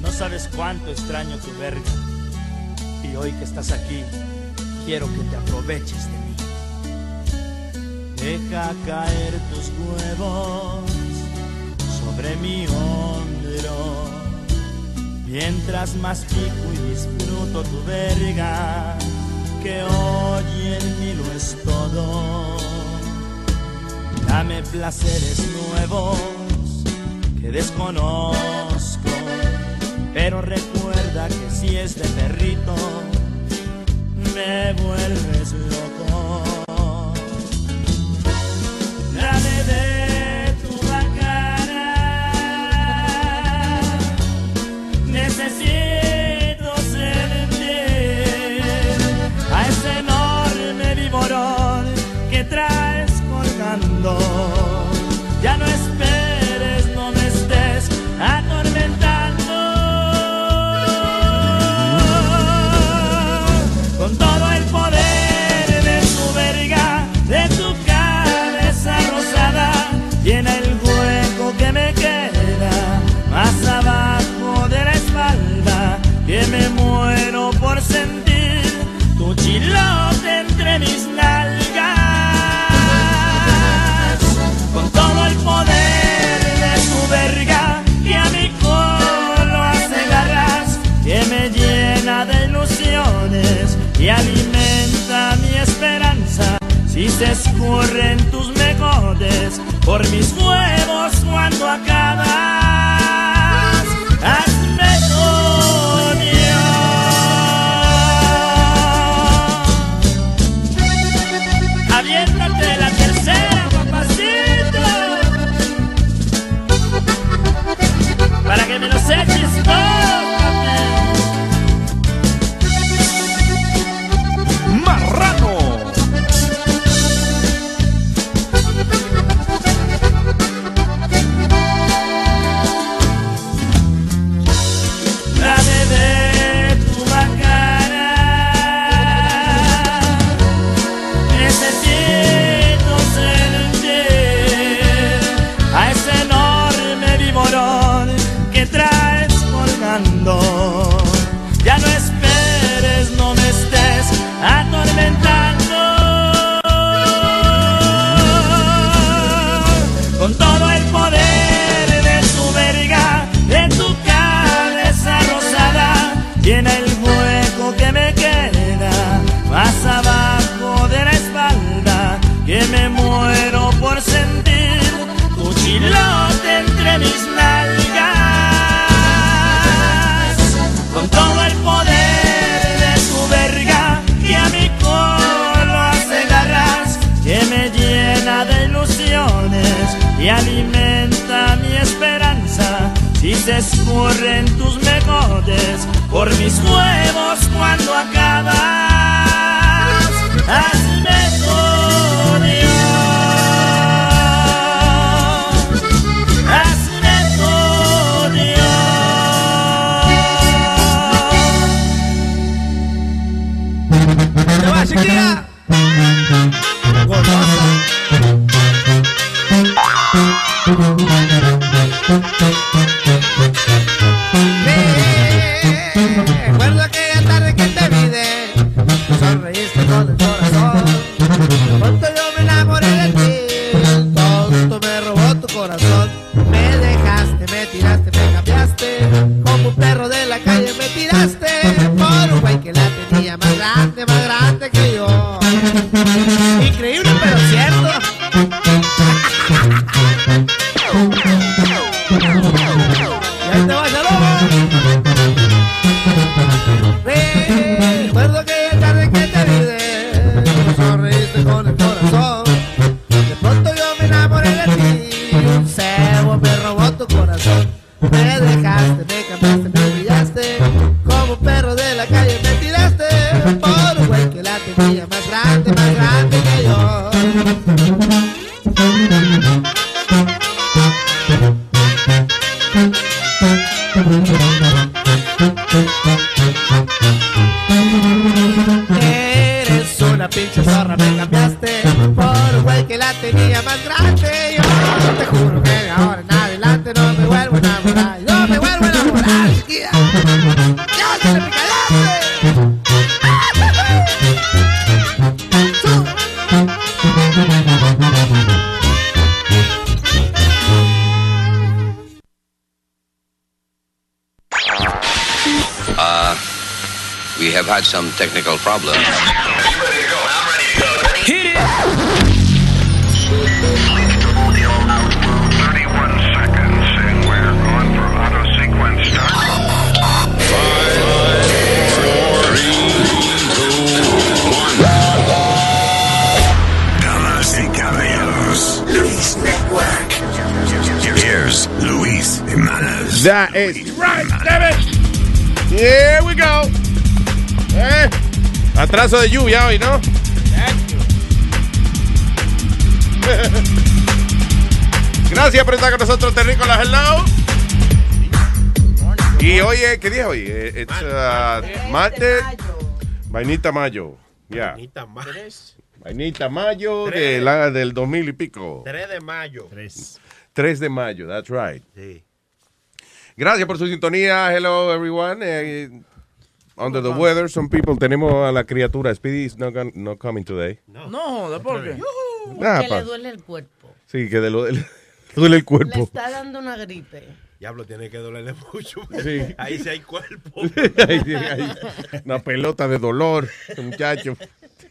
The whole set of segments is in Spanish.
no sabes cuánto extraño tu verga. Y hoy que estás aquí, quiero que te aproveches de mí. Deja caer tus huevos sobre mi hombro. Mientras mastico y disfruto tu verga, que hoy en mí lo es todo. Dame placeres nuevos que desconozco. Pero recuerda que si es de perrito, me vuelves loco. veces tus mejores por mis huesos. escurren tus mejores por mis huevos cuando acabas. That is right, damn it. Here we go. Eh. Atraso de lluvia hoy, ¿no? Gracias por estar con nosotros, Terrícolas. Hello. Y hoy, eh, ¿qué día es hoy? Eh, It's uh, martes. Vainita Mayo. Ya. Anita Ma- Vainita Mayo de la, del 2000 y pico. 3 de mayo. 3 de mayo, that's right. Sí. Gracias por su sintonía. Hello, everyone. Eh, under the weather, some people tenemos a la criatura. Speedy is not, gon- not coming today. No, ¿de por qué? Que pa- le duele el cuerpo. Sí, que de lo, le duele el Le cuerpo. está dando una gripe. Diablo, tiene que dolerle mucho. Sí. Ahí sí hay cuerpo. Ahí sí, ahí. Una pelota de dolor, muchacho.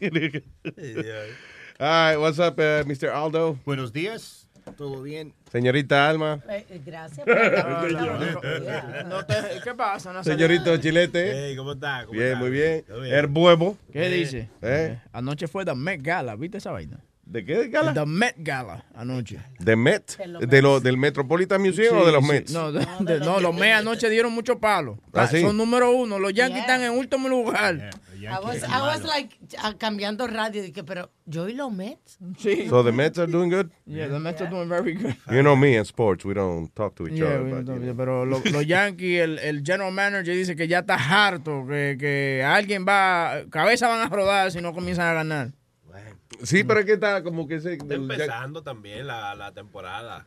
All right, what's up, uh, Mr. Aldo? Buenos días, ¿todo bien? Señorita Alma. Eh, eh, gracias por estar No te- ¿Qué pasa? No Señorito Chilete. Hey, ¿Cómo está? ¿Cómo Bien, está? muy bien. ¿Todo bien? El buevo. ¿Qué dice? ¿Eh? Anoche fue The Met Gala, ¿viste esa vaina? ¿De qué gala? The Met Gala, anoche. ¿De Met? De los ¿De lo, ¿Del Metropolitan Museum o de los Sí. Mets? No, de- de- no, los Mets anoche dieron mucho palo. ¿Ah, sí? Son número uno. Los Yankees Yeah. están en último lugar. I was, I was like ah, cambiando radio. Dije, pero yo y los Mets. Sí. So the Mets are doing good? Yeah, the Mets are doing very good. You know me in sports, we don't talk to each Yeah, other. but, you know. pero lo- los Yankees, el, el general manager dice que ya está harto, que, que alguien va, cabeza van a rodar si no comienzan a ganar. Sí, pero es que está como que se... Está empezando también la, la temporada.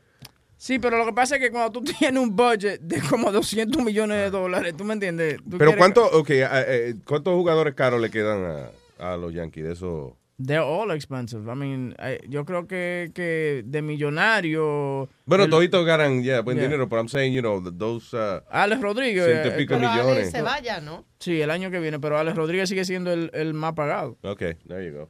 Sí, pero lo que pasa es que cuando tú tienes un budget de como 200 millones de dólares, ¿tú me entiendes? Tú Pero quieres- ¿cuánto, okay, eh, eh, ¿cuántos jugadores caros le quedan a, a los Yankees? De eso... They're all expensive. I mean, I- yo creo que, que de millonario... Bueno, el- toditos ganan, yeah, buen Yeah. dinero, pero I'm saying, you know, th- those... uh, Alex Rodríguez. Ciento y eh, pico Pero millones. Alex se vaya, ¿no? Sí, el año que viene, pero Alex Rodríguez sigue siendo el, el más pagado. okay, there you go.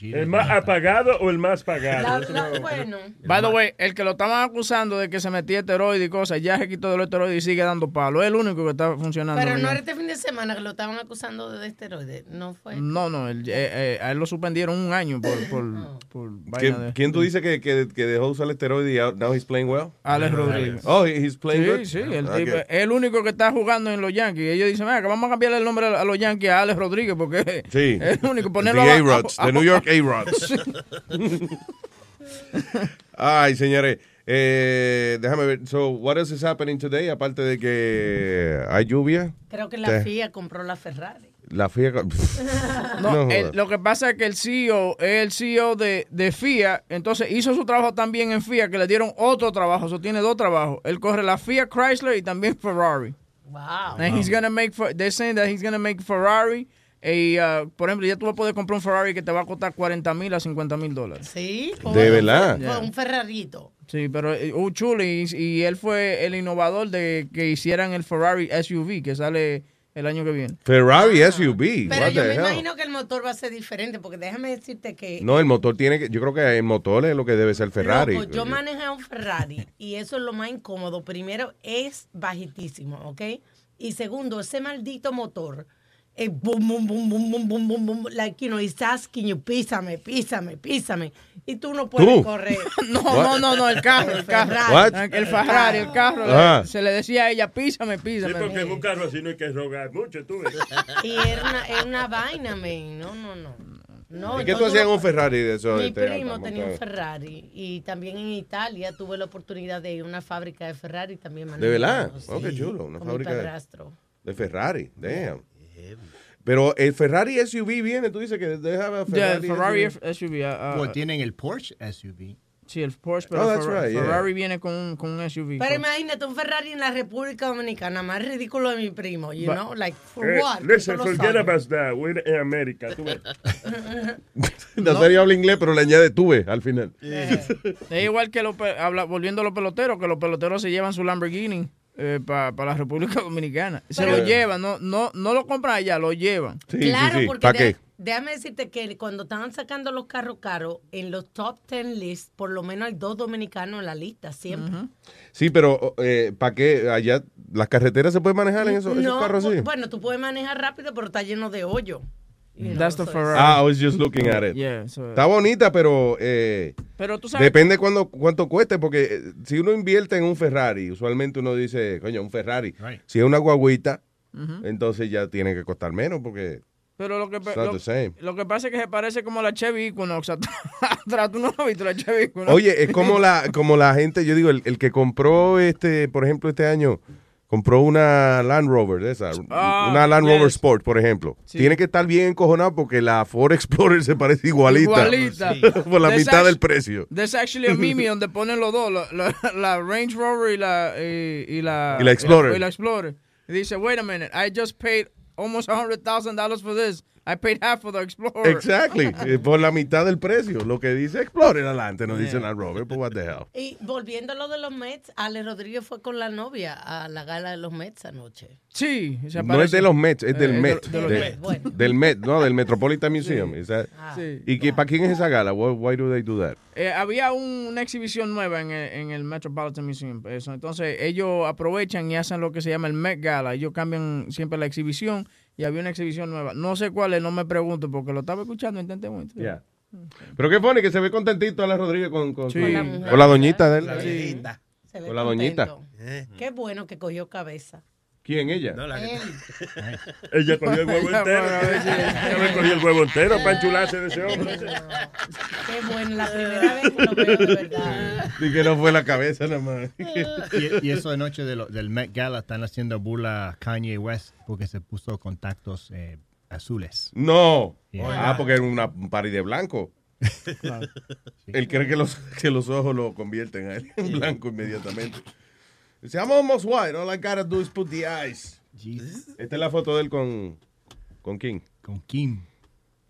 ¿El más apagado o el más pagado? La- la- bueno, By the way, el que lo estaban acusando de que se metía esteroides y cosas, ya se quitó de los esteroides y sigue dando palo. Es el único que está funcionando. pero no era este fin de semana que lo estaban acusando de esteroides. No fue. No, no, él- eh, eh, a él lo suspendieron un año por, por, por vaina ¿Quién, de... quién tú dices que, que, que dejó usar el esteroide y now he's playing well? Alex Rodríguez. Oh, he- he's playing good? Sí, sí, el, Okay. tipo- es el único que está jugando en los Yankees. Ellos dicen, "Mira, que vamos a cambiarle el nombre a los Yankees a Alex Rodríguez porque Sí. es el único. Ponerlo a- A-Rods, a- the New York A-Rods. Ay, señores. Eh, déjame ver. So, what else is happening today? Aparte de que hay lluvia. Creo que la. FIA compró la Ferrari. La FIA. No, No el- jodas. lo que pasa es que el CEO es el CEO de, de FIA, entonces hizo su trabajo también en FIA, que le dieron otro trabajo, eso tiene dos trabajos. Él corre la FIA Chrysler y también Ferrari. Wow. And he's gonna make, they're saying that he's gonna make Ferrari, y, uh, por ejemplo, ya tú vas a poder comprar un Ferrari que te va a costar 40 mil a 50 mil dólares. Sí. De verdad. Un Ferrarito. Sí, pero eh, uh, chulo, y, y él fue el innovador de que hicieran el Ferrari SUV, que sale el año que viene. Ferrari SUV. Pero What yo me hell? imagino que el motor va a ser diferente, porque déjame decirte que No, el motor tiene que. Yo creo que el motor es lo que debe ser Ferrari. Loco, yo manejé un Ferrari y eso es lo más incómodo. Primero, es bajitísimo, ¿ok? Y segundo, ese maldito motor. Es boom, boom, boom, boom, boom, boom, boom, boom, like, you know, it's asking you, písame, písame, písame. Y tú no puedes ¿Tú? correr. No, no, no, no, el carro, el carro. What? El Ferrari, el carro. se le decía a ella, písame, Sí, písame. porque en un carro así no hay que rogar mucho, tú ves. Y era una, era una vaina, man. No, no, no. no ¿Y qué tú hacías en un Ferrari de eso? Mi este, primo Alta, tenía un? Ferrari y también en Italia tuve la oportunidad de ir a una fábrica de Ferrari también. ¿De verdad? Oh, qué sí, chulo, una con fábrica mi de-. De Ferrari, damn. Pero el Ferrari SUV viene, tú dices que deja Ferrari. el Ferrari SUV. SUV. Bueno, tienen el Porsche SUV. Sí, el Porsche, pero Oh, that's Ferra- right, yeah. Ferrari viene con un, con un SUV. Pero imagínate un Ferrari en la República Dominicana, más ridículo de mi primo, you Ba- know, like for Eh, what? listen, forget about that. We're in America. tú ves. Nazario habla inglés, pero le añade tuve al final. Es igual que los habla, volviendo a los peloteros, que los peloteros se llevan su Lamborghini para la República Dominicana. Se Pero- lo llevan, no, no, no lo compran allá, lo llevan. Claro, porque de- déjame decirte que cuando estaban sacando los carros caros, en los top 10 lists, por lo menos hay dos dominicanos en la lista, siempre. Sí, pero ¿para qué? Allá las carreteras se pueden manejar en esos, carros así. bu- bueno, tú puedes manejar rápido, pero está lleno de hoyo. You know, That's the so Ferrari. Ah, I was just looking at it. Yeah, so- Está bonita, pero eh, Pero tú sabes- depende cuando, cuánto cueste, porque eh, si uno invierte en un Ferrari, usualmente uno dice, coño, un Ferrari. Right. Si es una guaguita, entonces ya tiene que costar menos, porque Pero lo que, lo, lo pasa es que se parece como la Chevy Equinox atrás. atrás. Tú no has visto la Chevy Equinox. Oye, es como la, como la gente, yo digo, el, el que compró este, por ejemplo, este año, compró una Land Rover, de esa, Ah, una Land Rover. Sport, por ejemplo. Sí. Tiene que estar bien encojonado porque la Ford Explorer se parece igualita. Igualita. por la mitad del precio. There's actually a meme donde ponen los dos, la, la- la Range Rover y la, y, y la, Y la Explorer. Y la, Explorer. Y dice, wait a minute, I just paid almost $100,000 for this. I paid half for the Explorer. Exactly, eh, por la mitad del precio. Lo que dice Explorer adelante, no dice Land Rover, pues what the hell. Y volviendo a lo de los Mets, Ale Rodríguez fue con la novia a la gala de los Mets anoche. Sí, se No es de los Mets, es del Eh, Met. de los de- Mets, bueno. Del Met, no, del Metropolitan Museum. Is that- Sí. ¿Y que, para quién es esa gala? Why, why do they do that? Eh, había un- una exhibición nueva en el, en el Metropolitan Museum. Eso. Entonces, ellos aprovechan y hacen lo que se llama el Met Gala. Ellos cambian siempre la exhibición y había una exhibición nueva. No sé cuál es, no me pregunto porque lo estaba escuchando, intenté mucho. Yeah. Pero qué pone que se ve contentito a la Rodríguez con, con, Sí. con- Con la con la doñita de él. La viejita. Se ve Con la doñita. contento. Qué bueno que cogió cabeza. ¿Quién ella? Él. Ella cogió el huevo entero. Ella me cogió el huevo entero para enchularse de ese hombre. Qué bueno, la primera vez que lo veo de verdad. Y que no fue la cabeza nada más. Y, y eso de lo- del Met Gala están haciendo burla a Kanye West porque se puso contactos eh, azules. No. Yeah. Ah, porque era una, un party de blanco. Él cree que los, que los ojos lo convierten a él en blanco inmediatamente. Dice, I'm almost white. All I gotta do is put the eyes. Esta es la foto de él con, con King. Con Kim.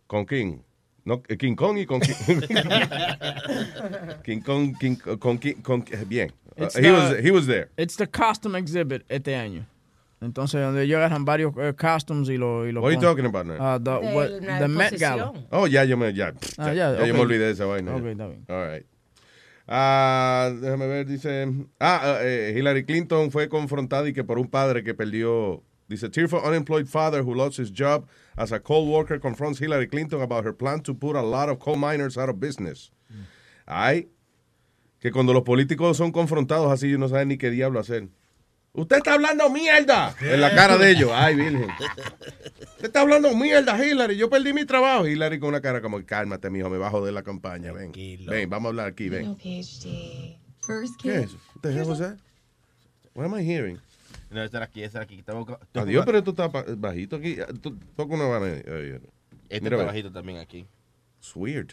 Con King. No, eh, King Kong y con King. King Kong, King, con King, con, bien. Uh, he, the- was, he was there. It's the Custom Exhibit este año. Entonces, donde ellos agarran varios eh, costumes y lo, y lo What are you talking about now? Ah, the, what- the Met Gala. Oh, ya yo me, ya, Ah, ya, ya, ya yo me olvidé de esa vaina. Ok, está bien. All right. Ah, déjame ver, dice. Ah, eh, Hillary Clinton fue confrontada y que por un padre que perdió. Dice, tearful unemployed father who lost his job as a coal worker confronts Hillary Clinton about her plan to put a lot of coal miners out of business. Ay, que cuando los políticos son confrontados así, ellos no saben ni qué diablo hacer. Usted está hablando mierda en la cara de ellos. Ay, virgen. Usted está hablando mierda, Hillary. Yo perdí mi trabajo. Hillary con una cara como, cálmate, mijo, me bajo de la campaña. Ven, ven, vamos a hablar aquí, ven. First ¿Qué es eso? Hell was that? What am I hearing? No, esta era aquí, esta era aquí. Adiós, pero esto está bajito aquí. Tú- Toca una. Este Mira, está bajito también aquí. It's weird.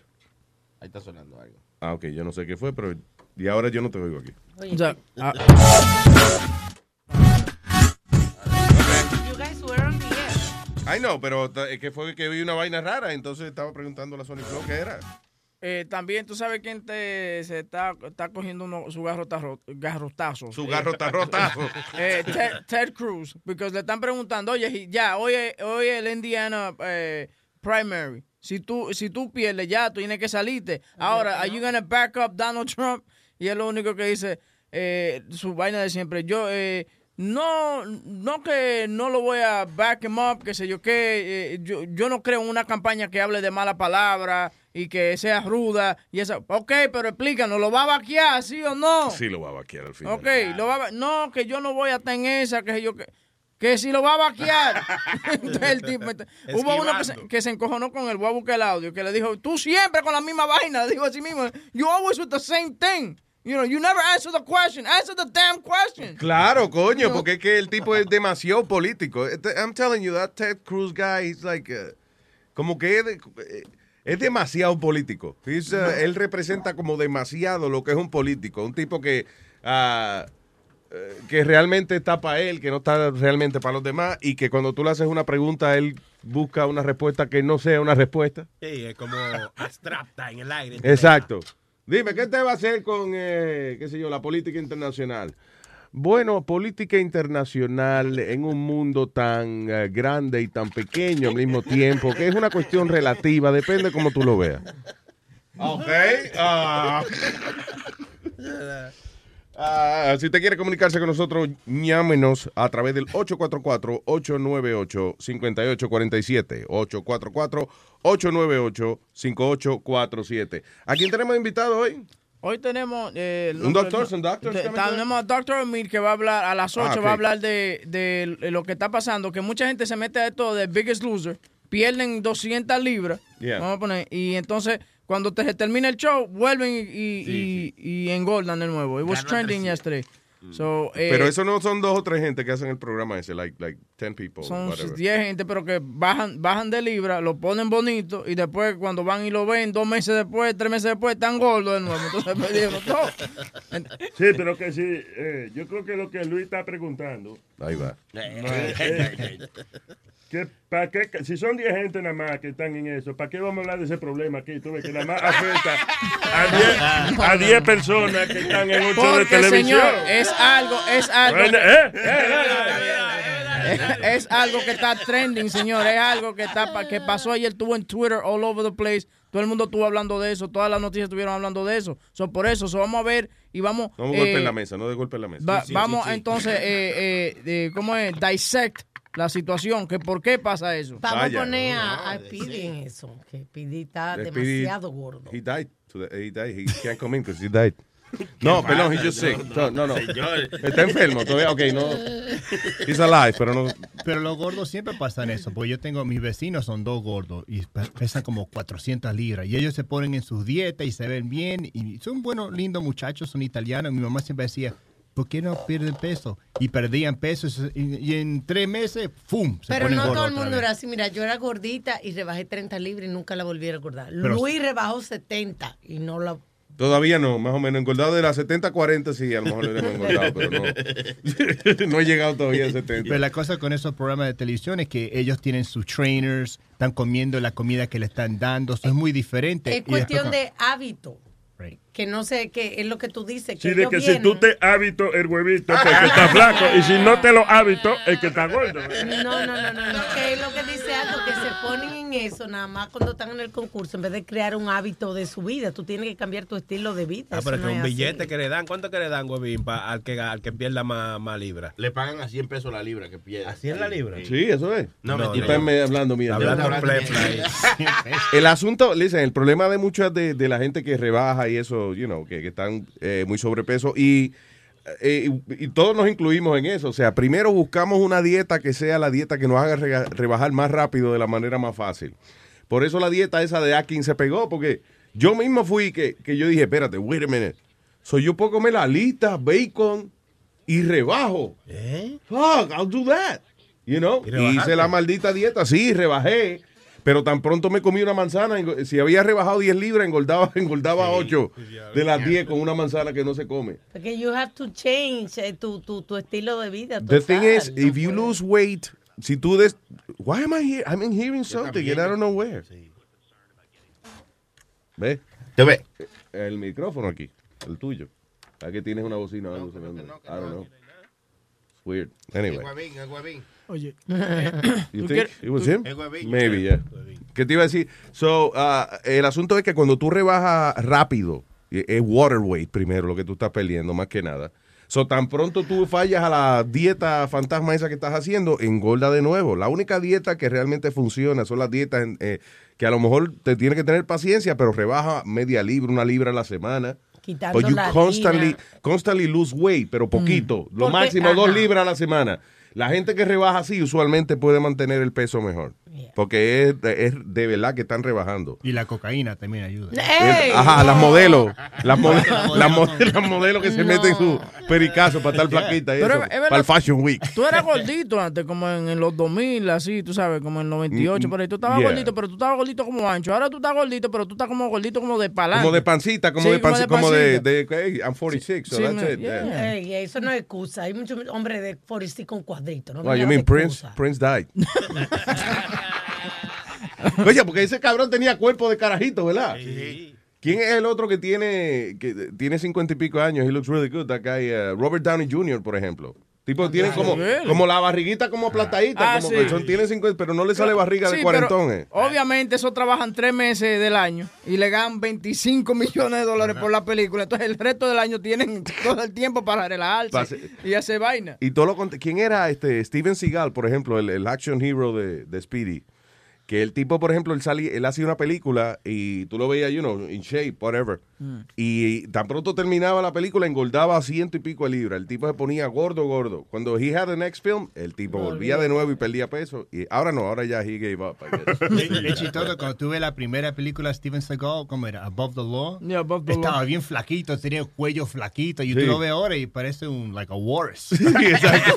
Ahí está sonando algo. Ah, ok, yo no sé qué fue, pero... Y ahora yo no te oigo aquí. O Ay, no, pero es que fue que vi una vaina rara, entonces estaba preguntando a la Sony Flow qué era. eh, también tú sabes quién te, se está, está cogiendo uno, su garrotazo, garrotazo. Su garrotarrotazo. Eh, Ted, Ted Cruz, porque le están preguntando, oye, ya, hoy es el Indiana eh, primary. Si tú, si tú pierdes, ya, tú tienes que salirte. Ahora, ¿are you gonna back up Donald Trump? Y es lo único que dice eh, su vaina de siempre. Yo, eh, no, no que no lo voy a back him up, que sé yo qué. eh, yo, yo no creo en una campaña que hable de mala palabra y que sea ruda. y esa Ok, pero explícanos, ¿lo va a vaquear, sí o no? Sí lo va a vaquear al final. Ok, lo va a no, que yo no voy a estar en esa, que yo que, que si lo va a vaquear. Entonces el tipo, hubo uno que se, que se encojonó con él, voy a buscar el audio, que le dijo, tú siempre con la misma vaina, le dijo así mismo, you always with the same thing. You know, you never answer the question. Answer the damn question. Claro, coño, porque es que el tipo es demasiado político. Este- I'm telling you, that Ted Cruz guy, he's like, uh, como que es, de- eh, es demasiado político. He's, uh, él representa como demasiado lo que es un político. Un tipo que, ah, eh, que realmente está para él, que no está realmente para los demás y que cuando tú le haces una pregunta, él busca una respuesta que no sea una respuesta. Sí, es como abstracta en el aire. Exacto. Dime, ¿qué te va a hacer con, eh, qué sé yo, la política internacional? Bueno, política internacional en un mundo tan eh, grande y tan pequeño al mismo tiempo, que es una cuestión relativa, depende cómo tú lo veas. Ok. ah. Ah, si usted quiere comunicarse con nosotros, llámenos a través del 844-898-5847. 844-898-5847. ¿A quién tenemos invitado hoy? Hoy tenemos... eh, ¿Un doctor? ¿Son doctors te- coming Tenemos a Dr. Emil que va a hablar a las 8, Ah, va a hablar de, de lo que está pasando, que mucha gente se mete a esto de Biggest Loser, pierden 200 libras, Yeah. vamos a poner, y entonces cuando te, se termina el show, vuelven y, y, y- y engordan de nuevo. It was trending yesterday. So, eh, Pero eso no son dos o tres gente que hacen el programa ese, like, like 10 people. Son whatever. 10 gente, pero que bajan bajan de libra, lo ponen bonito y después cuando van y lo ven, dos meses después, tres meses después, están gordos de nuevo. Entonces perdieron todo. Sí, pero que sí, eh, yo creo que lo que Luis está preguntando. Ahí va. eh, pa' qué, si son 10 gente nada más que están en eso, ¿para qué vamos a hablar de ese problema aquí? Tú ves que nada más afecta a 10 a 10 personas que están en un show de televisión. señor, es algo, es algo. Bueno, eh, Es, es algo que está trending, señor. Es algo que está pa- que pasó ayer, estuvo en Twitter all over the place. Todo el mundo estuvo hablando de eso, todas las noticias estuvieron hablando de eso. So, por eso, so, vamos a ver y vamos. No me eh, golpeen la mesa, no de golpe en la mesa. va- vamos entonces, eh, eh, eh, ¿cómo es? Dissect la situación, que por qué pasa eso. Vamos Vaya. a poner a, a Speedy en eso, que Speedy está Speedy- demasiado gordo. He died. today. He died. He can't come in because he died. No, perdón, he's just sick. No, no, no. Señor. Está enfermo todavía. Ok, no. He's alive, pero no. Pero los gordos siempre pasan eso, porque yo tengo, mis vecinos son dos gordos y pe- pesan como 400 libras y ellos se ponen en sus dietas y se ven bien y son buenos, lindos muchachos, son italianos. Mi mamá siempre decía, ¿por qué no pierden peso? Y perdían peso y, y en tres meses, ¡fum! Se Pero ponen no todo el mundo era así. Mira, yo era gordita y rebajé 30 libras y nunca la volví a recordar. Pero- Luis rebajó 70 y no la... Todavía no, más o menos. Engordado de las 70 a 40, sí, a lo mejor lo hemos engordado, pero no. no he llegado todavía a 70. Pero la cosa con esos programas de televisión es que ellos tienen sus trainers, están comiendo la comida que le están dando, eso es muy diferente. Es después cuestión cuando- de hábito. Que no sé, que es lo que tú dices. Que Sí, de si tú te hábito el huevito, pues que está flaco. Y si no te lo hábito, es que está gordo. No, no, no, no, no. Que es lo que dice algo, que se ponen en eso nada más cuando están en el concurso, en vez de crear un hábito de su vida. Tú tienes que cambiar tu estilo de vida. Ah, Eso pero es no que un es así. billete que le dan, ¿cuánto que le dan, huevín, pa- al, que, al que pierda más, más libras? Le pagan a 100 pesos la libra que pierde. ¿A 100 la libra? Sí, eso es. No, No, mentira. Están me- hablando mierda. Hablando Hablando. El asunto, listen, el problema de muchas de, de la gente que rebaja y eso, you know, que, que están eh, muy sobrepeso y, eh, y, y todos nos incluimos en eso. O sea, primero buscamos una dieta que sea la dieta que nos haga rebajar más rápido de la manera más fácil. Por eso la dieta esa de Atkins se pegó, porque yo mismo fui que, que yo dije, espérate, wait a minute. So yo puedo comer alitas, bacon y rebajo. Fuck, I'll do that. You know? ¿Y? Hice la maldita dieta, sí, rebajé. Pero tan pronto me comí una manzana, si había rebajado 10 libras, engordaba, engordaba 8 de las 10 con una manzana que no se come. Porque you have to change eh, tu, tu, tu estilo de vida. The thing is, no if you lose weight, si tú des... Why am I here? I'm hearing something and I don't know where. ¿Ves? Te ve. El micrófono aquí, el tuyo. Aquí tienes una bocina o algo sonando. I don't know. It's weird. Anyway. Oye, You ¿Tú think it was him? Maybe, yeah. ¿Qué te iba a decir? So, ah, el asunto es que cuando tú rebajas rápido, eh, es water weight primero lo que tú estás perdiendo, más que nada. So, tan pronto tú fallas a la dieta fantasma esa que estás haciendo, engorda de nuevo. La única dieta que realmente funciona son las dietas eh, que a lo mejor te tiene que tener paciencia, pero rebaja media libra, una libra a la semana. Quitando But you la constantly, harina. constantly lose weight, pero poquito. Lo Porque- máximo dos libras a la semana. La gente que rebaja así usualmente puede mantener el peso mejor. Porque es, es de verdad que están rebajando. Y la cocaína también ayuda. Ajá, las modelos. Las, mode- No. las mode- las modelos que se meten su pericazo para estar flaquita y Pero eso, es verdad- para el Fashion Week. Tú eras gordito antes, como en, en los 2000, así, tú sabes, como en el 98, Mm, por ahí. Tú estabas yeah. gordito, pero tú estabas gordito como ancho. Ahora tú estás gordito, pero tú estás como gordito como de palanca. Como de pancita, como Sí, de pancita, como de, pancita. de, hey, I'm 46, so Sí, that's me- it. yeah. yeah. Ey, eso no es excusa. Hay muchos hombres de Forest con cuadritos. No Well, me you mean Prince? Prince died. Oye, porque ese cabrón tenía cuerpo de carajito, ¿verdad? ¿Quién es el otro que tiene que tiene cincuenta y pico años? He looks really good. That guy, uh, Robert Downey Jr., por ejemplo. Tipo, tiene como, como la barriguita como aplatadita, Ah, como sí. son, tiene 50, pero no le sale barriga de Sí, cuarentón. pero eh. Obviamente, eso trabajan tres meses del año y le ganan 25 millones de dólares por la película. Entonces, el resto del año tienen todo el tiempo para relajarse Pase- y hacer vaina. Y todo lo ¿Quién era este Steven Seagal, por ejemplo, el, el action hero de, de Speedy? Que el tipo, por ejemplo, él salía, él hacía una película y tú lo veías, you know, in shape, whatever. Y tan pronto terminaba la película, engordaba ciento y pico de libras. El tipo se ponía gordo, gordo. Cuando he had the next film, el tipo volvía de nuevo y perdía peso. Y ahora no, ahora ya he gave up. I guess. Es chistoso, cuando tuve la primera película de Steven Seagal, ¿cómo era? Above the Law. Yeah, Above the Estaba Law. bien flaquito, tenía el cuello flaquito. Y Sí. tú lo ves ahora y parece un, like a walrus. Sí, exacto.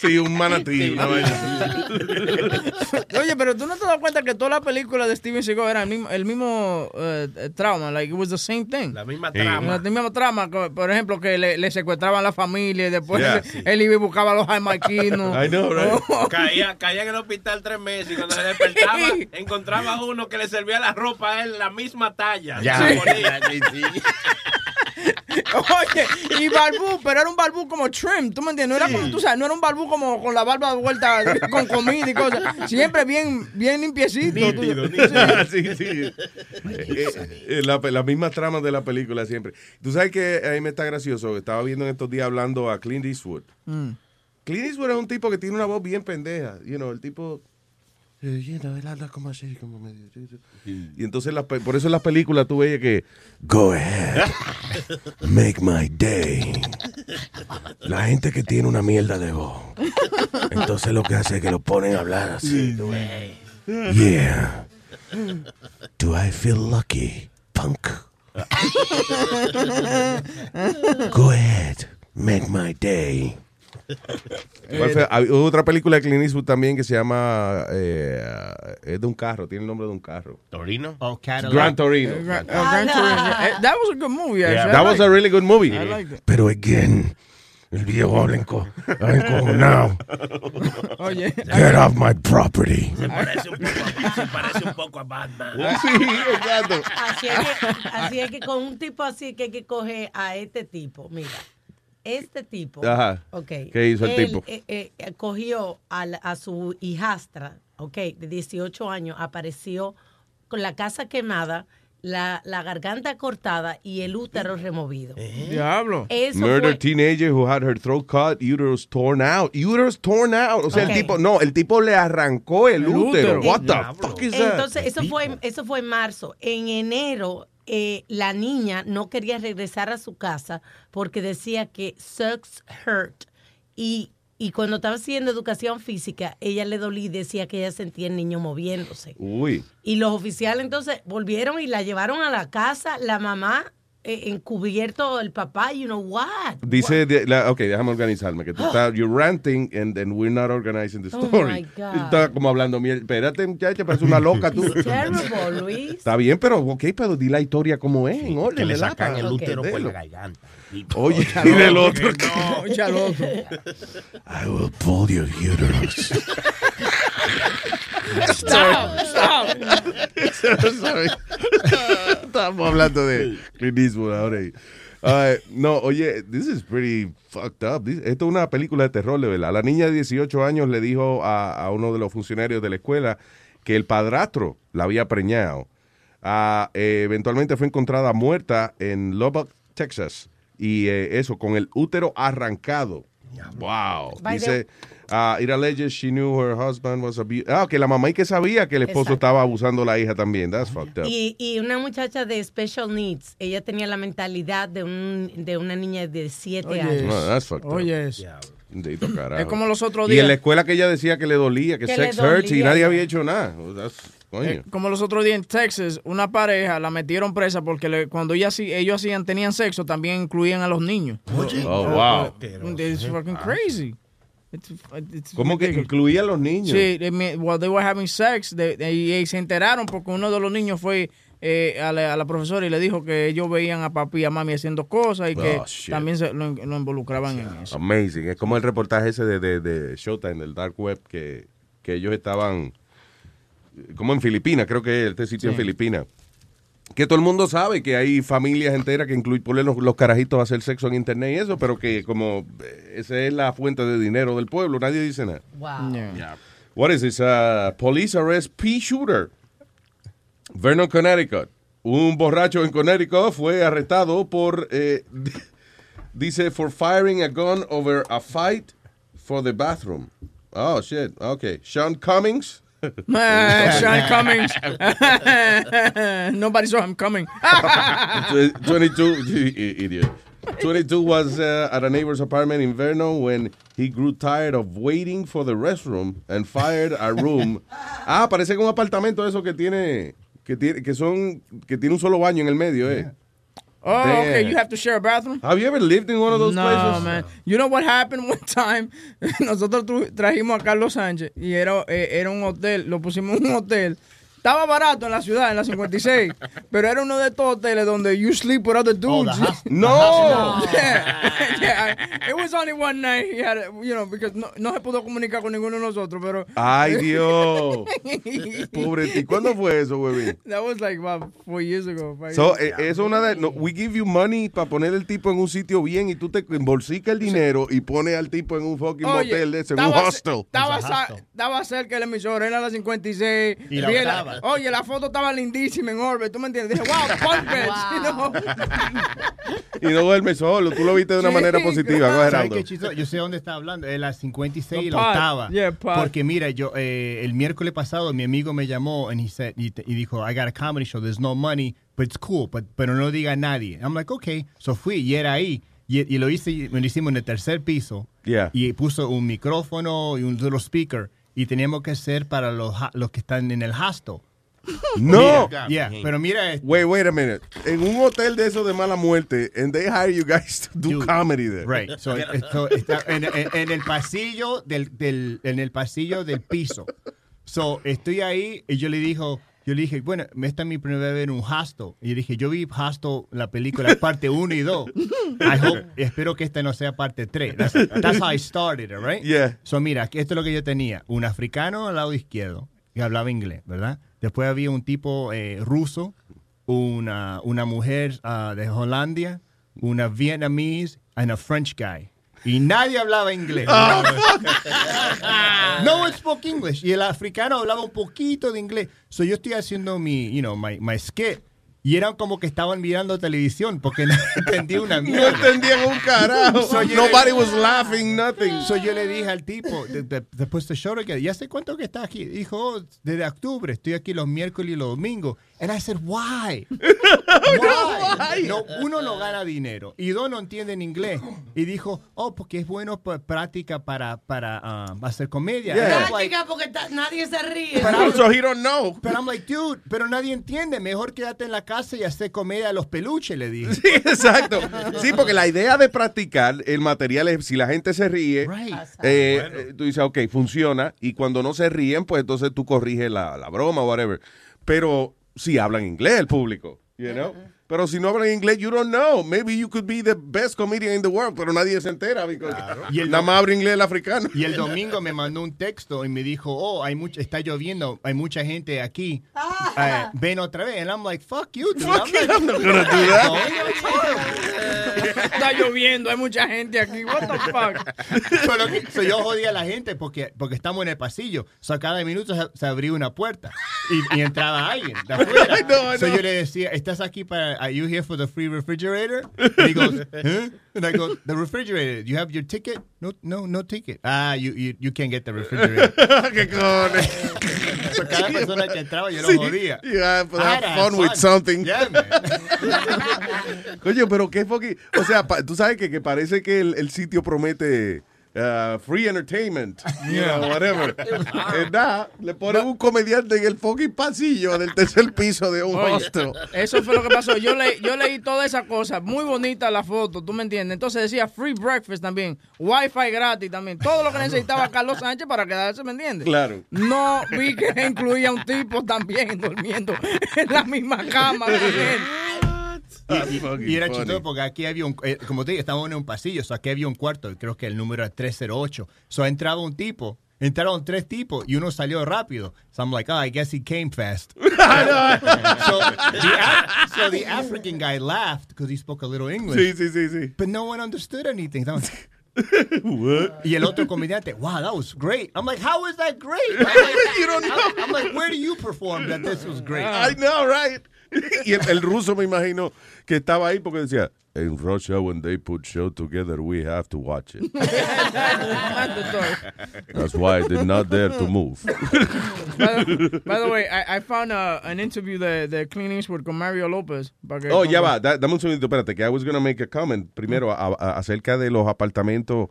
Sí, un manatí. una vaina. Oye, pero tú no te das cuenta que todas las películas de Steven Seagal eran el mismo, el mismo eh, trauma, like it was the same thing. La misma Sí. trama. La misma trama, por ejemplo, que le, le secuestraban la familia y después Yeah. él, él iba y buscaba a los jamaiquinos. I know, right? Oh, Caía, caía en el hospital tres meses y cuando se despertaba encontraba uno que le servía la ropa a él la misma talla. Ya, Se ya, ponía. sí, sí. Oye, y barbú, pero era un barbú como trim, ¿tú me entiendes? No era, como, tú sabes, no era un barbú como con la barba de vuelta con comida y cosas. Siempre bien, bien limpiecito. tú- Nítido, sí, sí. Eh, eh, la, la misma trama de la película siempre. Tú sabes que a mí me está gracioso. Estaba viendo en estos días hablando a Clint Eastwood. Mm. Clint Eastwood es un tipo que tiene una voz bien pendeja. You know, el tipo. Como así, como medio. Y entonces, las pe- por eso en las películas tú veías que. Go ahead. Make my day. La gente que tiene una mierda de voz. Entonces lo que hace es que lo ponen a hablar así. Yeah. Do I feel lucky, punk? Go ahead, make my day. ¿Cuál fue? Hay otra película de Clint Eastwood también que se llama eh, es de un carro, tiene el nombre de un carro. Torino. Oh, Cadillac. Gran Torino. Uh, Gran Torino. Eh, That was a good movie, actually. I That was a really good movie. I liked it. Pero again, el viejo habla enco- habla encojonado. Oye, Get off my property. Se parece un poco a, se parece un poco a Batman. Sí, exacto. Así es, que, así es que con un tipo así que hay que coger a este tipo. Mira, este tipo. Ajá. ¿Qué hizo el él, tipo? eh, eh, cogió a, la- a su hijastra, ok, de 18 años, apareció con la casa quemada, la, la garganta cortada y el útero removido. diablo. Eso Murder fue, teenager who had her throat cut, uterus torn out. Uterus torn out. O sea, el tipo, no, el tipo le arrancó el, El útero. útero. What the Diablo. fuck is that? Entonces, eso fue, eso fue en marzo. En enero, eh, la niña no quería regresar a su casa porque decía que sucks hurt. Y, y cuando estaba haciendo educación física, ella le dolía y decía que ella sentía el niño moviéndose. Uy. Y los oficiales entonces volvieron y la llevaron a la casa, la mamá encubierto, el papá, you know what? Dice, de- la- ok, déjame organizarme, que tú estás, you're ranting and then we're not organizing the Oh, story. my God. Está como hablando, miel. espérate, muchacha, parece una loca tú. It's terrible, Luis. Está bien, pero ok, pero di la historia como es, en orden, Que le sacan el útero por entenderlo. la garganta. Oye, dile el otro. Otro. I will pull your uterus. Stop, stop. Estamos hablando de Clint Eastwood ahora. y- Ay, no, oye, this is pretty fucked up. This- esto es una película de terror, de verdad. La niña de 18 años le dijo a, a uno de los funcionarios de la escuela que el padrastro la había preñado. Eh, eventualmente fue encontrada muerta en Lubbock, Texas. Y eh, eso, con el útero arrancado. Wow. By Dice, ah, it alleges she knew her husband was abused. Ah, que la mamá y que sabía que el esposo Exacto. estaba abusando a la hija también. That's fucked up. Y, y una muchacha de special needs, ella tenía la mentalidad de, un, de una niña de 7 Oye, años. No, that's fucked up. Oye, eso. Bendito carajo. Es como los otros Y en días. la escuela que ella decía que le dolía, que, Que sex hurts y nadie había hecho nada. Oh, that's- coño. Eh, como los otros días en Texas, una pareja la metieron presa porque le- cuando ellos hacían, tenían sexo, también incluían a los niños. Oh, wow. It's fucking crazy. It's- it's ¿Cómo que ridiculous. incluía a los niños? Sí, they while they were having sex, they- they- y se enteraron porque uno de los niños fue eh, a, la, a la profesora y le dijo que ellos veían a papi y a mami haciendo cosas y que Oh, shit. también se lo, lo involucraban en eso. Amazing. Es como el reportaje ese de, de, de Showtime, del Dark Web, que, que ellos estaban como en Filipinas, creo que es este sitio en. Filipinas. Que todo el mundo sabe que hay familias enteras que incluyen los, los carajitos a hacer sexo en internet y eso, pero que como eh, esa es la fuente de dinero del pueblo, nadie dice nada. Wow. What is this? Uh, police arrest P shooter. Vernon, Connecticut. Un borracho en Connecticut fue arrestado por, eh, dice, for firing a gun over a fight for the bathroom. Oh, shit. Okay. Sean Cummings. Ah, Sean Cummings. Nobody saw him coming. Tw- 22, you i- idiot. 22 was uh, at a neighbor's apartment in Vernon when he grew tired of waiting for the restroom and fired a room. Ah, parece que un apartamento eso que tiene que tiene que son que tiene un solo baño en el medio, eh. Oh, okay. Damn. You have to share a bathroom. Have you ever lived in one of those no, places? man. You know what happened one time? Nosotros trajimos a Carlos Sánchez y era, eh, era un hotel, lo pusimos en un hotel. Estaba barato en la ciudad, en la 56, pero era uno de estos hoteles donde you sleep with other dudes. No. yeah, yeah. It was only one night. He had, a- you know, because no, no se pudo comunicar con ninguno de nosotros, pero. Ay, Dios. Pobre ti. ¿Cuándo fue eso, güey? That was like about four years ago. five So, years eh, eso es una de. no, we give you money para poner el tipo en un sitio bien y tú te embolsicas el dinero y pones al tipo en un fucking Oye, motel de ese, en un hostel. Estaba, cerca el emisor, era la 56. Y la. Oye, la foto estaba lindísima en Orbit, ¿tú me entiendes? Dije, wow, punk bitch, you know? Y no duerme solo. Tú lo viste de una Sí, manera positiva. Go ahead, ¿Sabes Aldo. qué chistoso? Yo sé dónde está hablando, es la 56 y la octava. Yeah. Porque mira, yo eh, el miércoles pasado mi amigo me llamó and he said, y, y dijo, I got a comedy show, there's no money, but it's cool, but, pero no lo diga a nadie. I'm like, okay. So fui y era ahí. Y, y lo hice, me lo hicimos en el tercer piso. Yeah. Y puso un micrófono y un little speaker. Y teníamos que ser para los, los que están en el hostel. No. Mira, yeah, pero mira esto. Wait, wait a minute. En un hotel de esos de mala muerte, and they hire you guys to do comedy there. Right. So, so, está en, en- en el pasillo del, del- en el pasillo del piso. So, estoy ahí y yo le dijo, yo le dije, bueno, esta es mi primera vez en un hostel. Y yo dije, yo vi hostel, la película, parte 1 y 2. I hope, espero que esta no sea parte 3. That's, that's how I started, it, right? Yeah. So, mira, esto es lo que yo tenía. Un africano al lado izquierdo que hablaba inglés, ¿verdad? Después había un tipo eh, ruso, una, una mujer ah, de Hollandia, una vietnamese and a French guy. Y nadie hablaba inglés. no one spoke English. Y el africano hablaba un poquito de inglés. So yo estoy haciendo mi, you know, my, my skit. Y eran como que estaban mirando televisión porque no entendía una No mierda. entendían un carajo. So Nobody le- was laughing, nothing. So yo le dije al tipo, de- de- después de show, que ya sé cuánto que está aquí. Dijo, "Oh, desde octubre, estoy aquí los miércoles y los domingos. And I said, why? Why? No, uno no gana dinero y dos no entienden inglés. Y dijo, oh, porque es bueno pa- práctica para, para ah, hacer comedia. Yeah. Was like, Práctica porque nadie se ríe. So he don't know. pero I'm like, dude, pero nadie entiende. Mejor quédate en la casa y hacer comedia a los peluches, le dije. Sí, exacto. Sí, porque la idea de practicar el material es si la gente se ríe, Right. eh, eh, tú dices, ok, funciona. Y cuando no se ríen, pues entonces tú corriges la, la broma o whatever. Pero si hablan inglés el público, you know? Pero si no hablan inglés, you don't know. Maybe you could be the best comedian in the world, pero nadie se entera. because Y el nada más habla inglés el africano. Y el domingo me mandó un texto y me dijo, oh, hay mucha, está lloviendo, hay mucha gente aquí. Eh, ven otra vez. And I'm like, fuck you, dude. Fuck I'm it, I'm not gonna do that. No. Está lloviendo, hay mucha gente aquí. What the fuck? Pero so yo jodía a la gente porque, porque estamos en el pasillo. So cada minuto se, se abría una puerta y, y entraba alguien de afuera. Know, I So yo le decía, ¿estás aquí para, are you here for the free refrigerator? And he goes, huh? And I go, the refrigerator, you have your ticket? No, no, no ticket. Ah, you, you, you can't get the refrigerator. ¿Qué cojones? So cada persona que entraba yo lo Sí, jodía. you have to have to have fun with fun. something. Yeah, man. Coño, pero qué fucking... O sea, pa- tú sabes que, que parece que el, el sitio promete uh, free entertainment, you know, whatever. Eh, nada, le ponen un comediante en el fucking pasillo del tercer piso de un hostel. Eso fue lo que pasó. Yo, le, yo leí toda esa cosa. Muy bonita la foto, ¿tú me entiendes? Entonces decía free breakfast también. Wi-Fi gratis también. Todo lo que necesitaba Carlos Sánchez para quedarse, ¿me entiendes? Claro. No vi que incluía un tipo también durmiendo en la misma cama. También. Y, y era chistoso porque aquí había un, eh, como te dije, estábamos en un pasillo, so aquí había un cuarto, y creo que el número era 308. So entraba un tipo, entraron tres tipos y uno salió rápido. So I'm like, oh, I guess he came fast. so, the, so the African guy laughed because he spoke a little English. Sí, sí, sí, sí. But no one understood anything. So What? Y el otro comediante, wow, that was great. I'm like, how is that great? I'm like, You don't know. I'm, I'm like, where do you perform that this was great? I know, right? Y el, el ruso me imagino que estaba ahí porque decía, in Russia when they put show together, we have to watch it. That's why I did not dare to move. By the, by the way, I, I found an interview de, de Clint Eastwood con Mario López. Oh, ya va, da- dame un segundito, espérate, que I was going to make a comment primero a- a- acerca de los apartamentos,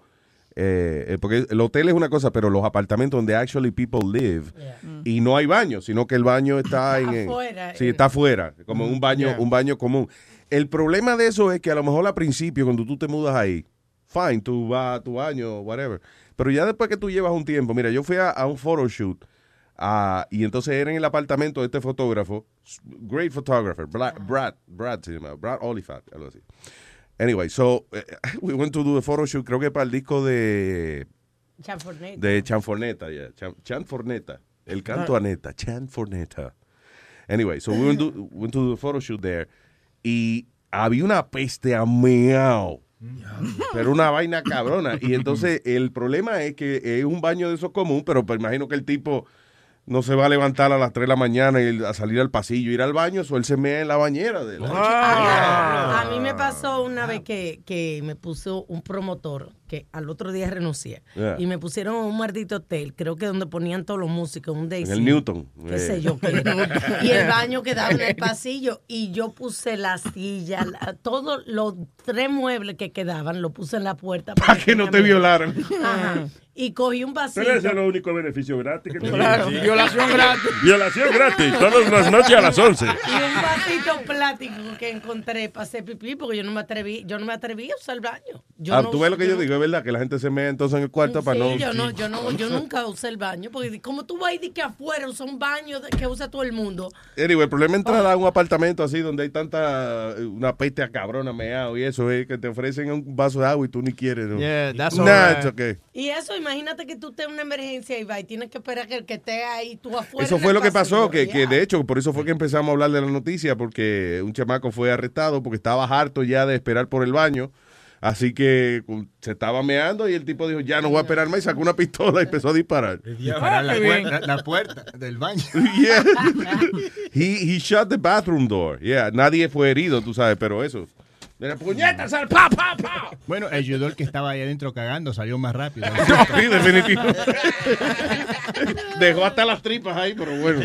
eh, eh, porque el hotel es una cosa, pero los apartamentos donde actually people live y no hay baño, sino que el baño está en... en- Afuera, sí, en- está afuera, como un baño, Yeah. un baño común. El problema de eso es que a lo mejor al principio, cuando tú te mudas ahí, fine, tú vas a tu baño, whatever. Pero ya después que tú llevas un tiempo, mira, yo fui a, a un photoshoot ah, y entonces era en el apartamento de este fotógrafo, great photographer, Bla- Brad, Brad se llama, Brad Oliphant, algo así. Anyway, so eh, we went to do a photoshoot, creo que para el disco de, Chanfornet. de Chanforneta, yeah, Chan, Chanforneta, el canto a neta, Chanforneta. Anyway, so we went to, went to do a photoshoot there y había una peste a meao. Pero una vaina cabrona. Y entonces el problema es que es un baño de esos común, pero imagino que el tipo no se va a levantar a las 3 de la mañana y a salir al pasillo, ir al baño, o él se mea en la bañera. De la- Ah, A mí me pasó una vez que, que me puso un promotor que al otro día renuncié Yeah. y me pusieron a un maldito hotel, creo que donde ponían todos los músicos, un Daisy. En el Newton. qué Eh. sé yo qué. y el baño quedaba en el pasillo y yo puse la silla, la- todos los tres muebles que quedaban, lo puse en la puerta Para que no te violaran. Ajá. Y cogí un vasito. Pero ese es el único beneficio gratis que. Claro, violación gratis. Violación gratis, todas las noches a las 11. Y un vasito plástico que encontré para hacer pipí porque yo no me atreví, yo no me atreví a usar el baño. Yo Ah, no tú ves lo que yo digo, es verdad, que la gente se mea entonces en el cuarto para Sí, no... yo no, yo no, yo nunca usé el baño porque como tú vas y di que afuera usa un baño que usa todo el mundo. Anyway, el problema es entrar a un apartamento así donde hay tanta, una peste a cabrona meado y eso es que te ofrecen un vaso de agua y tú ni quieres. ¿no? Yeah, that's Nah, alright. it's okay. Y eso, imagínate que tú estés en una emergencia y vas y tienes que esperar que el que esté ahí tú afuera. Eso fue lo que pasó, que, que de hecho, por eso fue que empezamos a hablar de la noticia, porque un chamaco fue arrestado porque estaba harto ya de esperar por el baño. Así que se estaba meando y el tipo dijo, ya no voy a esperar más y sacó una pistola y empezó a disparar. Disparar la, puerta, la puerta del baño. Yeah. he, he shut the bathroom door. Yeah, nadie fue herido, tú sabes, pero eso. De la puñeta, sal, pa, pa, pa. Bueno, ayudó el que estaba ahí adentro cagando, salió más rápido. Sí, definitivo. Dejó hasta las tripas ahí, pero bueno.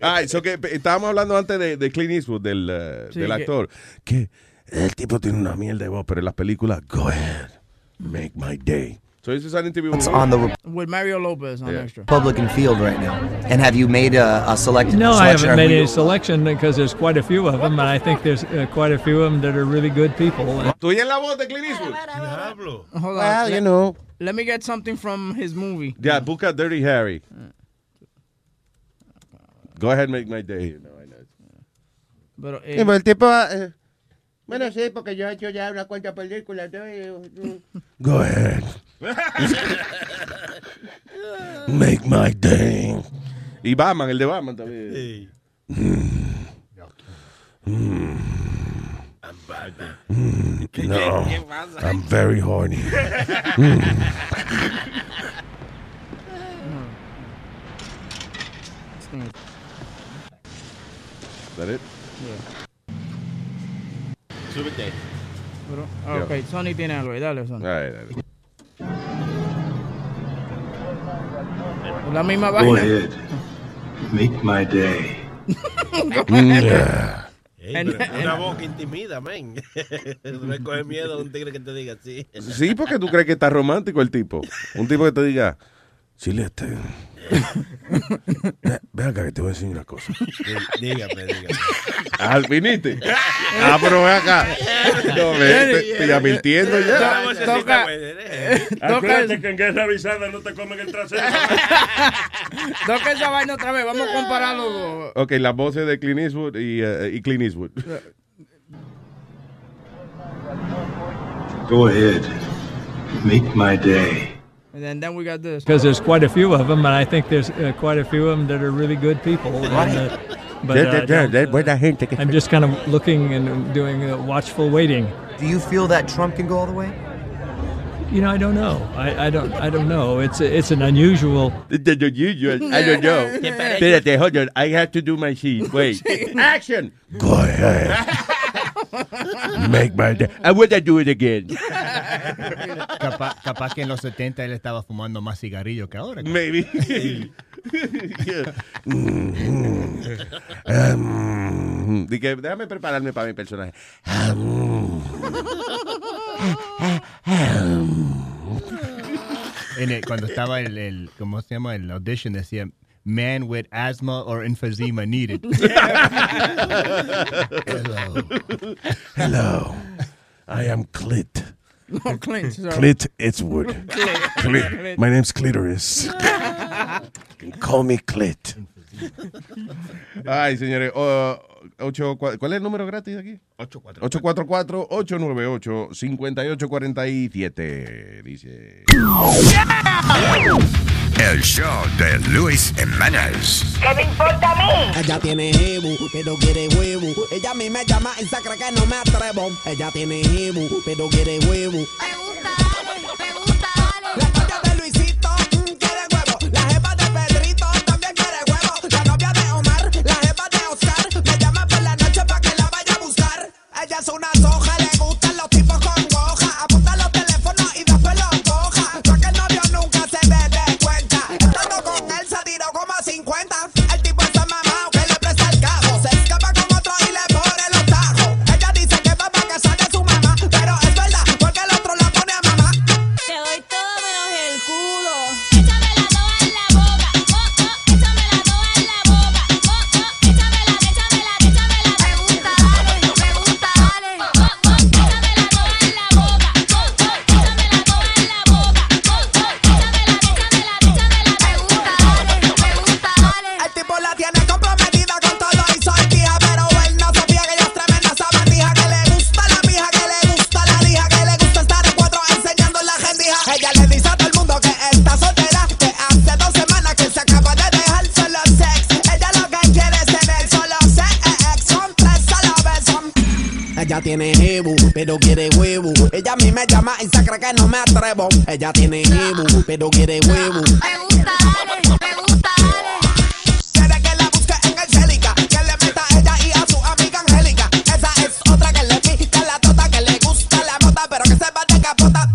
Ay, so que estábamos hablando antes de, de Clint Eastwood, del, eh, Sí, del actor. Que el tipo tiene una mierda de voz, pero en las películas, go ahead, make my day. So this is an interview with- on the With Mario Lopez on Yeah. extra. Republican field right now? And have you made a, a select No, I haven't made Are any selection because there's quite a few of them, and I think there's uh, quite a few of them that are really good people. ¿Tú oyes la voz de Clint Eastwood? Diablo. Hold on. Well, let, you know. let me get something from his movie. Yeah, busca Dirty Harry. Go ahead, and make my day. No, I know. Pero, eh, Sí, pues el tipo. eh, bueno, sí, porque yo he hecho ya una cuanta película. Go ahead. Make my day. Y Batman, el de Batman también. No, I'm very horny. Is that it? Súbete. pero- ah, ok, Sony tiene algo. ahí, Dale, Sony. All right, all right. La misma Go vaina. ahead. Make my day. Yeah. Pero una voz que intimida, men. Tú le coges miedo a un tigre que te diga así. Sí, porque tú crees que está romántico el tipo. Un tipo que te diga, Chilete, ve- acá que te voy a decir una cosa. Dígame, dígame. Al viniste. Ah, pero ve acá. No, ve, te, te ya mintiendo ya. Toca, Acuérdate que en guerra avisada no te comen el trasero. toca esa vaina otra vez. Vamos a comparar los dos. Ok, las voces de Clint Eastwood y, eh, y Clint Eastwood. Go ahead. Make my day. And then, then we got this. Because there's quite a few of them, and I think there's uh, quite a few of them that are really good people. And, uh, but Yeah, uh, yeah, yeah, don't, buena gente que- I'm just kind of looking and doing uh, watchful waiting. Do you feel that Trump can go all the way? You know, I don't know. I, I don't. I don't know. It's a, it's an unusual. I don't know. Espérate, hold on. I have to do my sheet. Wait. Action. Go ahead. Make my day. I want to do it again. Capaz, capaz que en los 70 él estaba fumando más cigarrillos que ahora. Maybe. Um, di que déjame prepararme para mi personaje. Um, En el- cuando estaba el, el, ¿cómo se llama? El audition decía, man with asthma or emphysema needed. Hello. Hello. I am Clit. No, Clint. sorry. Clit Eastwood. Clit. Clit. Clit. My name's Clitoris. Call me Clit. Ay, señores. oh, ocho, cua- ¿Cuál es el número gratis aquí? 844-898-5847. Dice. El show de Luis Jiménez. ¿Qué me importa a mí? Ella tiene jebu, pero quiere huevo. Ella a mí me llama y sacra que no me atrevo. Ella tiene jebu, pero quiere huevo. Me gusta, me gusta, La novia de Luisito mm, quiere huevo. La jefa de Pedrito también quiere huevo. La novia de Omar, la jefa de Oscar. Me llama por la noche para que la vaya a buscar. Ella es una soja, tiene jebu, pero quiere huevo. Ella a mí me llama y se cree que no me atrevo. Ella tiene jebu, pero quiere huevo. Me gusta, dale, me gusta, dale. Quiere que la busque en el Celica, que le meta a ella y a su amiga Angélica. Esa es otra que le pica la tota, que le gusta la mota, pero que se va de capota.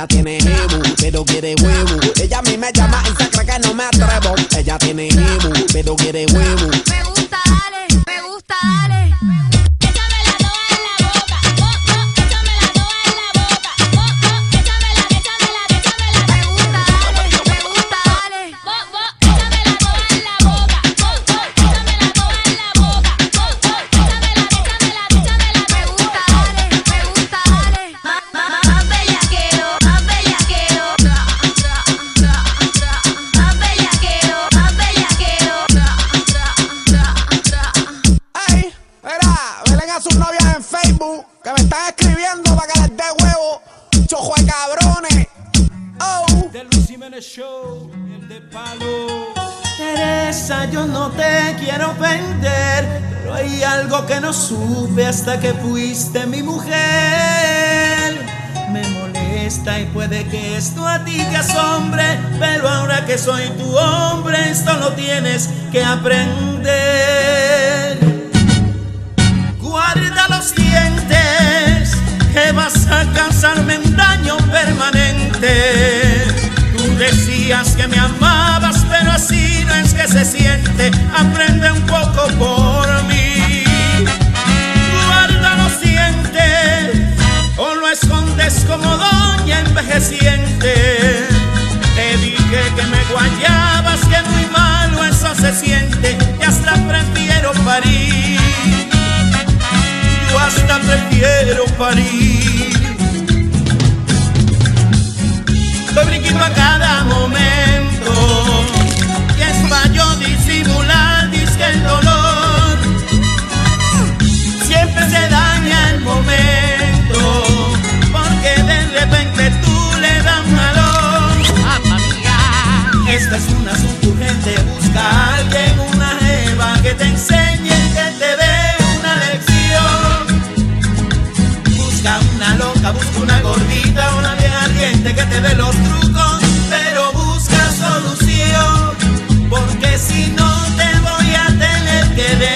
Ella tiene jebu, pero quiere huevo. Ella a mí me llama y se cree que no me atrevo. Ella tiene jebu, pero quiere huevo. Algo que no supe hasta que fuiste mi mujer. Me molesta y puede que esto a ti te asombre, pero ahora que soy tu hombre, esto lo tienes que aprender. Guarda los dientes, que vas a causarme un daño permanente. Tú decías que me amabas, pero así no es que se siente. Aprende un poco por mí. Escondes como doña envejeciente. Te dije que me guayabas, que muy malo eso se siente, y hasta prefiero parir. Yo hasta prefiero parir. Estoy brinquito a cada momento. Y es pa' yo disimular, disque. Busca a alguien, una jeva que te enseñe, que te dé una lección. Busca una loca, busca una gordita, una vieja ardiente que te dé los trucos, pero busca solución, porque si no te voy a tener que dejar.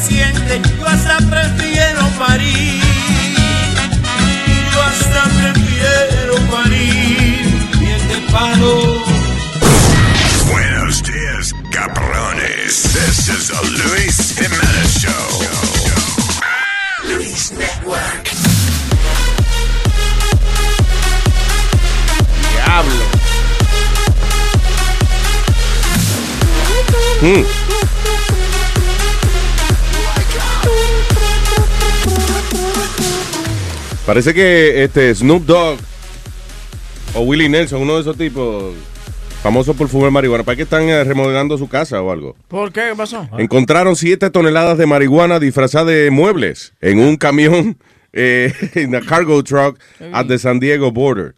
Siente, yo hasta prefiero parir. Yo hasta prefiero parir. Bien de palo. Buenos dias, cabrones. This is the Luis Jimenez Show. Luis Network. Diablo. Mm. Parece que este Snoop Dogg o Willie Nelson, uno de esos tipos famosos por fumar marihuana, ¿para qué están eh, remodelando su casa o algo? ¿Por qué? ¿Qué pasó? Encontraron 7 toneladas de marihuana disfrazada de muebles en un camión, eh, en a cargo truck at the San Diego border.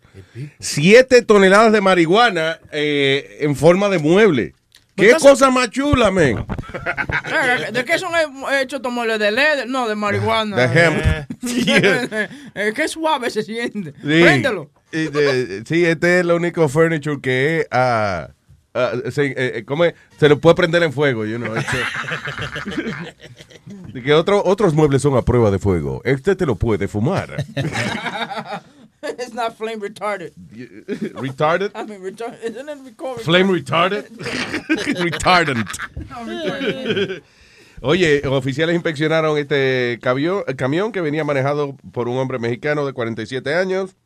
7 toneladas de marihuana eh, en forma de mueble. ¿Qué Entonces- cosa más chula, men? Eh, ¿De qué son hechos estos muebles? ¿De leather? No, de marihuana. De hemp. Qué suave se siente. Sí. Préndelo. Y de- sí, este es el único furniture que es, ah, ah, se, eh, eh, ¿cómo es? se lo puede prender en fuego, you know, este. Que otro- otros muebles son a prueba de fuego. Este te lo puede fumar. It's not flame retarded. Retarded? I mean, retarded. Isn't it Flame retarded? Retardant. No, retarded. Oye, oficiales inspeccionaron este camión, camión que venía manejado por un hombre mexicano de 47 años.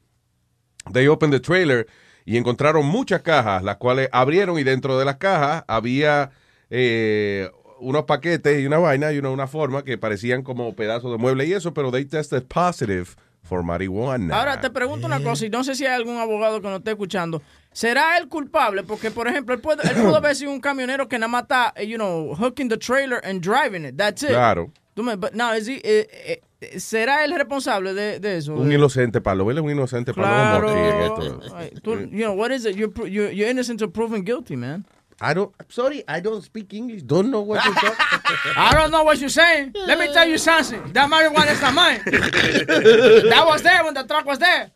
They opened the trailer y encontraron muchas cajas, las cuales abrieron y dentro de las cajas había eh, unos paquetes y una vaina y una, una forma que parecían como pedazos de mueble y eso, pero they tested positive for marijuana. Ahora te pregunto una cosa y no sé si hay algún abogado que nos esté escuchando. ¿Será él culpable? Porque, por ejemplo, él, puede, él pudo haber sido un camionero que nada más está, eh, you know, hooking the trailer and driving it. That's it. Claro. Tú me- but now, is he- eh, eh, ¿Será él responsable de, de eso? Un De- inocente palo, ¿verdad? Un inocente palo. Claro. Aquí en esto. Ay, tú- you know, what is it? You're, you're, you're innocent until proven guilty, man. I don't, I'm sorry, I don't speak English. Don't know what you're talking I don't know what you're saying. Let me tell you something. That marijuana is not mine. that was there when the truck was there.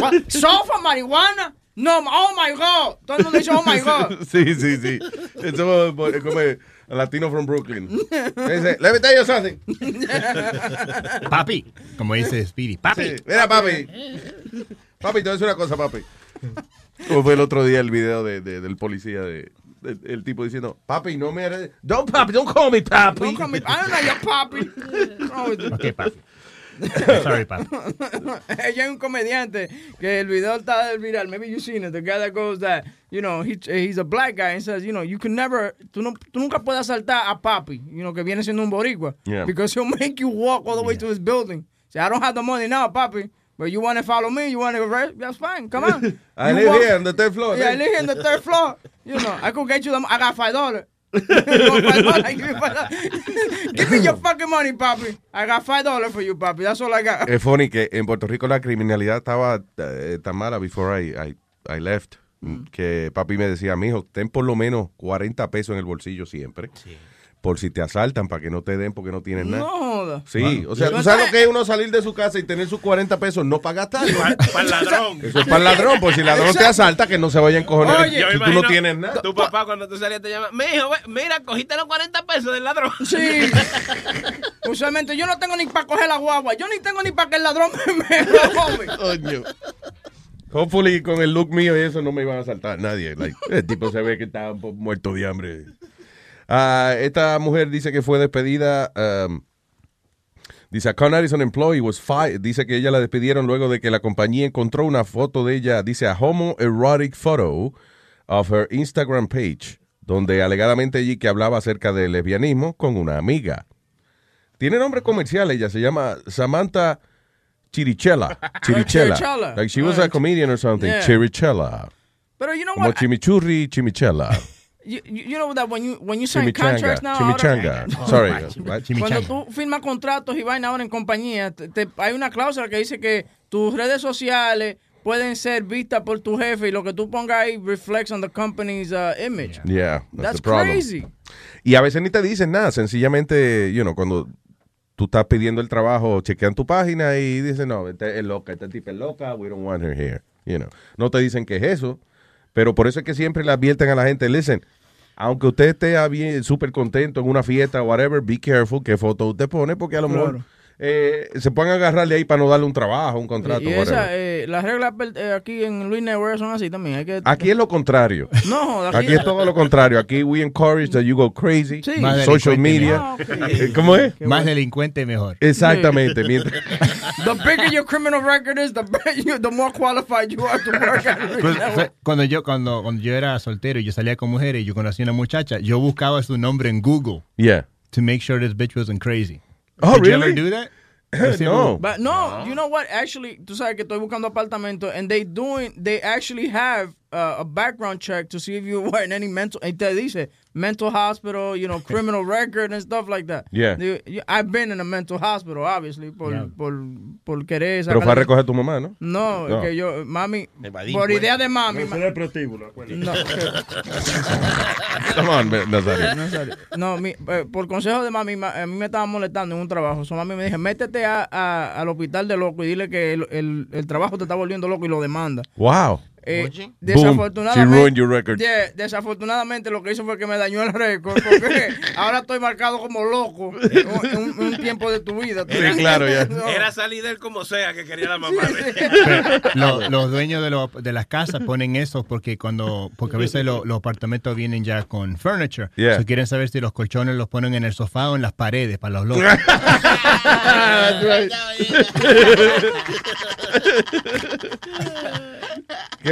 What? Sofa marijuana? No, oh my God. Todo el mundo dice, oh my God. Sí, sí, sí. Es como el latino from Brooklyn. Dice, let me tell you something. Papi, como dice Speedy. Papi. Sí, Mira, papi. Papi, te voy a decir una cosa, papi. Como fue el otro día el video de, de- del policía de, el tipo diciendo, papi, no me eres- Don't papi, don't call me papi. Don't call me- I don't know your papi. Ok, papi. Sorry, papi. Ella es un comediante que el video está viral. Maybe you've seen it. The guy that goes that, you know, he, he's a black guy and says, you know, you can never, tú, no, tú nunca puedes asaltar a papi, you know, que viene siendo un boricua. Yeah. Because he'll make you walk all the way to his building. Say, I don't have the money now, papi. But you want to follow me? You want to arrest? That's fine. Come on. I You live walk- here on the third floor. Yeah, I live here on the third floor. You know, I could get you the. I got five dollars. Give me your fucking money, papi. I got five dollars for you, papi. That's all I got. Es funny que en Puerto Rico la criminalidad estaba eh, tan mala before I, I, I left que papi me decía, mijo, ten por lo menos 40 pesos en el bolsillo siempre. Por si te asaltan, para que no te den porque no tienes nada. No. Sí, o sea, tú sabes lo que es uno salir de su casa y tener sus 40 pesos, no para gastar. Para el ladrón. Eso es para el ladrón, por si el ladrón te asalta, que no se vaya a encojonar Oye, yo si tú no tienes nada. Tu papá cuando tú salías te llama, mijo, ve, mira, cogiste los 40 pesos del ladrón. Sí. Usualmente yo no tengo ni para coger la guagua. Yo ni tengo ni para que el ladrón me, me robe. Coño. Hopefully con el look mío y eso no me iban a asaltar nadie. Like, el tipo se ve que poco muerto de hambre. Ah, esta mujer dice que fue despedida. um, dice, a Conrad is an employee was fired. Dice que ella la despidieron luego de que la compañía encontró una foto de ella. Dice, a homoerotic photo of her Instagram page. Donde alegadamente allí que hablaba acerca del lesbianismo con una amiga. Tiene nombre comercial ella. Se llama Samantha Chirichella. Chirichella. Chirichella. Like she was a comedian or something. Yeah. Chirichella. Pero you know Como what? chimichurri, chimichella. You, you know that when you when you sign contracts now, Chimichanga. ahora- Sorry. Cuando tú firmas contratos y vaina ahora en compañía, te- te- hay una cláusula que dice que tus redes sociales pueden ser vistas por tu jefe y lo que tú pongas ahí reflects on the company's uh, image. Yeah, that's, That's the problem. crazy. Y a veces ni te dicen nada, sencillamente, you know, cuando tú estás pidiendo el trabajo, chequean tu página y dicen, no, este es loca, esta tipa es loca, we don't want her here, you know. No te dicen que es eso, pero por eso es que siempre le advierten a la gente, listen, aunque usted esté súper contento en una fiesta, whatever, be careful qué foto usted pone, porque a lo mejor. Eh, se pueden agarrarle ahí para no darle un trabajo, un contrato, Y esa, eh, las reglas eh, aquí en Luis Network son así también. Hay que, Aquí es lo contrario. No, joda, Aquí es todo lo contrario. Aquí we encourage that you go crazy. Sí. Más Social delincuente media. Ah, ok. Eh, ¿Cómo es? Más delincuente, mejor. Exactamente. Mientras, The bigger your criminal record is, the, you, the more qualified you are to work at Luis Pues, Network. cuando yo cuando, cuando yo era soltero y yo salía con mujeres y yo conocí a una muchacha, yo buscaba su nombre en Google yeah. to make sure this bitch wasn't crazy. Oh, Did you really? ever do that? no. But no, you know what? Actually, tú sabes que estoy buscando apartamento and they doing, they actually have uh, a background check to see if you were in any mental, y te dice mental hospital, you know, criminal record and stuff like that. Yeah. You- you- I've been in a mental hospital, obviously, por, Yeah. por, por querer Pero fue a recoger tu mamá, ¿no? No, No. que yo, mami, Evadí, por pues. idea de mami. Eso es prostíbulo, acuérdate. No, Come on, Nazario. No, sorry. No, mi- eh, por consejo de mami, ma- a mí me estaban molestando en un trabajo. So, mami me dijo, métete a- a- al hospital de loco y dile que el, el- el trabajo te está volviendo loco y lo demanda. Wow. Eh, desafortunadamente, She ruined your record. Yeah, desafortunadamente lo que hizo fue que me dañó el récord porque ahora estoy marcado como loco en un, un tiempo de tu vida. Sí, claro, ya. No. Era salir del como sea que quería la mamá. Lo- los dueños de, lo- de las casas ponen eso porque cuando porque a veces lo- los apartamentos vienen ya con furniture. Yeah. So quieren saber si los colchones los ponen en el sofá o en las paredes para los locos.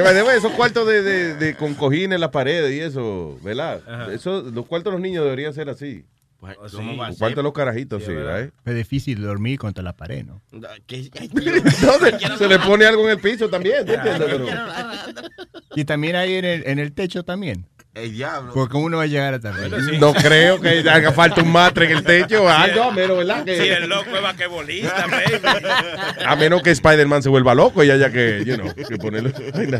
By the way, esos cuartos de, de, de con cojines en las paredes y eso, ¿verdad? Eso, los cuartos de los niños deberían ser así. Pues, Sí. ¿Cómo va a Los ser? cuartos de los carajitos, sí, verdad. Es difícil dormir contra la pared, ¿no? ¿Qué? Entonces, se le pone algo en el piso también, ¿te entiendes? Pero- Y también hay en el, en el techo también. El diablo. Porque uno va a llegar hasta arriba. No creo que haga falta un matre en el techo o algo, a menos, ¿verdad? Que- Si el loco es vaquebolista. A menos que Spider-Man se vuelva loco y haya que, you know, que no.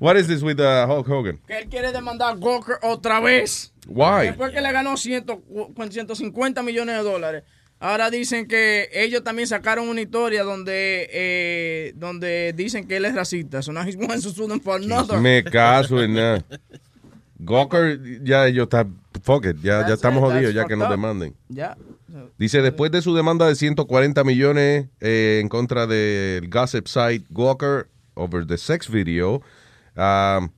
What is this with uh, Hulk Hogan? Que él quiere demandar a Gawker otra vez. Why? Después que le ganó 100, con 150 millones de dólares. Ahora dicen que ellos también sacaron una historia donde eh, donde dicen que él es racista. So now he's going to for another. Me caso en nada. Gawker, ya ellos están, fuck it, ya, ya estamos it, jodidos, ya que nos demanden. Ya. Dice, después de su demanda de 140 millones eh, en contra del gossip site Gawker over the sex video, um,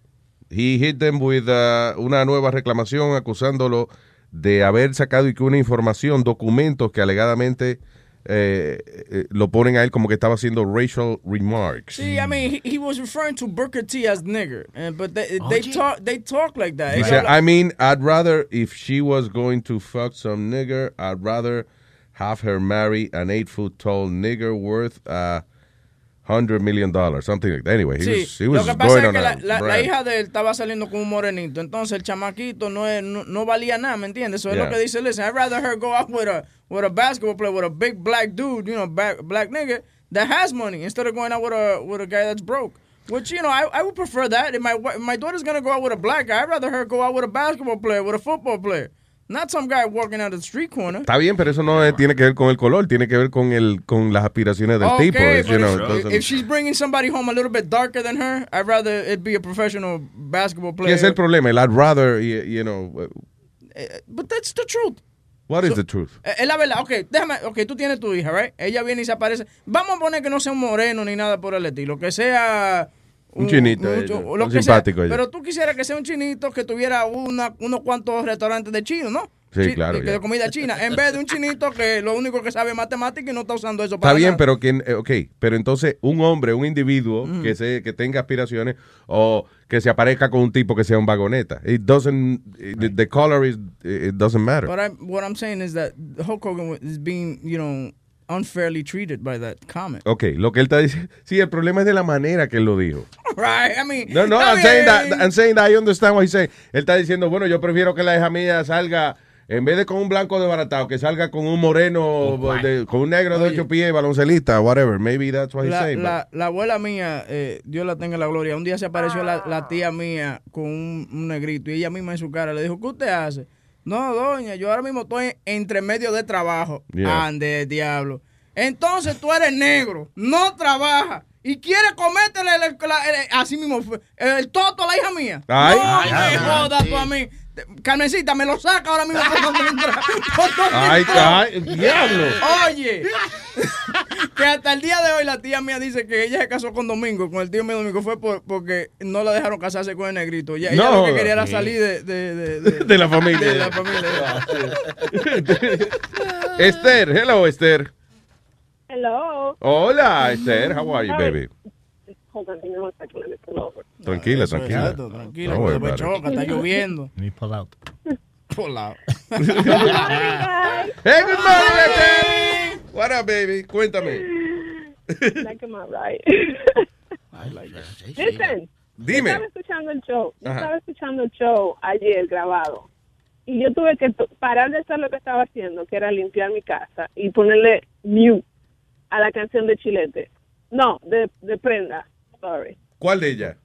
he hit them with uh, una nueva reclamación acusándolo de haber sacado y que una información, documentos que alegadamente eh, eh, lo ponen a él como que estaba haciendo racial remarks. Sí, I mean, he, he was referring to Booker T as nigger, uh, but they, they talk they talk like that. I mean, I'd rather if she was going to fuck some nigger, I'd rather have her marry an eight foot tall nigger worth a 100 million dollars, something like that. Anyway, he sí. was, he was going on pasa la, la, hija de él estaba saliendo con un morenito, entonces el chamaquito no, es, no, no, valía nada, ¿me entiendes? Eso es lo que dice, listen, I'd rather her go out with a, with a basketball player, with a big black dude, you know, black, black nigga that has money, instead of going out with a, with a guy that's broke. Which, you know, I, I would prefer that. If my, if my daughter's going to go out with a black guy, I'd rather her go out with a basketball player, with a football player. Not some guy walking out of the street corner. Está bien, pero eso no es- tiene que ver con el color, tiene que ver con el con las aspiraciones del tipo. Okay, you but know, if, she's bringing somebody home a little bit darker than her, I'd rather it be a professional basketball ¿Qué player. es el problema? El I'd rather, you, you know, uh, But that's the truth. what is So- the truth? Eh, Es la verdad, ok, déjame, ok, tú tienes tu hija, right? Ella viene y se aparece. Vamos a poner que no sea un moreno ni nada por el estilo, que sea... Un chinito, un- ella, o lo tan que sea. simpático. Pero tú quisieras que sea un chinito que tuviera una, unos cuantos restaurantes de chino, ¿no? Sí, claro, que de comida china. En vez de un chinito que lo único que sabe es matemática y no está usando eso Está para bien, nada. pero que, eh, ok, pero entonces un hombre, un individuo Ujú. que se, que tenga aspiraciones o que se aparezca con un tipo que sea un vagoneta. It doesn't, the, the color is, it doesn't matter. But I, what I'm saying is that Hulk Hogan is being, you know, unfairly treated by that comment. Ok, lo que él está diciendo, sí, el problema es de la manera que él lo dijo. Right, I mean... No, no, I'm saying, that, I'm saying that I understand what he's saying. Él está diciendo, bueno, yo prefiero que la hija mía salga, en vez de con un blanco desbaratado, que salga con un moreno, de- con un negro de ocho pies, baloncelista, whatever. Maybe that's what he's La, saying. but- la, la abuela mía, eh, Dios la tenga en la gloria, un día se apareció la, la tía mía con un, un negrito y ella misma en su cara le dijo, ¿qué usted hace? No, doña, yo ahora mismo estoy entre medio de trabajo. Yeah. Ande, diablo. Entonces tú eres negro, no trabajas y quieres comértele el, el- la- el- así mismo el, toto a la hija mía. Ay. no Ay, me ay, jodas tú a mí. Carmencita, me lo saca ahora mismo por donde entra. Por donde Ay, entra. ay, diablo. Oye, que hasta el día de hoy la tía mía dice que ella se casó con Domingo, con el tío mío Domingo, fue por- porque no la dejaron casarse con el negrito. Ella, ella No lo que quería era salir de, de, de, de- De la familia. de la familia. Esther, hello, Esther. Hello. Hola, Esther. How are you, baby? Hold on, give me one second. Let me pull over. Tranquila, tranquila. exacto, tranquila, it. choca, está lloviendo. Let me pull out. Pull out. Hey, good morning, Esther. What up, baby? Cuéntame. Like am I right? Listen. Dime. Yo estaba escuchando el show. Yo Ajá. estaba escuchando el show ayer grabado. Y yo tuve que parar de hacer lo que estaba haciendo, que era limpiar mi casa, y ponerle mute a la canción de Chilete. No, de, de Prenda. Sorry. ¿Cuál de ellas?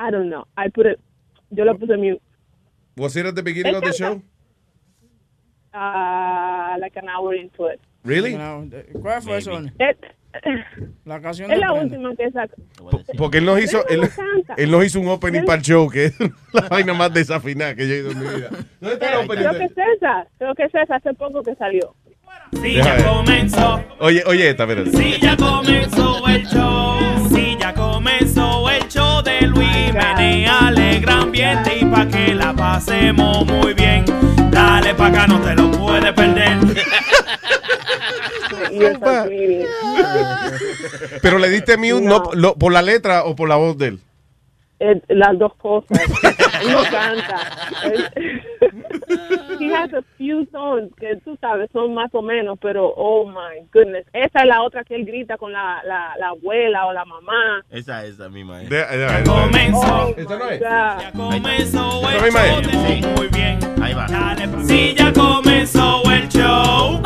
I don't know. I put it, yo lo puse mute. Was it at the beginning of the show? Uh, like an hour into it. Really? ¿Cuál fue eso? Es, La canción es la última que saco. Porque él nos hizo, él, él nos hizo un opening para el show, que es la vaina más desafinada que yo he ido en mi vida. ¿Dónde está el opening? Creo que es esa. Creo que es esa. Hace poco que salió. Si ya comenzó, Oye, oye, esta, espérate. si ya comenzó el show, si ya comenzó el show de Luis Menea, alegre ambiente y pa' que la pasemos muy bien. Dale pa' acá, no te lo puedes perder. Pero le diste mute no, lo- por la letra o por la voz de él. Eh, las dos cosas. Uno canta. He has a few songs que tú sabes son más o menos, pero oh my goodness. Esa es la otra que él grita con la, la, la abuela o la mamá. Esa, esa misma es. Comenzó. ¿Esta no es? Ya comenzó ¿Esa el misma show es? muy bien. Ahí va. Ya comenzó el show.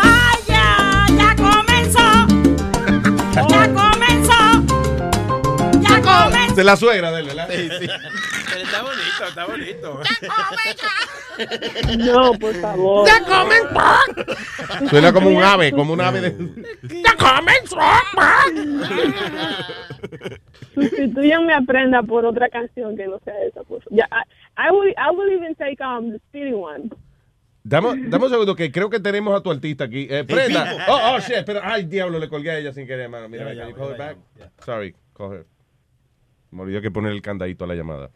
De la suegra de él, ¿verdad? Sí, sí. Pero está bonito, está bonito. No, por favor. Ya comenzó. Suena como un ave, como un ave de... Ya comenzó. Sustituyanme a Prenda por otra canción que no sea esa. Por favor. Ya, I, I, will, I will even take um, the Speedy one. Dame, dame un segundo, que creo que tenemos a tu artista aquí. Eh, prenda. Oh, oh, shit, pero, ay, diablo, le colgué a ella sin querer, hermano. Mira, can you call her back? Sorry, call her. Me olvidó que poner el candadito a la llamada.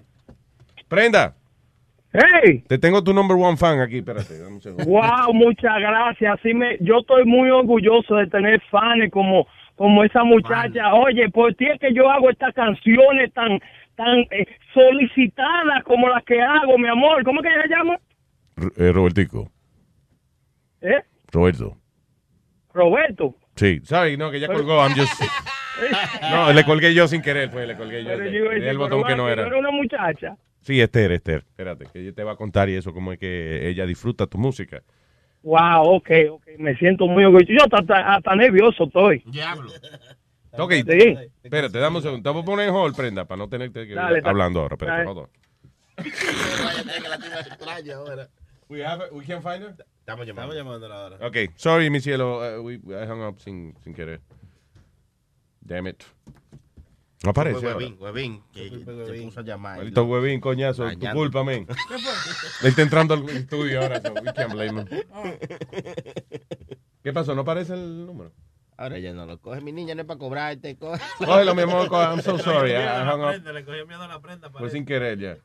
Prenda. Hey. Te tengo tu number one fan aquí, espérate. dame un. Wow, muchas gracias. Así me, yo estoy muy orgulloso de tener fans como, como esa muchacha. Oye, por ti es que yo hago estas canciones tan, tan eh, solicitadas como las que hago, mi amor. ¿Cómo que se llama? Eh, Robertico. ¿Eh? Roberto. Roberto. Sí, sorry, no, que ya colgó. I'm just, No, le colgué yo sin querer, pues, le colgué yo. Pero el botón que no era. era una muchacha. Sí, Esther, Esther. Espérate, que ella te va a contar y eso, cómo es que ella disfruta tu música. Wow, ok, ok. Me siento muy orgulloso. Yo hasta, hasta- hasta nervioso estoy. Diablo. Ok, Sí. espérate, dame un segundo. Te voy a poner en hold, prenda, para no tenerte que Dale, hablando ahora. Espérate, hold on. We have it, we can find her? Estamos llamando. Estamos llamándola ahora. Ok, sorry, mi cielo. uh, we, I hung up sin, sin querer. Damn it. No aparece. Fue ahora. Huevín, Huevín, que se puso a llamar. Maldito huevín, coñazo. Tu culpa, men. Él está entrando al estudio ahora, so we can't blame him. ¿Qué pasó? ¿No aparece el número? Ahora ya no lo coge. Mi niña no es para cobrarte. Coge. Cógelo, mi amor. coge. I'm so sorry. Prenda, Le cogió miedo a la prenda. Fue sin querer ya.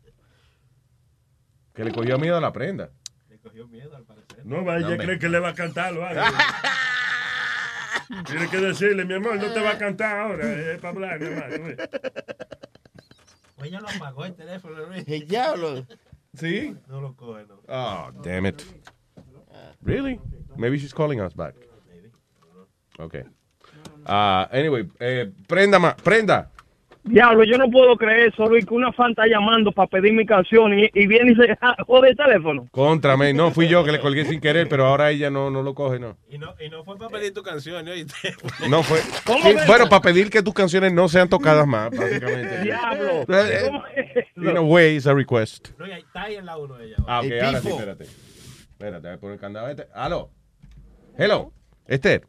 Que le cogió miedo a la prenda. Le cogió miedo al parecer. No, va, ella hombre. cree que le va a cantar o algo. Tiene que decirle, mi amor, no te va a cantar ahora, es para hablar, mi hermano. Pues ella lo apagó el teléfono, Luis. El diablo. ¿Sí? No lo coge, no. Oh, damn it. Really? Maybe she's calling us back. Okay. Uh, anyway, eh, prenda más, prenda. Diablo, yo no puedo creer eso, Luis, que una fan está llamando para pedir mi canción y, y viene y se jode el teléfono. Contra, man. No, fui yo que le colgué sin querer, pero ahora ella no, no lo coge, no. Y no, y no fue para pedir tu canción, ¿no? No fue. ¿Cómo Sí, bueno, no? para pedir que tus canciones no sean tocadas más, básicamente. Diablo. Eh, ¿Cómo es? In a way, it's a request. No, y ahí está ahí en la 1 ella. Ah, ok, ahora sí, espérate. Espérate, voy a poner el candado este. Aló. Hello. Esther.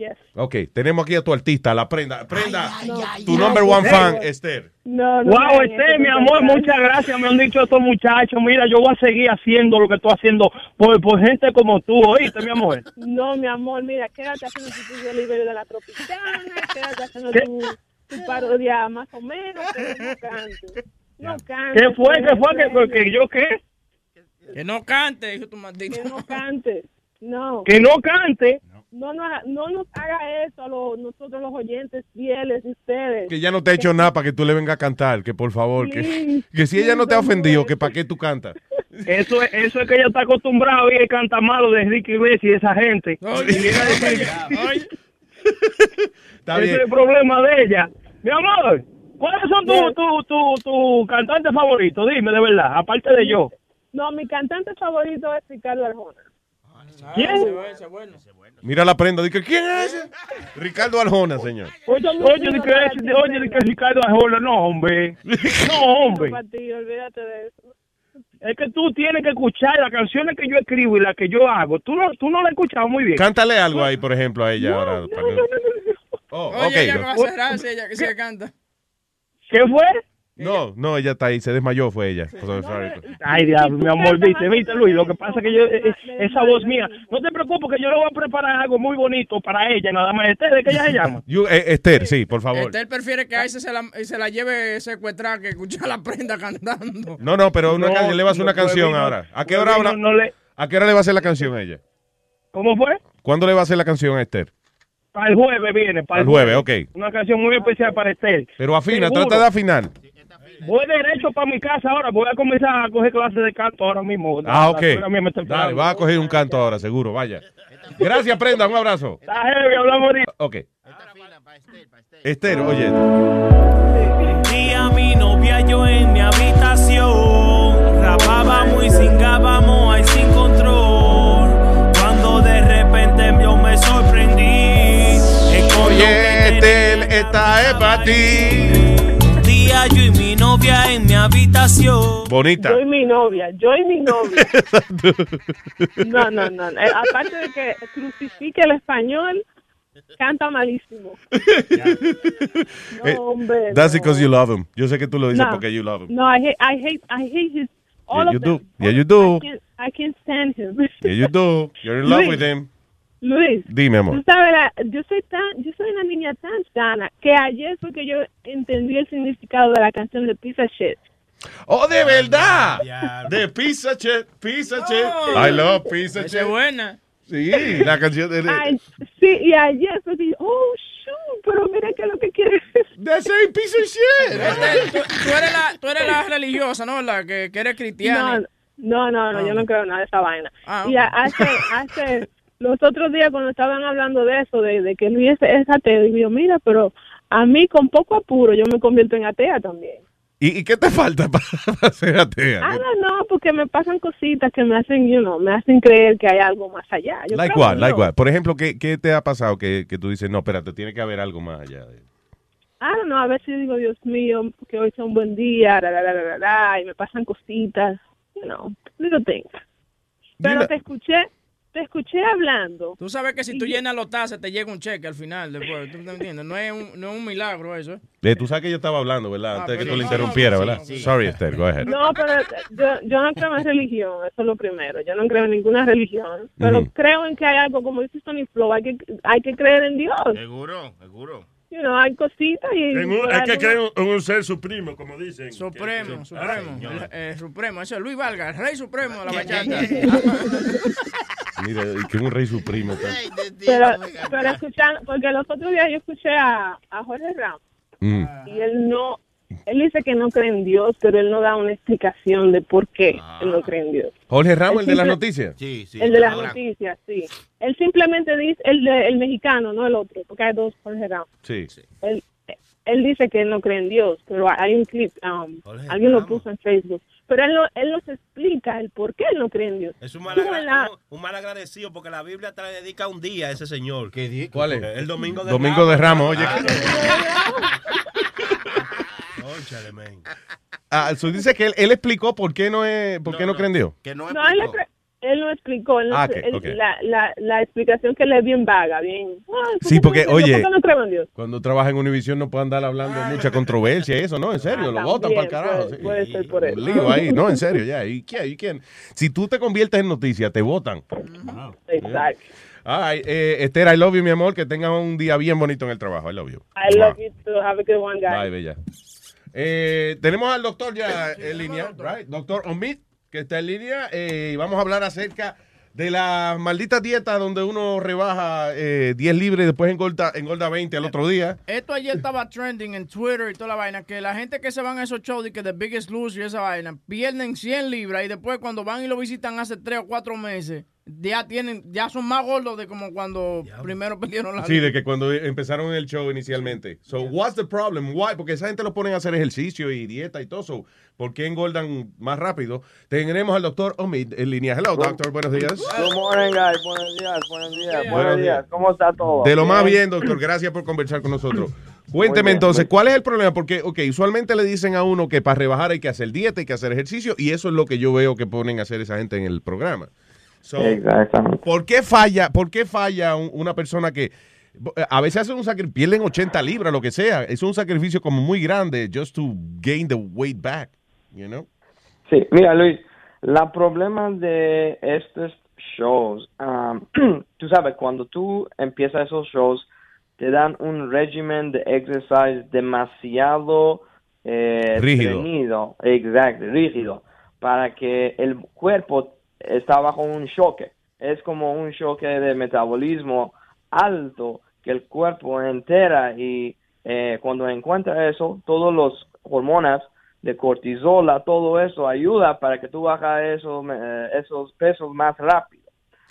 Yes. Ok, tenemos aquí a tu artista, la prenda. Prenda, ay, tu ay, number ay, one ay, fan, ay. Esther. No, no. Wow, hagan este, mi amor, muchas gracias, me han dicho estos muchachos. Mira, yo voy a seguir haciendo lo que estoy haciendo por, por gente como tú, ¿oíste, mi amor? No, mi amor, mira, quédate haciendo tu tuyo libre de la tropicana, quédate haciendo ¿Qué? tu, tu parodia más o menos, pero no cantes. No cantes. ¿Qué fue? ¿Qué fue? ¿Que, que yo qué? Que no cante, tu maldito. Que no cantes. No. Que no cante. No, no, no nos haga eso a los, nosotros los oyentes fieles de ustedes. Que ya no te ha hecho nada para que tú le vengas a cantar, que por favor, que, que si ella no te ha ofendido, que para qué tú cantas. Eso es, eso es que ella está acostumbrada a oír el canta malo de Ricky Iglesias y esa gente. Y Está Ese bien. es el problema de ella. Mi amor, ¿cuáles son tus tu, tu, tu cantantes favoritos? Dime, de verdad, aparte de yo. No, mi cantante favorito es Ricardo Arjona. ¿Quién? Mira la prenda, dice, ¿quién es ese? Ricardo Arjona, señor. Oye, oye, de que, es- oye, de que Ricardo Arjona, no, hombre. No, hombre. Para ti, olvídate de eso. Es que tú tienes que escuchar las canciones que yo escribo y las que yo hago. Tú no, tú no la has escuchado muy bien. Cántale algo ahí, por ejemplo, a ella ahora. para que- Oh, Oye, ok, ella no. no va a cerrar si ella que se canta. ¿Qué fue? No, no, ella está ahí, se desmayó, fue ella. So sorry. Ay, diablo, mi amor, viste, viste, Luis. Lo que pasa es que yo, eh, eh, esa voz mía, no te preocupes que yo le voy a preparar algo muy bonito para ella, nada más. Este, ¿De que ella se llama? You, eh, Esther, sí, por favor. Él prefiere que a ese se la, se la lleve secuestrada que escuchar la prenda cantando. No, no, pero una No, le va a hacer una no, canción ahora. ¿A qué hora, una- le- ¿A qué hora le va a hacer la canción a ella? ¿Cómo fue? ¿Cuándo le va a hacer la canción a Esther? Para el jueves viene. Para El jueves, ok. Una canción muy especial para Estel. Pero afina, Seguro. trata de afinar. Voy derecho para mi casa ahora. Voy a comenzar a coger clases de canto ahora mismo. Ah, ok. Dale, esperando. va a coger un canto ahora, seguro, vaya. Gracias, Prenda, un abrazo. Está heavy, hablamos ahorita. Ok. Esther, oye. Vi a mi novia yo en mi habitación. Rapábamos y cingábamos ahí sin control. Cuando de repente yo me sorprendí. Oye, Esther, esta es para ti. Día yo y mi novia en mi habitación. Bonita. Yo y mi novia, yo y mi novia. No, no, no. Eh, aparte de que crucifique el español, canta malísimo. Eh, No, hombre. That's no. because you love him. Yo sé que tú lo dices No. porque you love him. No, I hate, I hate, I hate his. All Yeah, of you do. them. Yeah, you do. I can't, I can't stand him. Yeah, you do. You're in love Luis. with him. Luis, Dime, amor. tú sabes, la- yo soy tan, yo soy una niña tan sana que ayer fue que yo entendí el significado de la canción de Pizza Shit. ¡Oh, de verdad! De Pizza Chet, Pizza Chet. I love Pizza Chet. es buena. Sí, la canción de... Ay, sí, y ayer fue que yo, oh, shoot, pero mira que lo que quiere That's a piece of shit. Tú, tú eres la, tú eres la religiosa, ¿no? La que, que eres cristiana. No, no, no, yo no creo nada de esa vaina. Ah, y ok. a- hace, hace, los otros días cuando estaban hablando de eso, de, de que Luis es, es ateo, digo yo, mira, pero a mí con poco apuro yo me convierto en atea también. ¿Y, y qué te falta para ser atea? Ah, no, no, porque me pasan cositas que me hacen, you know, me hacen creer que hay algo más allá. Yo Like what, que like no. what. Por ejemplo, ¿qué, qué te ha pasado que, que tú dices, no, espérate, tiene que haber algo más allá? de- Ah, no, a veces digo, Dios mío, que hoy sea un buen día, ra, ra, ra, y me pasan cositas, you know, little things. Pero te escuché, te escuché hablando. Tú sabes que si tú llenas los tazas te llega un cheque al final después. ¿Tú me entiendes? No es un, no es un milagro eso. ¿eh? Eh, tú sabes que yo estaba hablando, ¿verdad? Antes de que tú le no, interrumpieras, no, ¿verdad? sí, sí. Sorry, Esther, go ahead. No, pero yo, yo no creo en religión, eso es lo primero. Yo no creo en ninguna religión, pero creo en que hay algo, como dice Tony Flow, hay que, hay que creer en Dios. Seguro, seguro. You know, hay cositas y... En un- hay que creer en un ser supremo, como dicen. Supremo, Que- supremo. Ay, eh, supremo, eso es Luis Valga, el rey supremo de la ¿Qué, bachata. Mira, y que un rey supremo. está. Pero, pero escuchando, porque los otros días yo escuché a, a Jorge Ramos Mm. y él no, él dice que no cree en Dios, pero él no da una explicación de por qué él no cree en Dios. Jorge Ramos, el de las noticias. Sí, sí. el de las noticias, sí. Él simplemente dice, el, de- el mexicano, no el otro, porque hay dos Jorge Ramos. Sí. Él, él dice que él no cree en Dios, pero hay un clip, um, alguien lo puso en Facebook, pero él, no, él nos explica el por qué él no cree en Dios. Es un mal, la- un, un mal agradecido porque la Biblia te dedica un día a ese señor. ¿Cuál es? El domingo de Domingo de Ramos, oye. Cónchale, men. Ah, so dice que él, él explicó por qué no es, por qué no, cree en Dios. Que no No, él, él no explicó. él no- Ah, ok, él-. La, la, la explicación que le es bien vaga, bien. "Ay, ¿por Sí, qué porque, no oye, ¿por qué no creo en Dios? Cuando trabaja en Univision no puede andar hablando mucha controversia y eso, ¿no? En serio, lo votan para el carajo. puede- sí. Puede ser por eso. Lío ahí, no, en serio, ya. ¿Y quién? ¿Y quién? Si tú te conviertes en noticia, te votan. Exacto. Ay, eh, Esther, I love you, mi amor. Que tengas un día bien bonito en el trabajo. I love you. I love you too. Have a good one, guys. Bye, bella. Eh, tenemos al doctor ya en línea, right? Doctor Omid, que está en línea. eh, y vamos a hablar acerca de la maldita dieta donde uno rebaja eh, 10 libras y después engorda, engorda 20 al otro día. Esto ayer estaba trending en Twitter y toda la vaina, que la gente que se van a esos shows y que The Biggest Loser y esa vaina, pierden 100 libras y después cuando van y lo visitan hace 3 o 4 meses, ya tienen, ya son más gordos de como cuando primero perdieron la Sí, de que cuando empezaron el show inicialmente. So, what's the problem? Why? Porque esa gente lo ponen a hacer ejercicio y dieta y todo. So, ¿Por qué engordan más rápido? Tenemos al doctor Omid en línea. Hello, doctor. Buenos días. Good morning, guys. Buenos días, buenos días, Buenos buenos días. ¿Cómo está todo? De lo más bien, doctor. Gracias por conversar con nosotros. Cuénteme bien, entonces, ¿cuál es el problema? Porque, ok, usualmente le dicen a uno que para rebajar hay que hacer dieta, hay que hacer ejercicio, y eso es lo que yo veo que ponen a hacer esa gente en el programa. So, Exactamente. ¿Por qué falla, por qué falla un- una persona que a veces hacen un sacrificio, pierden 80 libras, lo que sea? Es un sacrificio como muy grande just to gain the weight back, you know? Sí, mira Luis, la problema de estos shows, um, tú sabes, cuando tú empiezas esos shows, te dan un régimen de exercise demasiado eh, Rígido. exacto, rígido, para que el cuerpo está bajo un choque. Es como un choque de metabolismo alto que el cuerpo entera y eh, cuando encuentra eso, todos los hormonas de cortisola, todo eso ayuda para que tú bajas esos, eh, esos pesos más rápido.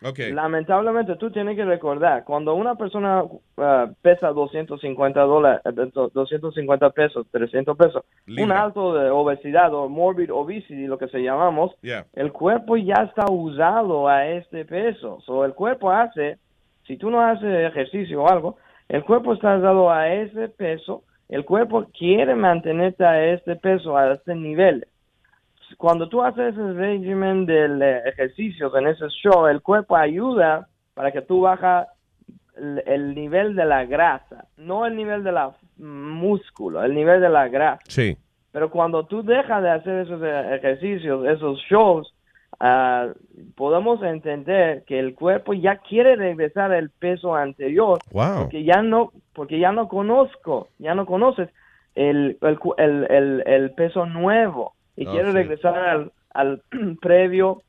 Okay. Lamentablemente tú tienes que recordar, cuando una persona uh, pesa 250 dólares, eh, 250 pesos, 300 pesos, un alto de obesidad o morbid obesity, lo que se llamamos, Yeah. el cuerpo ya está usado a este peso. So, el cuerpo hace, si tú no haces ejercicio o algo, el cuerpo está usado a ese peso, el cuerpo quiere mantenerte a este peso, a este nivel. Cuando tú haces ese régimen del eh, ejercicio en ese show, el cuerpo ayuda para que tú bajas el, el nivel de la grasa, no el nivel de la músculo, el nivel de la grasa. Sí. Pero cuando tú dejas de hacer esos eh, ejercicios, esos shows, ah, podemos entender que el cuerpo ya quiere regresar al peso anterior Wow. porque ya no porque ya no conozco, ya no conoces el, el, el- el peso nuevo y Oh, quiere sí. regresar al, al previo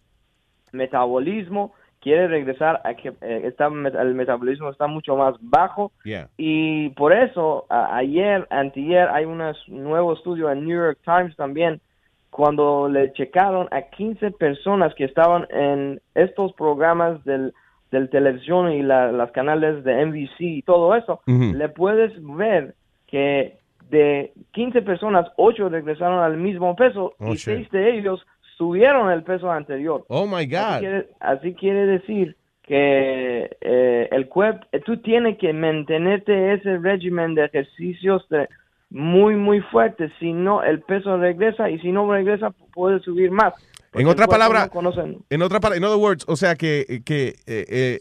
metabolismo, quiere regresar a que eh, está, el metabolismo está mucho más bajo Yeah. y por eso, a- ayer, antier, hay un nuevo estudio en New York Times también, cuando le checaron a 15 personas que estaban en estos programas del, del televisión y la- las canales de NBC y todo eso, le puedes ver que de 15 personas, 8 regresaron al mismo peso Oh, y shit. 6 de ellos subieron el peso anterior. Oh my Así God. quiere, así quiere decir que eh, el cuerpo, tú tienes que mantenerte ese régimen de ejercicios de- muy, muy fuerte. Si no, el peso regresa y si no regresa, puede subir más. Porque En no conoce- en otra palabra, in other words, o sea que, que eh, eh,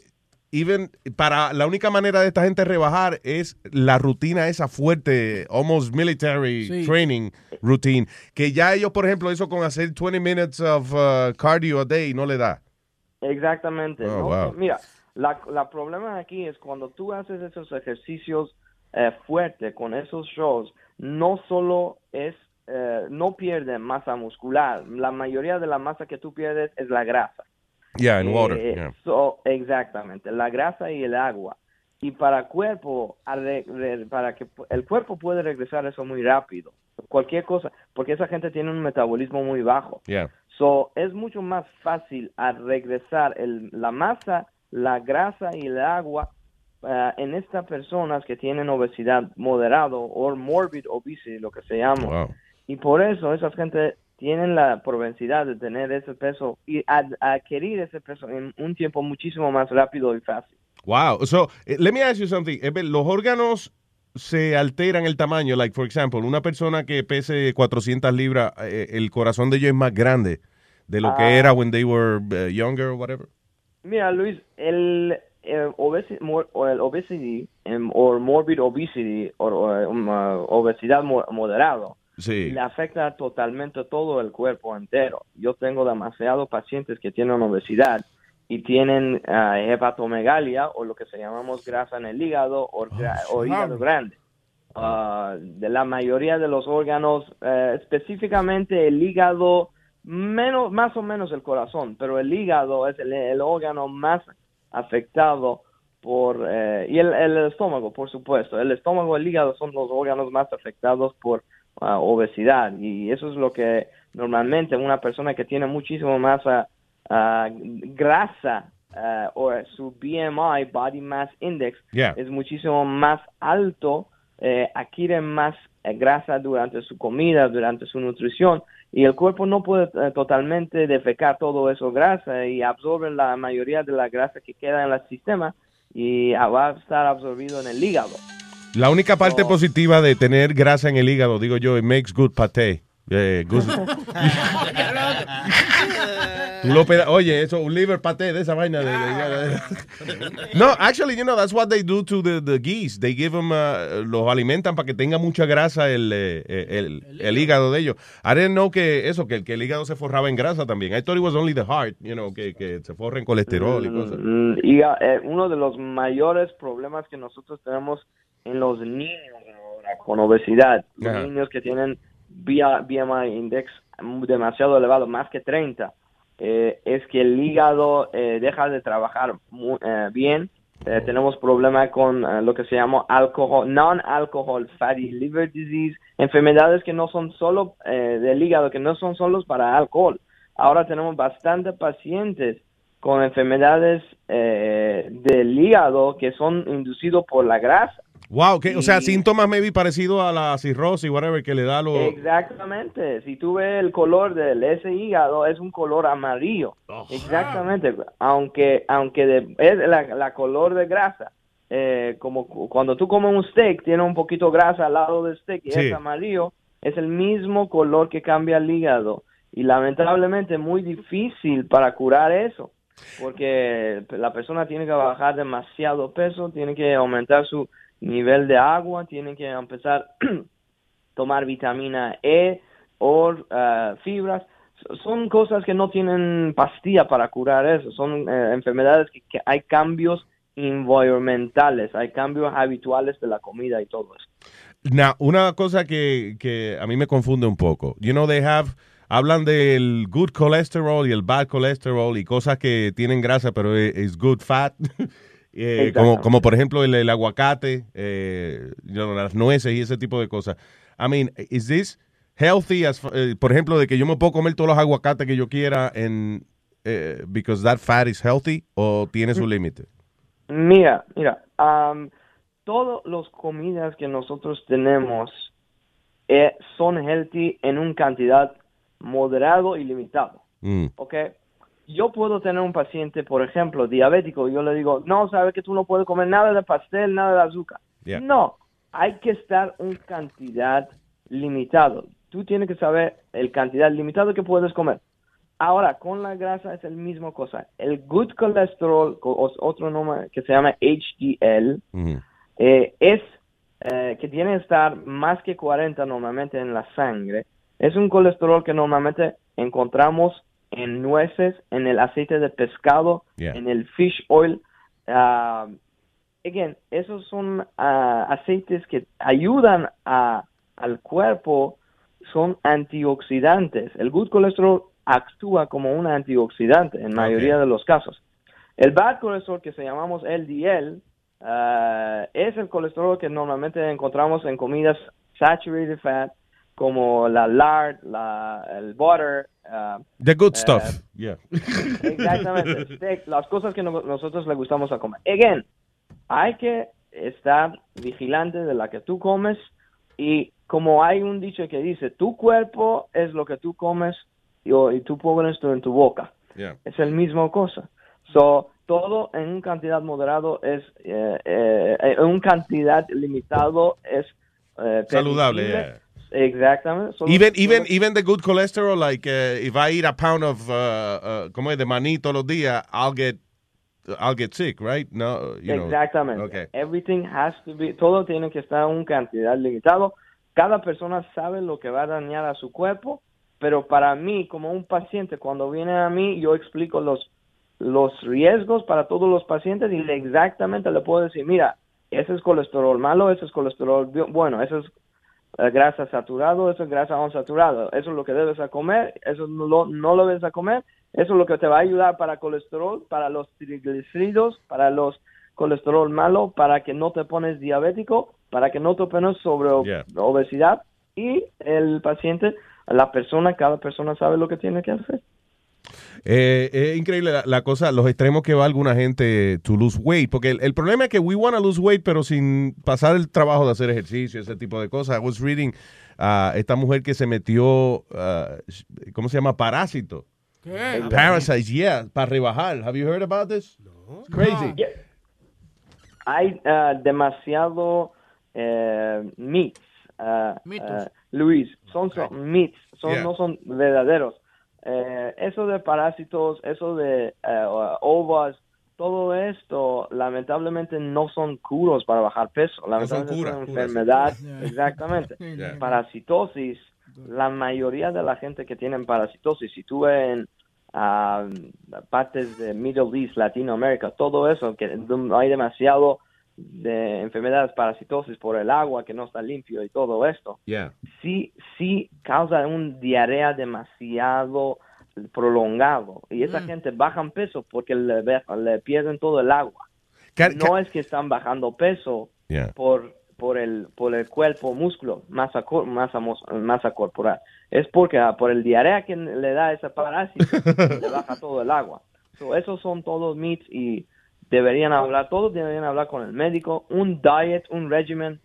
even para la única manera de esta gente rebajar es la rutina esa fuerte, almost military Sí. training routine, que ya ellos, por ejemplo, eso con hacer 20 minutes of uh, cardio a day no le da. Exactamente. Oh, ¿no? wow. Mira, la, la problema aquí es cuando tú haces esos ejercicios eh, fuertes con esos shows, no solo es, eh, no pierdes masa muscular, la mayoría de la masa que tú pierdes es la grasa. Yeah, in water. Eh, yeah. so, exactamente, la grasa y el agua. Y para cuerpo, para que el cuerpo puede regresar eso muy rápido. Cualquier cosa, porque esa gente tiene un metabolismo muy bajo. Yeah. So, es mucho más fácil a regresar el, la masa, la grasa y el agua ah, en estas personas que tienen obesidad moderado o morbid obesity, lo que se llama. Wow. Y por eso esas gente tienen la propensidad de tener ese peso y ad- adquirir ese peso en un tiempo muchísimo más rápido y fácil. Wow. So, eh, let me ask you something. Los órganos se alteran el tamaño. Like, for example, una persona que pese 400 libras, eh, el corazón de ellos es más grande de lo que Ah. era when they were eh, younger or whatever. Mira, Luis, el, el, obesi- el obesity em, o morbid obesity o, um, uh, obesidad mo- moderado Sí. le afecta totalmente todo el cuerpo entero. Yo tengo demasiados pacientes que tienen obesidad y tienen ah, hepatomegalia o lo que se llamamos grasa en el hígado o, gra- o hígado grande. Ah, de la mayoría de los órganos, eh, específicamente el hígado, menos, más o menos el corazón, pero el hígado es el, el órgano más afectado por, eh, y el, el estómago, por supuesto. El estómago y el hígado son los órganos más afectados por ah, obesidad y eso es lo que normalmente una persona que tiene muchísimo más ah, grasa o su BMI, Body Mass Index, Yeah. es muchísimo más alto, eh, adquiere más eh, grasa durante su comida, durante su nutrición, y el cuerpo no puede eh, totalmente defecar todo eso grasa y absorbe la mayoría de la grasa que queda en el sistema y va a estar absorbido en el hígado. La única parte Oh. positiva de tener grasa en el hígado, digo yo, it makes good pate. Eh, good- Tú lo peda- Oye, eso, un liver paté de esa vaina. De, de- de- no, actually, you know, that's what they do to the, the geese. They give them, uh, los alimentan para que tenga mucha grasa el, eh, el, el hígado de ellos. I didn't know que eso, que, que el hígado se forraba en grasa también. I thought it was only the heart, you know, que, que se forra en colesterol y cosas. Mm, Y eh, uno de los mayores problemas que nosotros tenemos en los niños ahora con obesidad, los niños que tienen BMI index demasiado elevado, más que 30, eh, es que el hígado eh, deja de trabajar mu- eh, bien. Eh, tenemos problemas con eh, lo que se llama alcohol, non-alcohol fatty liver disease, enfermedades que no son solo eh, del hígado, que no son solos para alcohol. Ahora tenemos bastantes pacientes con enfermedades del hígado que son inducidos por la grasa. Wow, que, o sea, síntomas maybe parecido a la cirrosis, whatever, que le da lo... Exactamente. Si tú ves el color de ese hígado, es un color amarillo. Exactamente. Aunque aunque de- es la, la color de grasa. Eh, como cu- cuando tú comes un steak, tiene un poquito de grasa al lado del steak y Sí. es amarillo, es el mismo color que cambia el hígado. Y lamentablemente es muy difícil para curar eso. Porque la persona tiene que bajar demasiado peso, tiene que aumentar su nivel de agua, tiene que empezar tomar vitamina E o ah, fibras. Son cosas que no tienen pastilla para curar eso. Son eh, enfermedades que, hay cambios environmentales, hay cambios habituales de la comida y todo eso. Now, una cosa que, que a mí me confunde un poco. You know, they have, hablan del good cholesterol y el bad cholesterol y cosas que tienen grasa, pero es good fat. Eh, como, como por ejemplo el, el aguacate, eh, you know, las nueces y ese tipo de cosas. I mean, is this healthy? As, eh, por ejemplo, de que yo me puedo comer todos los aguacates que yo quiera en, eh, because that fat is healthy o tiene su límite. Mira, mira, am, todas las comidas que nosotros tenemos son healthy en una cantidad moderado y limitado. Mm. ¿ok? Yo puedo tener un paciente, por ejemplo, diabético, y yo le digo, no, sabes que tú no puedes comer nada de pastel, nada de azúcar. Yeah. No, hay que estar una cantidad limitado. Tú tienes que saber el cantidad limitada que puedes comer. Ahora, con la grasa es el mismo cosa. El good cholesterol, otro nombre que se llama HDL, eh, es eh, que tiene que estar más que 40 normalmente en la sangre. Es un colesterol que normalmente encontramos en nueces, en el aceite de pescado, Yeah. en el fish oil. Ah, again, esos son ah, aceites que ayudan a, al cuerpo, son antioxidantes. El good cholesterol actúa como un antioxidante en mayoría de los casos. El bad cholesterol que se llamamos LDL ah, es el colesterol que normalmente encontramos en comidas saturated fat como la lard, la, el butter. Ah, The good eh, stuff. Yeah. Exactamente. Las cosas que no- nosotros le gustamos a comer. Again, hay que estar vigilante de la que tú comes y como hay un dicho que dice, tu cuerpo es lo que tú comes y, y tú pones esto en tu boca. Yeah. Es el mismo cosa. So, todo en una cantidad moderado es, eh, eh, en una cantidad limitado es eh, Saludable, permisible. Exactamente. Solo- Even, solo- even, even the good cholesterol, like uh, if I eat a pound of, uh, uh, como es, de maní todos los días, I'll get, I'll get sick, right? No, you know. Exactamente. Okay. Everything has to be, todo tiene que estar en una cantidad limitado. Cada persona sabe lo que va a dañar a su cuerpo, pero para mí, como un paciente, cuando viene a mí, yo explico los, los riesgos para todos los pacientes y le- exactamente le puedo decir, mira, ese es colesterol malo, ese es colesterol bu- bueno, ese es grasa saturado, eso es grasa insaturado, eso es lo que debes a comer, eso no lo, no lo debes a comer, eso es lo que te va a ayudar para colesterol, para los triglicéridos, para los colesterol malo, para que no te pones diabético, para que no te pones sobre Yeah. obesidad y el paciente, la persona, cada persona sabe lo que tiene que hacer. Eh, es increíble la, la cosa, los extremos que va alguna gente to lose weight, porque el, el problema es que we want to lose weight, pero sin pasar el trabajo de hacer ejercicio, ese tipo de cosas. I was reading a esta mujer que se metió, uh, ¿cómo se llama? Parásito. ¿Qué? Parasites, yeah, para rebajar. Have you heard about this? It's crazy. Yeah. Hay ah, demasiado eh, myths, Mitos. ah, Luis, son, son myths, son, Yeah. no son verdaderos. Eh, eso de parásitos, eso de eh, ovas, todo esto lamentablemente no son curos para bajar peso, lamentablemente curas, son curas. enfermedad, Yeah. exactamente. Yeah. Parasitosis, la mayoría de la gente que tienen parasitosis, si tú en ah, partes de Middle East, Latinoamérica, todo eso, que hay demasiado de enfermedades parasitosis por el agua que no está limpio y todo esto, Yeah. sí, sí causa un diarrea demasiado prolongado y esa gente bajan peso porque le, pierden todo el agua. No es que están bajando peso Yeah. por por el por el cuerpo músculo masa cor- masa masa corporal es porque ah, por el diarrea que le da ese parásito le baja todo el agua So, esos son todos mitos y deberían hablar todos deberían hablar con el médico un diet un régimen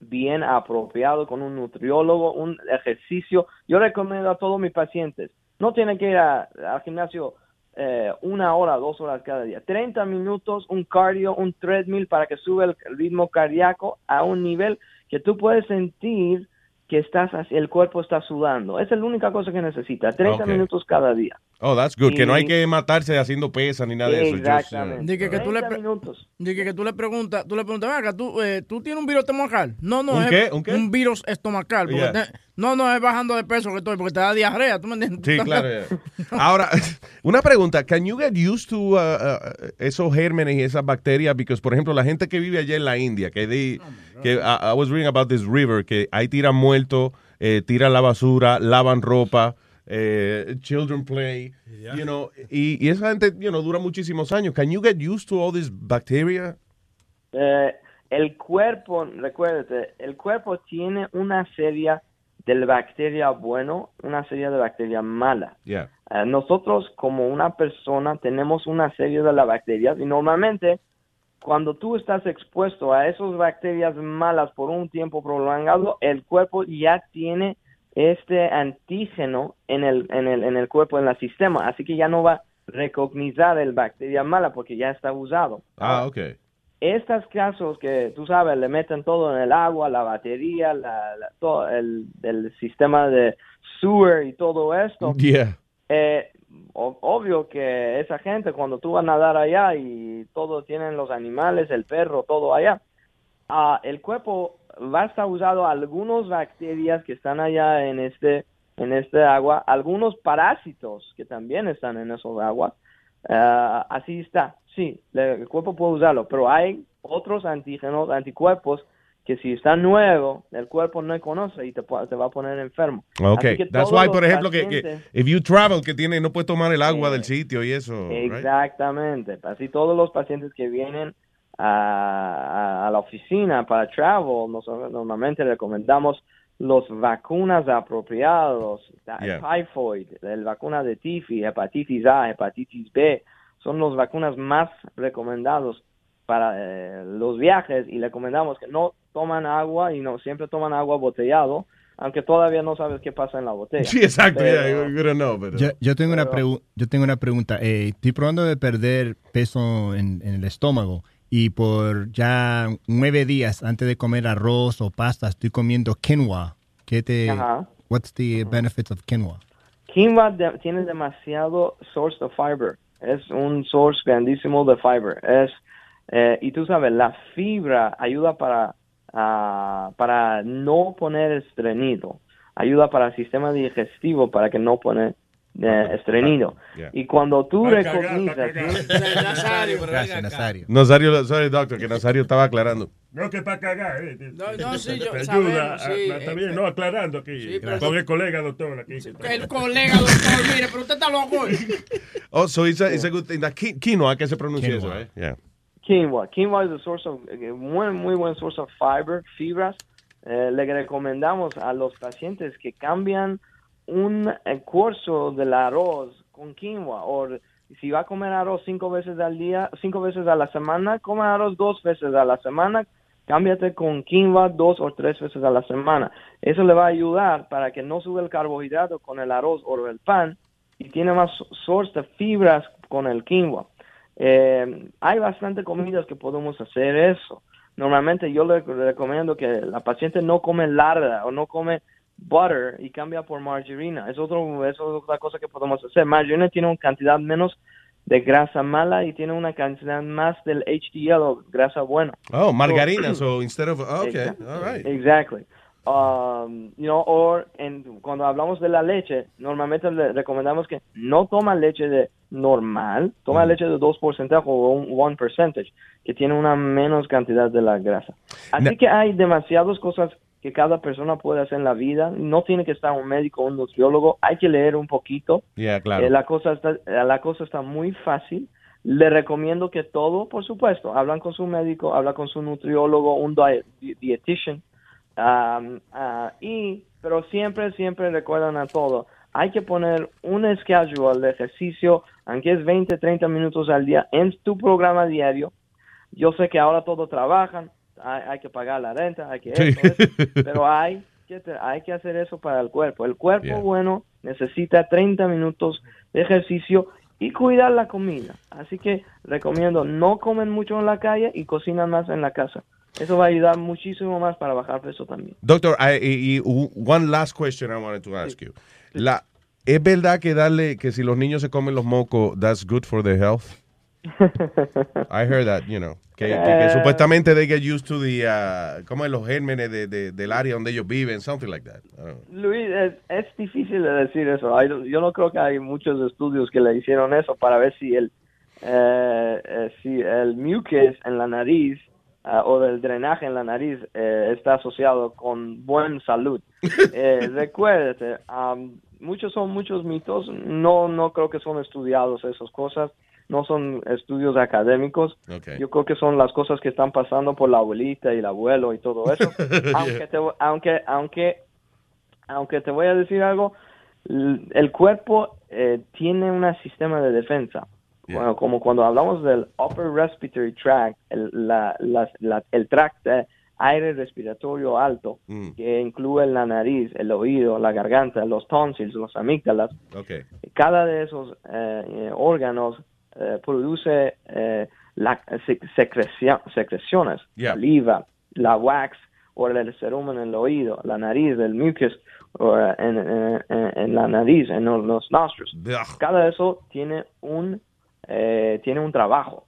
bien apropiado con un nutriólogo un ejercicio yo recomiendo a todos mis pacientes no tienen que ir a- al gimnasio eh, una hora, dos horas cada día. 30 minutos, un cardio, un treadmill para que sube el ritmo cardíaco a un nivel que tú puedes sentir que estás el cuerpo está sudando. Esa es la única cosa que necesita. 30 Ok. minutos cada día. Oh, that's good. Que no hay que matarse haciendo pesas ni nada de eso. Exactamente. Dije que tú le, 30 pre- minutos. dije que tú le preguntas, tú le preguntas, "Venga, ¿tú, eh, ¿tú tienes un virus estomacal? No, no, ¿Un es qué? ¿Un qué? virus estomacal. porque Yeah. te- no, no, es bajando de peso que estoy, porque te da diarrea, ¿tú me entiendes? Sí, claro. yeah. Ahora, una pregunta. Can you get used to uh, uh, esos gérmenes y esas bacterias? Because, por ejemplo, la gente que vive allá en la India, que, they- que I, I was reading about this river, que ahí tiran muertos, eh, tiran la basura, lavan ropa, eh, children play, you know, y, y esa gente, you know, dura muchísimos años. Can you get used to all this bacteria? Eh, el cuerpo, recuérdate, el cuerpo tiene una serie de bacterias bueno, una serie de bacterias mala. Yeah. Eh, nosotros como una persona tenemos una serie de las bacterias y normalmente cuando tú estás expuesto a esas bacterias malas por un tiempo prolongado, el cuerpo ya tiene este antígeno en el, en el, en el cuerpo, en el sistema, así que ya no va a recognizar el bacteria mala porque ya está usado. Ah, ok. Estos casos que tú sabes, le meten todo en el agua, la batería, la, la- todo el, el sistema de sewer y todo esto, Yeah. eh, obvio que esa gente cuando tú vas a nadar allá y todo tienen los animales, el perro, todo allá, ah, el cuerpo va a estar usando algunas bacterias que están allá en este en este agua, algunos parásitos que también están en esos aguas. Ah, así está, sí, el cuerpo puede usarlo, pero hay otros antígenos, anticuerpos que si está nuevo, el cuerpo no conoce y te, va a poner enfermo. Ok, that's why, por ejemplo, que, if you travel, que tiene, no puedes tomar el agua del sitio y eso, right? Exactamente. Así todos los pacientes que vienen a, a- a la oficina para travel, nosotros normalmente recomendamos los vacunas apropiados, la- Yeah. typhoid, la vacuna de tifi, hepatitis A, hepatitis B, son los vacunas más recomendados para eh, los viajes y recomendamos que no toman agua y no siempre toman agua botellado, aunque todavía no sabes qué pasa en la botella. Sí, exacto, Pero- yeah, you know, pero- Yo, yo tengo una Pero- pregu- yo tengo una pregunta. Eh, estoy probando de perder peso en, en el estómago y por ya nueve días antes de comer arroz o pasta estoy comiendo quinoa. ¿Qué te? Ajá. What's the benefits of quinoa? Quinoa de- tiene demasiado source de fiber. Es un source grandísimo de fiber. Es, eh, y tú sabes, la fibra ayuda para, ah, para no poner estreñido. Ayuda para el sistema digestivo para que no pone eh, estreñido. Yeah. Y cuando tú cagar. Nazario, Gracias. Nazario. Nazario, sorry, doctor, que Nazario estaba aclarando. No, que para cagar. Eh. No, no, sí, yo- Te sabemos, ayuda. sí, a- está eh, bien, no, aclarando aquí. Sí, con el colega doctor aquí. El colega, doctor, mire, pero usted está loco. Oh, so it's a, it's a good thing. That quinoa, que se pronuncia Quinoa. eso, right? Yeah. Quinoa. Quinoa es a source of, eh, muy, muy buen source of fiber, fibras. Eh, le recomendamos a los pacientes que cambian un eh, curso del arroz con quinoa o si va a comer arroz cinco veces al día, cinco veces a la semana, come arroz dos veces a la semana, cámbiate con quinoa dos o tres veces a la semana. Eso le va a ayudar para que no sube el carbohidrato con el arroz o el pan y tiene más source de fibras con el quinoa. Eh, hay bastante comidas que podemos hacer eso. Normalmente yo le recomiendo que la paciente no come larda o no come butter y cambia por margarina. Es, otro, es otra cosa que podemos hacer. Margarina tiene una cantidad menos de grasa mala y tiene una cantidad más del HDL o grasa buena. Oh, margarina, so instead of, oh, okay, Exactly. all right. Exactly. Um, you know, or en, cuando hablamos de la leche, normalmente le recomendamos que no toma leche de normal, toma leche de 2% o un 1%, que tiene una menos cantidad de la grasa. Así Na- que hay demasiadas cosas que cada persona puede hacer en la vida. No tiene que estar un médico o un nutriólogo, hay que leer un poquito. Yeah, claro. Eh, la, cosa está, eh, la cosa está muy fácil. Le recomiendo que todo, por supuesto, hablan con su médico, habla con su nutriólogo, un di- dietitian. um, ah, y, pero siempre, siempre recuerdan a todo. Hay que poner un schedule de ejercicio, aunque es 20, 30 minutos al día, en tu programa diario. Yo sé que ahora todos trabajan, hay, hay que pagar la renta, hay que Sí. esto, esto, pero hay que, hay que hacer eso para el cuerpo. El cuerpo Yeah. bueno necesita 30 minutos de ejercicio y cuidar la comida. Así que recomiendo no comen mucho en la calle y cocinan más en la casa. Eso va a ayudar muchísimo más para bajar peso también. Doctor, I- y, y u- one last question I wanted to ask you. La, ¿Es verdad que darle, que si los niños se comen los mocos, that's good for their health? I heard that, you know. Que, que- que Eh. supuestamente they get used to the, uh, como los gérmenes de, de- del área donde ellos viven, something like that. Luis, es, es difícil de decir eso. Hay- yo no creo que hay muchos estudios que le hicieron eso para ver si el, eh, eh, si el mucus en la nariz ah, o el drenaje en la nariz eh, está asociado con buena salud. Eh, recuérdate, am, muchos son muchos mitos. No, no creo que son estudiados esas cosas. No son estudios académicos. Okay. Yo creo que son las cosas que están pasando por la abuelita y el abuelo y todo eso. aunque, te, aunque, aunque aunque te voy a decir algo, el cuerpo eh, tiene un sistema de defensa. Bueno, como cuando hablamos del upper respiratory tract, el, la, la- la- el tract de aire respiratorio alto, Mm. que incluye la nariz, el oído, la garganta, los tonsils, los amígdalas, Okay. cada de esos eh, eh, órganos eh, produce eh, la, secreciones, Yeah. saliva, la wax o el cerumen en el oído, la nariz, el mucus o, eh, en, en- la nariz, en los, nostrils. Cada eso tiene un eh, tiene un trabajo.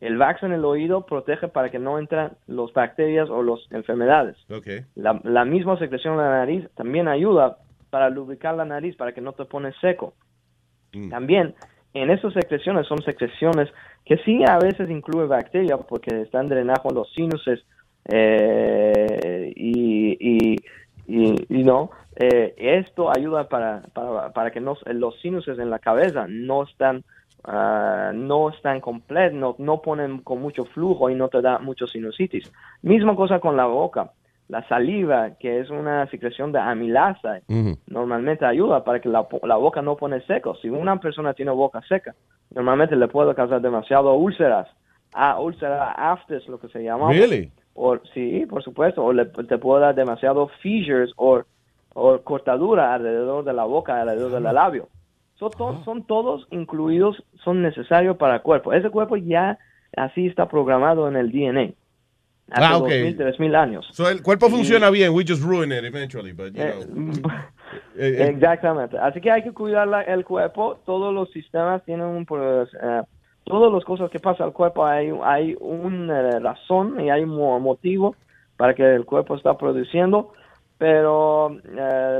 El wax en el oído protege para que no entren las bacterias o las enfermedades. Okay. La, la misma secreción en la nariz también ayuda para lubricar la nariz, para que no te pones seco. También, en esas secreciones son secreciones que sí a veces incluye bacterias porque están drenando los sinuses eh, y, y, y, no. Eh, esto ayuda para, para, para que no, los sinuses en la cabeza no están ah, no están completos, no, no ponen con mucho flujo y no te da mucho sinusitis. Misma cosa con la boca. La saliva, que es una secreción de amilasa, normalmente ayuda para que la, la boca no pone seco. Si una persona tiene boca seca, normalmente le puede causar demasiado úlceras. Ah, úlcera aftes, lo que se llama. Really? O, sí, por supuesto. O le, te puede dar demasiado fissures o, o cortadura alrededor de la boca, alrededor del labio. Son, to- son todos incluidos, son necesarios para el cuerpo. Ese cuerpo ya así está programado en el DNA. Hace Ah, ok. 2000, 3000 años. So el cuerpo Y- funciona bien, we just ruin it eventually, but you Eh, know. Eh, eh, Exactamente. Así que hay que cuidar la- el cuerpo. Todos los sistemas tienen un, eh, todas las cosas que pasa al cuerpo hay, hay una razón y hay un mo- motivo para que el cuerpo está produciendo. Pero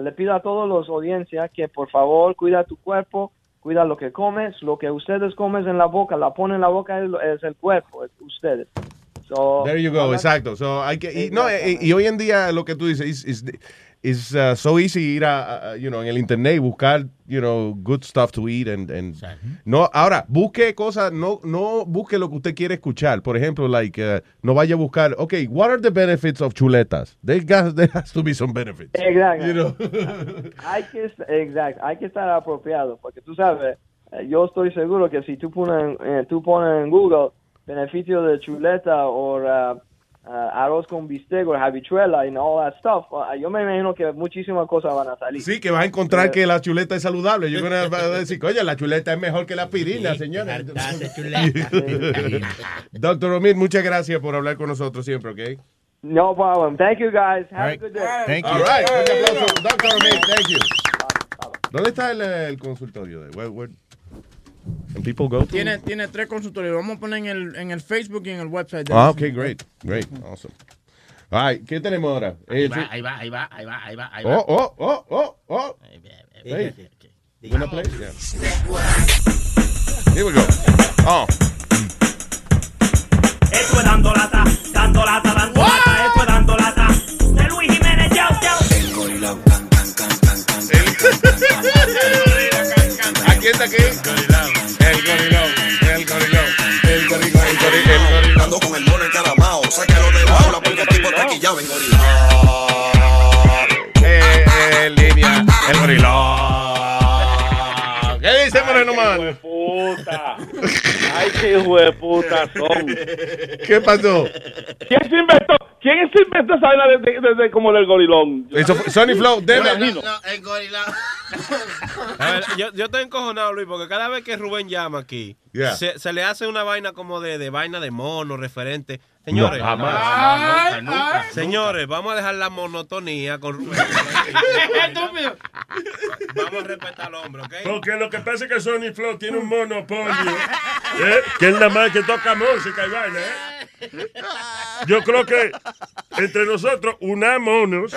le pido a todos los audiencias que por favor cuida tu cuerpo, cuida lo que comes, lo que ustedes comen en la boca, la ponen en la boca es, es el cuerpo, es ustedes. So, There you go, exacto. So, hay que, y, no, y, y hoy en día lo que tú dices es is, uh, so easy ir a, a, you know, en el internet y buscar, you know, good stuff to eat and, and no, ahora busque cosas, no, no busque lo que usted quiere escuchar. Por ejemplo, like, uh, no vaya a buscar, okay, what are the benefits of chuletas? There, got- there has to be some benefits. Exacto. You know? hay que exacto, hay que estar apropiado, porque tú sabes, eh, yo estoy seguro que si tú pones, eh, tú pones en Google beneficio de chuleta o uh, uh, arroz con bistec o habichuela y all that stuff, uh, yo me imagino que muchísimas cosas van a salir. Sí, que vas a encontrar Eh, que la chuleta es saludable. Yo voy a decir, oye, la chuleta es mejor que la aspirina, señora. Doctor Omid, muchas gracias por hablar con nosotros siempre, ¿ok? No problem. Thank you guys. Have a good day. Thank you. All right. Un aplauso. Doctor Omid, thank you. ¿Dónde está el, el consultorio? de where, can people go to? Tiene, tiene tres consultorios. Vamos a poner en el, en el Facebook y en el website. de Ah, ok, great. Great. Awesome. All right, ¿qué tenemos ahora? Ahí Eh, va, sí. ahí va, ahí va, ahí va, ahí va, ahí va. Oh, oh, oh, oh, oh. Hey. You wanna play? Yeah. Here we go. Oh. Esto es dando lata, dando lata, dando lata, esto es dando lata. De Luis Jiménez, yo, yo. El gorilao, can, can, can, can, can, Aquí está aquí. El gorilón, el gorilón, el gorilón, el gorilón, el gorilón. Ando con el mono encaramao, sácalo de la aula porque el tipo está quillado en gorila. Eh, en línea, el gorilón. ¿Qué dice Moreno Man? Puta. Qué hijo de puta son. ¿Qué pasó? ¿Quién se inventó? ¿Quién se inventó esa vaina desde de, de- como del gorilón? Eso fue- Sonny Flow, deme. imagino. el gorila. A ver, yo, yo estoy encojonado, Luis, porque cada vez que Rubén llama aquí, Yeah. se, se le hace una vaina como de, de vaina de mono, referente. Señores, No, jamás. Ay, Nunca, ay. señores, vamos a dejar la monotonía con Rubén. Vamos a respetar al hombre, ¿ok? Porque lo que pasa es que Sony Flow tiene un monopolio. ¿eh? Que es nada más que toca música y vaina, ¿eh? Yo creo que entre nosotros unámonos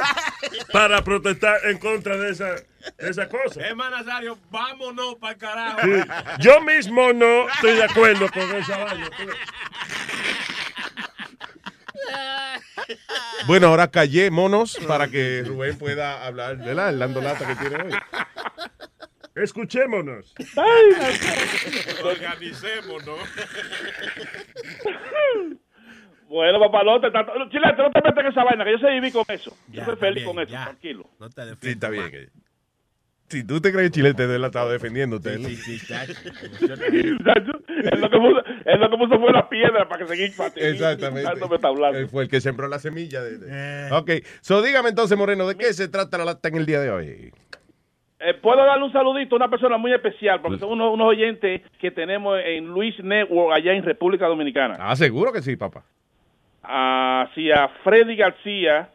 para protestar en contra de esa, de esa cosa. Es Nazario, vámonos para el carajo. Sí. Yo mismo no estoy de acuerdo con esa vaina. Bueno, ahora callé monos para que Rubén pueda hablar de la dando lata que tiene hoy. Escuchémonos. Organicémonos. Bueno, papalote, Chilete, no te metas en esa vaina, que yo sé vivir con eso. Yo soy feliz con eso, tranquilo. No te Sí, está bien. Si tú te crees Chilete él ha estado defendiendo usted. ¿no? Muchacho, Él lo que puso, él lo que puso fue la piedra para que seguir Exactamente. me está hablando. Él fue el que sembró la semilla. De, de- Ok, so dígame entonces, Moreno, ¿de qué se trata la lata en el día de hoy? Eh, Puedo darle un saludito a una persona muy especial, porque son unos, unos oyentes que tenemos en Luis Network allá en República Dominicana. Ah, seguro que sí, papá. Así a Freddy García,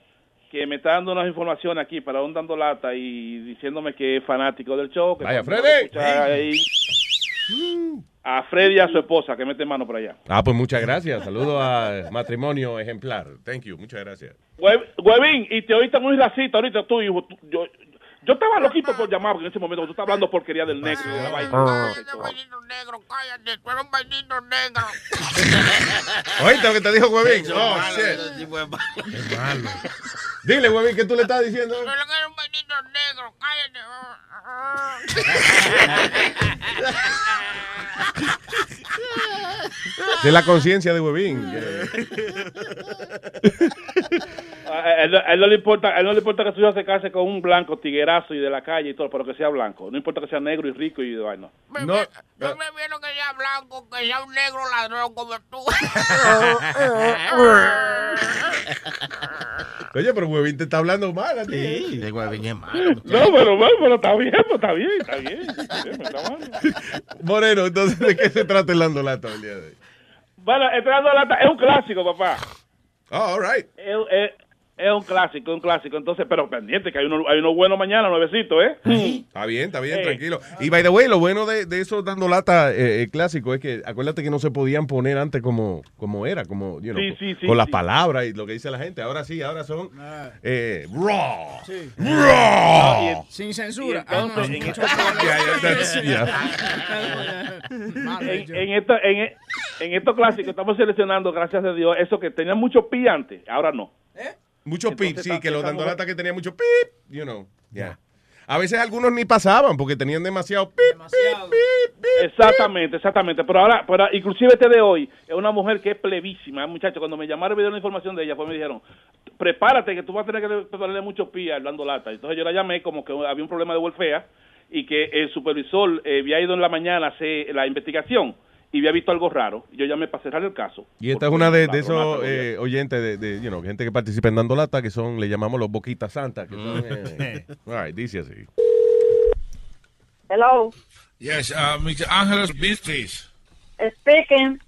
que me está dando unas informaciones aquí para un dando lata y diciéndome que es fanático del show. Que Vaya, Freddy. ahí- a Freddy y a su esposa, que mete mano por allá. Ah, pues muchas gracias. Saludo a Matrimonio Ejemplar. Thank you, muchas gracias. Hue- Huevín, y te oíste muy racista ahorita tú, hijo. yo, yo estaba loquito por llamar, porque en ese momento tú estás hablando porquería del negro. y de la vaina. ¿Oíste lo que te dijo Huevín? Oh, malo, shit. tipo es malo. Dile, Huevín, ¿qué tú le estás diciendo? De la conciencia de Huevín. A él, a él no le importa, a él no le importa que su hijo se case con un blanco tiguerazo y de la calle y todo, pero que sea blanco. No importa que sea negro y rico y de vaina. No, No me vieron que sea blanco, que sea un negro ladrón como tú. Oye, pero Huevín te está hablando mal a ti. Sí, de Huevín es malo. No, pero, bueno, pero está bien, está bien, está bien. Está bien, está mal. Moreno, entonces, ¿de qué se trata el Lando Lata el día de hoy? Bueno, entrando a la es un clásico, papá. Oh, all right. Es, es- es un clásico, un clásico. Entonces, pero pendiente, que hay uno, hay uno bueno mañana, nuevecito, ¿eh? Está bien, está bien, tranquilo. Y by the way, lo bueno de, de esos dando lata eh, eh, clásico es que acuérdate que no se podían poner antes como, como era, como, you know, Sí, con, sí, sí, con las palabras y lo que dice la gente. Ahora sí, ahora son eh, raw. Sí. Raw. Sin censura. Ah, en- esto, en, en estos clásicos estamos seleccionando, gracias a Dios, eso que tenían mucho pi antes, ahora no. Mucho Entonces, pip, sí, que los estamos- dando lata que tenían mucho pip, you know. Yeah. A veces algunos ni pasaban porque tenían demasiado pip, pip, pip, pip. Exactamente, exactamente. Pero ahora, pero inclusive este de hoy es una mujer que es plevísima, muchacho. Cuando me llamaron y me dieron la información de ella, pues me dijeron, prepárate que tú vas a tener que prepararle mucho pía al dando lata. Entonces yo la llamé como que había un problema de welfare y que el supervisor eh, había ido en la mañana a hacer la investigación y había visto algo raro. Yo llamé para cerrar el caso. Y esta es una de, esos eh, oyentes, de, de, you know, gente que participa en Dando Lata, que son, le llamamos los Boquitas Santas. Que son, eh, all right, dice así. Hello, Yes, uh, Mr. Angela please. speaking.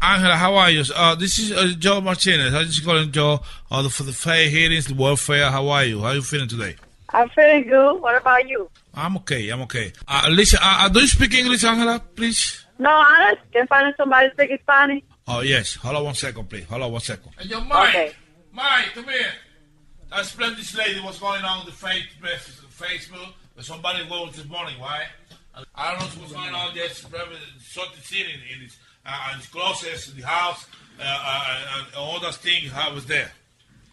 Angela, how are you? Uh, this is uh, Joe Martinez. I'm just calling Joe uh, for the fair hearings, the welfare. How are you? How are you feeling today? I'm feeling good. What about you? I'm okay. I'm okay. Uh, listen, uh, uh, do you speak English, Angela, please? No, honest. Can find somebody speak Spanish? Oh, yes. Hold on one second, please. Hold on one second. Hey, yo, Mike. Okay. Mike, come here. I Explain this lady what's going on with the Facebook. Facebook. There's somebody wrote this morning, right? I don't know what's going on. There's something seen in, in his, uh, his closets, in the house, uh, uh, and all those things I was there.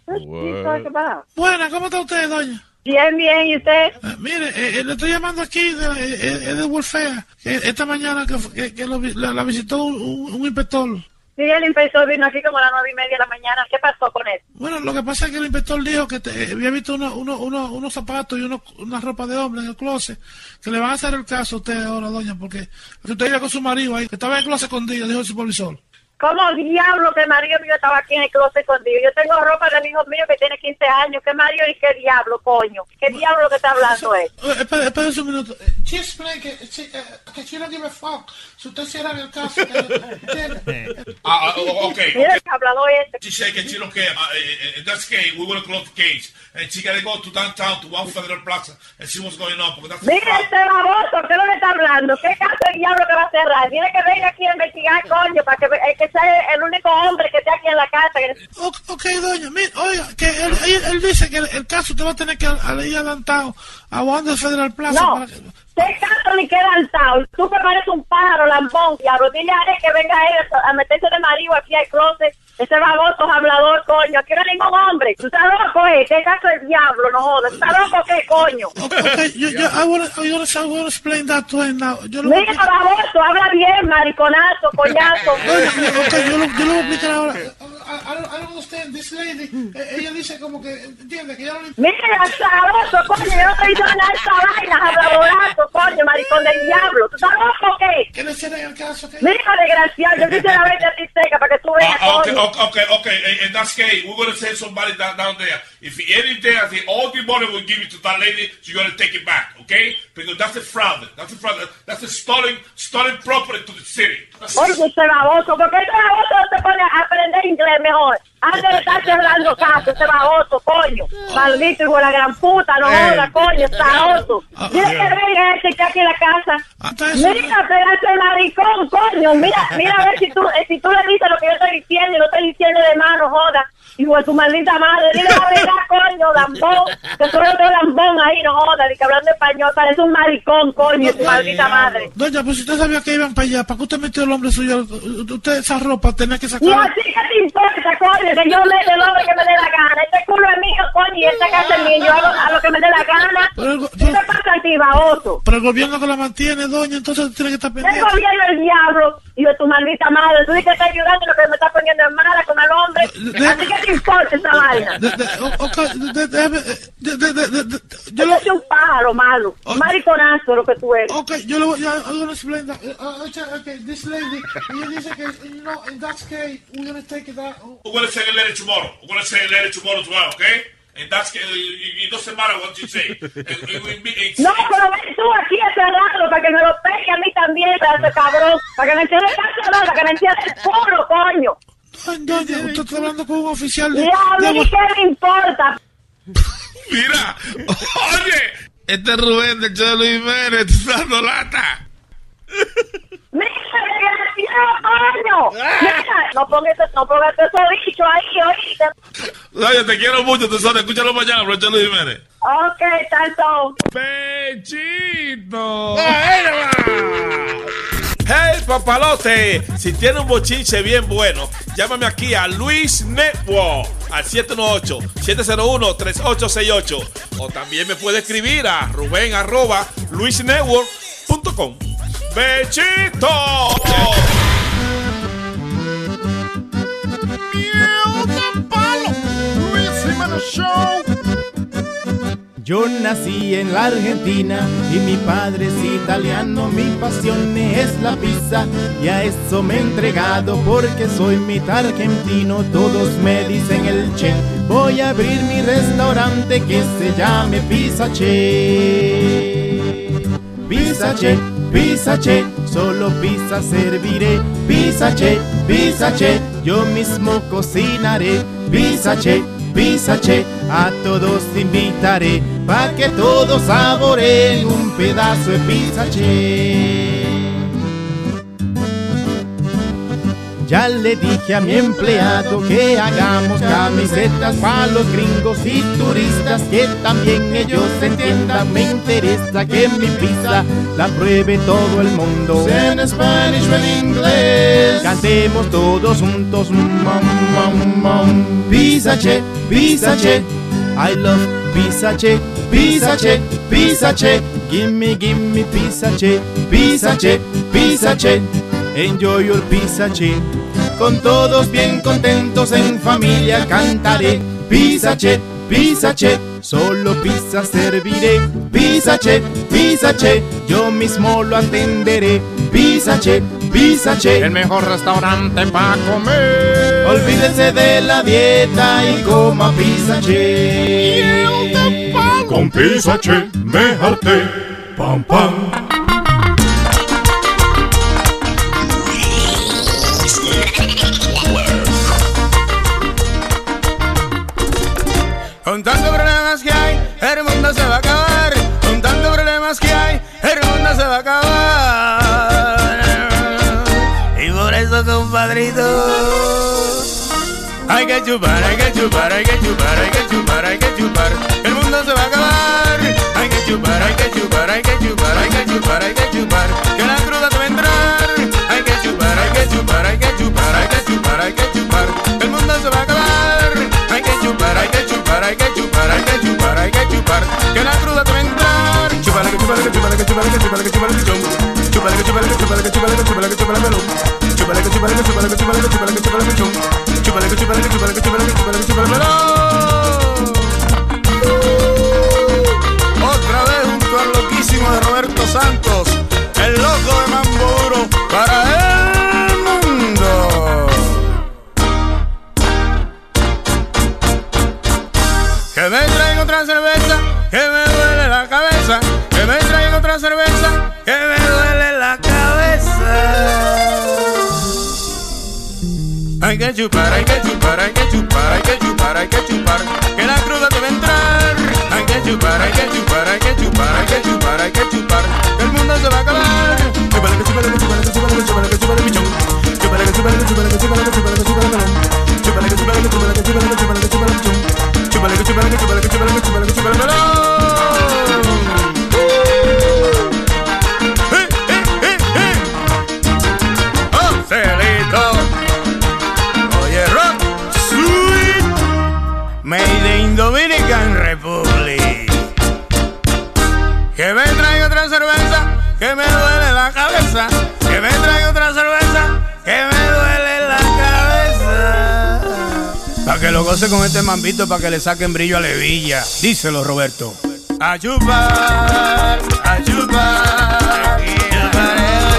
What what are you talking about? Buena, ¿cómo está usted, doña? Bien, bien. ¿Y usted? Eh, mire, eh, eh, le estoy llamando aquí de, eh, eh, de. Que esta mañana que, que, que lo la, la visitó un, un- inspector. Sí, el inspector vino aquí como a las nueve y media de la mañana. ¿Qué pasó con él? Bueno, lo que pasa es que el inspector dijo que te- había visto uno- uno- uno- unos zapatos y una ropa de hombre en el closet. Que le van a hacer el caso a usted ahora, doña, porque que usted iba con su marido ahí, que estaba en el closet escondido, dijo el supervisor. ¿Cómo diablo que Mario mío estaba aquí en el closet escondido? Yo tengo ropa del hijo mío que tiene 15 años. ¿Qué Mario y qué diablo, coño? ¿Qué diablo lo que está hablando él? Eh, Espera, espera un minuto. Eh, She explained que, she, eh, que she don't give a fuck. Si usted hiciera el caso. Ah, uh, okay. Mira el hablador este. She said that she don't care. Uh, uh, in that case, we will close the case. And she gotta go to downtown to one Federal Plaza and see what's going on. That's Mira este baboso, ¿qué es lo que está hablando? ¿Qué caso de diablo que va a cerrar? Tiene que venir aquí a investigar, coño, para que, eh, que sea el único hombre que esté aquí en la casa. O- ok, doña, mira, oiga, que él, él- él dice que el, el caso te va a tener que ir adelantado a Wanda Federal Plaza. No, para que- ¿qué caso ni queda alzado? Tú pareces un pájaro, lambón, diablo. Dile a él que venga él a meterse de marido aquí al closet. Ese baboso hablador, coño. Aquí no hay ningún hombre. Tú estás loco, eh. ¿Qué caso del diablo? No jodas. ¿Estás loco qué, coño? Okay, yo, yo, I wanna, I wanna, I wanna explain that to him now. Yo lo voy a Mira, baboso, habla bien, mariconazo, coñazo. Oiga, ok, yo lo, yo lo voy a explicar ahora. I don't, I don't understand. This lady, eh, ella dice como que, entiende, que ya no le Mira, sabroso, coño, yo no te hice nada de esta vaina, habladorazo, coño, maricón del diablo. ¿Tú estás loco o qué? Que no se el caso. Que... Mira, desgraciado, yo quise la vez a ti seca para que tú veas, Ah, coño. okay, okay, okay, okay. In, that case, we're gonna send somebody down, down there. If any day I think all the money will give it to that lady, you gotta take it back, okay? Because that's a fraud. That's a fraud. That's a stolen, stolen property to the city. Antes de estar cerrando caso, ese baboso, coño. Maldito hijo de la gran puta, no Eh. joda, coño, ese baboso. Mira que venga este que aquí en la casa. Mira, pedazo de maricón, coño. Mira, mira a ver si tú, eh, si tú le dices lo que yo estoy diciendo y no estoy diciendo de mano, joda. Hijo de tu maldita madre, dile la verdad, coño, lambón. Que tú eres otro lambón ahí, no joda, ni que hablando español, parece un maricón, coño, tu maldita madre. Doña, pues si usted sabía que iban para allá, ¿para qué usted metió el hombre suyo? Usted esa ropa tenía que sacar. así que te importa, coño, que yo mete el hombre que me dé la gana. Este culo es mío, coño, y esta casa es mía. Yo hago a lo que me dé la gana. ¿Qué te pasa a ti, baboso? Pero el gobierno que la mantiene, doña, entonces tiene que estar El pendiente. gobierno del diablo y de tu maldita madre. Tú dices que estás ayudando lo que me estás poniendo en el hombre. Así que te importa esa vaina. De- de- o- ok, de- déjeme, de- de- de- de- de- yo Yo soy un pájaro malo. Un mariconazo lo que tú eres. Ok, yo le voy a I'm gonna explain that. Okay, this lady, ella dice que, you know, in that case, we're gonna take it out. We're gonna send a letter tomorrow. We're gonna send a letter tomorrow as well, okay? And that's it, it doesn't matter what you say. It- it No, pero ven tú aquí a cerrarlo para que me lo pegue a mí también, para ese cabrón. Para que me encienda el para que me encienda el culo, coño. Usted está hablando con un oficial de... Y a de- mí qué me importa. Mira, oye, este es Rubén del show de Luis Jiménez, te está dando lata. Mira, coño. Mira, no pongas no pongas eso dicho ahí, oíste. Oye, te quiero mucho, tesoro. Escúchalo mañana, por el show de Luis Jiménez. Ok, tanto. Pechito. Hey papalote, si tiene un bochinche bien bueno, llámame aquí a Luis Network al 718-701-3868 o también me puede escribir a ruben arroba luisnetwork.com. ¡Bechito! Yo nací en la Argentina y mi padre es italiano, mi pasión es la pizza y a eso me he entregado porque soy mitad argentino, todos me dicen el che. Voy a abrir mi restaurante que se llame Pizza Che. Pizza Che, Pizza Che, solo pizza serviré. Pizza Che, Pizza Che, yo mismo cocinaré. Pizza Che, Pizza Che, a todos invitaré pa' que todos saboreen un pedazo de Pizza Ya le dije a mi empleado que hagamos camisetas para los gringos y turistas, que también ellos entiendan. Me interesa que mi pizza la pruebe todo el mundo. En Spanish o en inglés. Cantemos todos juntos. Mom, mom, mom. Pizza che, pizza che. I love pizza che, pizza che, pizza che. Gimme, gimme pizza che, pizza che, pizza che. Enjoy your pizza che. Con todos bien contentos en familia cantaré. Pizza che, pizza che. Solo pizza serviré. Pizza che, pizza che. Yo mismo lo atenderé. Pizza che, pizza che. El mejor restaurante para comer. Olvídese de la dieta y coma pizza che. Con Pizza Che me harté. Pam, pam. El mundo se va a acabar. Con tantos problemas que hay, el mundo se va a acabar. Y por eso, compadrito, hay que chupar, hay que chupar, hay que chupar, hay que chupar, hay que chupar. El mundo se va a acabar. Hay que chupar, hay que chupar, hay que chupar, hay que chupar, hay que chupar. Que la cruda te va a entrar. Chupar, que chupar, que chupar, que chupar, que chupar, que que chupar. Chúpale que chúpale que chúpale que chúpale que chúpale que chúpale melón. Chúpale que chúpale que chúpale que chúpale que chúpale que chúpale mechón. Chúpale que chúpale que chúpale que chúpale que chúpale que chúpale melón. Otra vez al loquísimo que me duele la cabeza. Hay que chupar, hay que chupar, hay que chupar, hay que chupar, hay que chupar, que la cruda te va a entrar. Hay que chupar, hay que chupar, hay que chupar, hay que chupar, hay que chupar, que el mundo se va a acabar. Chúpale que chúpale que melón. Que me traiga otra cerveza, que me duele la cabeza. Para que lo goce con este mambito, para que le saquen brillo a la hebilla. Díselo, Roberto. A chupar, a chupar. Chupareo,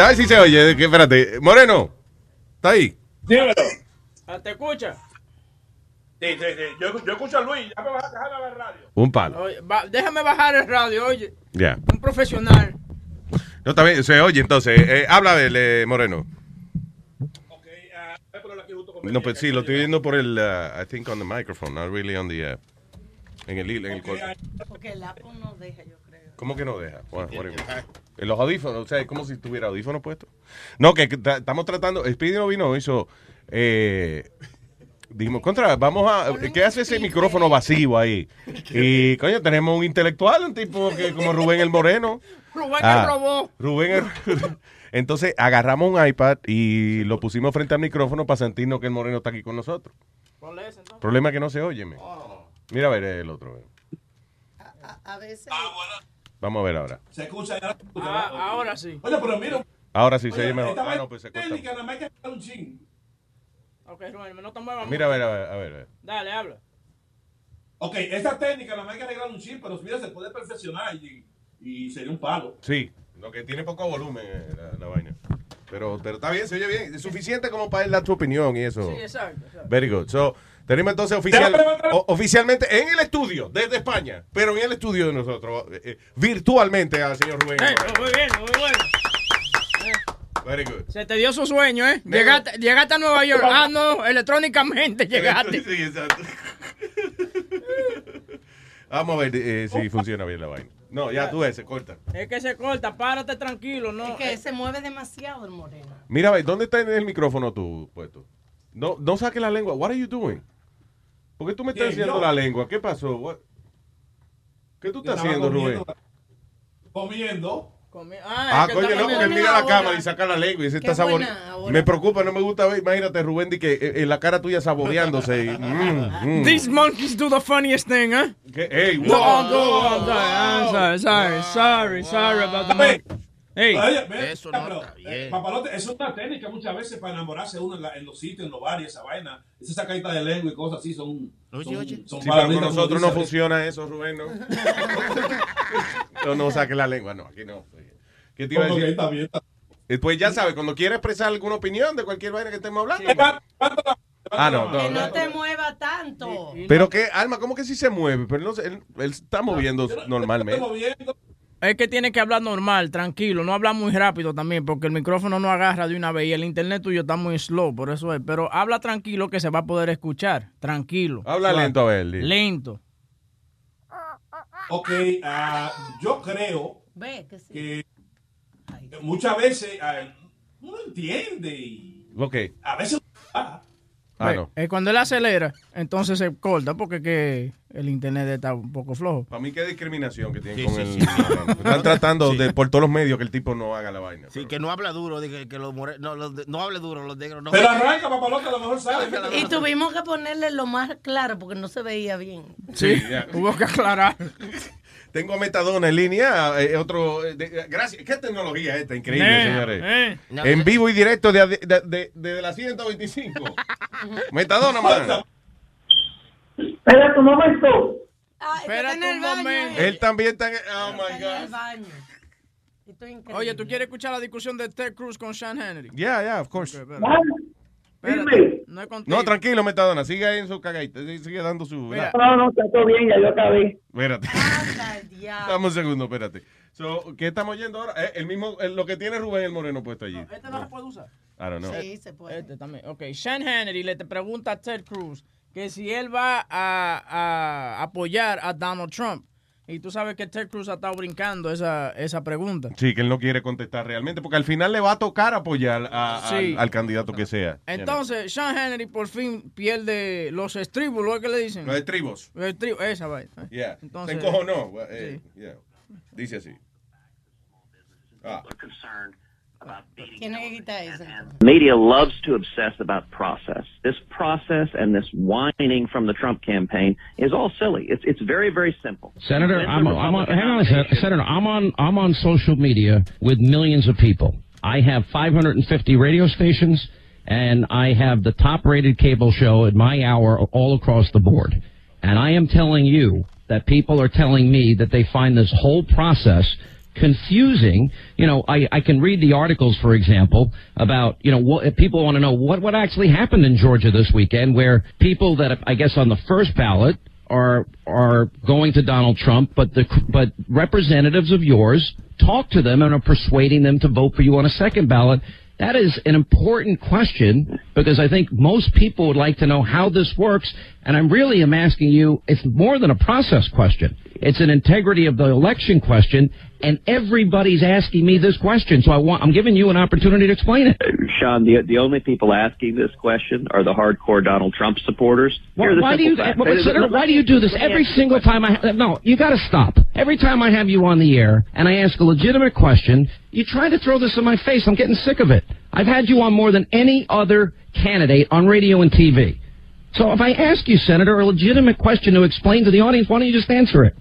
a ver si se oye. que- espérate. Moreno, ¿está ahí? Dímelo. Ah, ¿Te escucha? Sí, sí, sí. Yo, yo escucho a Luis. Déjame bajar, déjame bajar el radio. Un palo. Oye, va- déjame bajar el radio, oye. Ya. Un profesional. No, está bien, se oye entonces. Eh, habla de eh, Moreno. No, pues sí, lo estoy viendo por el, uh, I think on the microphone, not really on the, uh, en el, en el col- Porque el Apple no deja, yo creo. ¿Cómo que no deja? What- what los audífonos, o sea, es como si tuviera audífonos puestos. No, que, que ta- estamos tratando, Speedy no vino, hizo, eh, dijimos, contra, vamos a, ¿qué hace ese micrófono vacío ahí? Y, coño, tenemos un intelectual, un tipo que como Rubén el Moreno. Rubén Ah, el robó. Rubén el- Entonces agarramos un iPad y lo pusimos frente al micrófono para sentirnos que el moreno está aquí con nosotros. Problema es que no se oye. men. Mira a ver el otro. A, a veces. Vamos a ver ahora. Se escucha ya. Ah, ahora sí. Oye, pero mira. Ahora sí se Oye, mejor. esta Ah, no, pues se corta. técnica, nada más hay que dar un chin. Ok, Rubén, no te muevas Mira a ver, a ver, a ver. Dale, habla. Ok, esa técnica nada más hay que arreglar un chin, pero mira, se puede perfeccionar y, y sería un palo. Sí, lo que tiene poco volumen eh, la, la vaina. Pero, pero está bien, se oye bien. Es suficiente como para él dar tu opinión y eso. Sí, exacto, exacto. Very good. So, tenemos entonces oficial, o- oficialmente en el estudio, desde España, pero en el estudio de nosotros, eh, eh, virtualmente al señor Rubén. Eh, muy bien, muy bueno. Very good. Se te dio su sueño, ¿eh? Llegaste, llegaste a Nueva York. Ah, no, electrónicamente llegaste. Sí, exacto. Vamos a ver eh, si funciona bien la vaina. No, ya tú ves, se corta. Es que se corta, párate tranquilo, ¿no? Es que se mueve demasiado el moreno. Mira, a ver, ¿dónde está el micrófono tú puesto? No, no saques la lengua. What are you doing? ¿Por qué tú me estás ¿Quién, haciendo yo? la lengua? ¿Qué pasó? What- ¿Qué tú estás haciendo, Rubén? comiendo, Comiendo. Ah, que coño, no, porque él comiendo mira la cámara y saca la lengua y se Qué está saboreando. Me preocupa, no me gusta ver, imagínate, Rubén, di que eh, en la cara tuya saboreándose. y, mm, mm. These monkeys do the funniest thing, huh? ¿Qué? Ey, Go wow, go wow, on. Sorry, I'm sorry, sorry, sorry, sorry about the monkey. Hey, Oye, ve, eso pero, eh, Papalote, eso es una técnica muchas veces para enamorarse uno en, la- en los sitios, en los bares, esa vaina. Esa sacadita de lengua y cosas así son. son, son Sí, pero con nosotros no funciona eso, Rubén, ¿no? no, no saque la lengua, no, aquí no. ¿Qué te iba a decir? está bien, está Eh, Pues ya sabes, cuando quiera expresar alguna opinión de cualquier vaina que estemos hablando. Ah, no, no, Que no no. te mueva tanto. Pero que, Alma, ¿cómo que sí se mueve? Pero no sé, él, él está moviendo normalmente. Es que tiene que hablar normal, tranquilo, no habla muy rápido también, porque el micrófono no agarra de una vez y el internet tuyo está muy slow, por eso es. Pero habla tranquilo que se va a poder escuchar, tranquilo. Habla lento, a ver. Lento. Ok, ah, yo creo Ve que sí. que muchas veces ah, uno entiende y Ok. a veces. ah, Ah, Ve, no. eh, cuando él acelera, entonces se corta porque que el internet está un poco flojo. Para mí, qué discriminación que tienen Sí, con sí, el. sí. Están tratando Sí. de, por todos los medios que el tipo no haga la vaina. Sí, que no habla duro, de que, que los more- no, los de- no hable duro, los negros no. Pero arranca, papalote, a lo mejor sale. Y tuvimos que ponerle lo más claro porque no se veía bien. Sí, ya. hubo que aclarar. Tengo a Metadona en línea. eh, otro. eh, de- gracias. ¿Qué tecnología esta? Increíble, Eh, señores. eh. En vivo y directo de, de, de- de la 125. Metadona, man. Espérate un momento. Espérate un momento. Él también está. en- Oh my En el God. baño. Esto es increíble. Oye, ¿tú quieres escuchar la discusión de Ted Cruz con Sean Hannity? Yeah, yeah, of course. Espérate, no es contigo. No, tranquilo, Metadona. Sigue ahí en su cagadita. Sigue, dando su. Mira. No, no, está todo bien, ya yo acabé. Espérate. Dame un segundo, espérate. So, ¿Qué estamos oyendo ahora? Eh, el mismo, el- lo que tiene Rubén el Moreno puesto allí. Este no se puede usar. I don't know. Sí, se puede. Este también. Ok, Sean Hannity le te pregunta a Ted Cruz que si él va a, a apoyar a Donald Trump. Y tú sabes que Ted Cruz ha estado brincando esa, esa pregunta. Sí, que él no quiere contestar realmente, porque al final le va a tocar apoyar a- Sí. al, al candidato que sea. Entonces, Sean Hannity por fin pierde los estribos, ¿lo que le dicen? Los estribos. Los estribos, esa vaina. Yeah. Entonces, Se encojonó. Eh, yeah. Dice así. Ah. Media loves to obsess about process. This process and this whining from the Trump campaign is all silly. It's it's very very simple. Senator, I'm, I'm on, hang on a second. Senator, I'm on, I'm on social media with millions of people. I have 550 radio stations, and I have the top rated cable show at my hour all across the board. And I am telling you that people are telling me that they find this whole process confusing. You know, I, I can read the articles, for example, about, you know, what people want to know what, what actually happened in Georgia this weekend where people that, I guess, on the first ballot are are going to Donald Trump, but the but representatives of yours talk to them and are persuading them to vote for you on a second ballot. That is an important question because I think most people would like to know how this works. And I'm really am asking you, it's more than a process question. It's an integrity of the election question. And everybody's asking me this question. So I want, I'm giving you an opportunity to explain it. Sean, the the only people asking this question are the hardcore Donald Trump supporters. Why, why do you simple but, but, Senator, why do you do this every single time I no you got to stop every time I have you on the air and I ask a legitimate question you try to throw this in my face I'm getting sick of it I've had you on more than any other candidate on radio and TV so if I ask you Senator a legitimate question to explain to the audience why don't you just answer it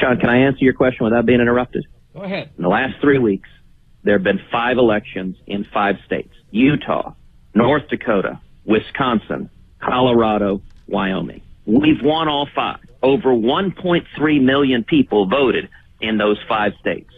Sean, can I answer your question without being interrupted? go ahead In the last three weeks, there have been five elections in five states Utah, North Dakota, Wisconsin, Colorado, Wyoming. We've won all five. Over 1.3 million people voted in those five states.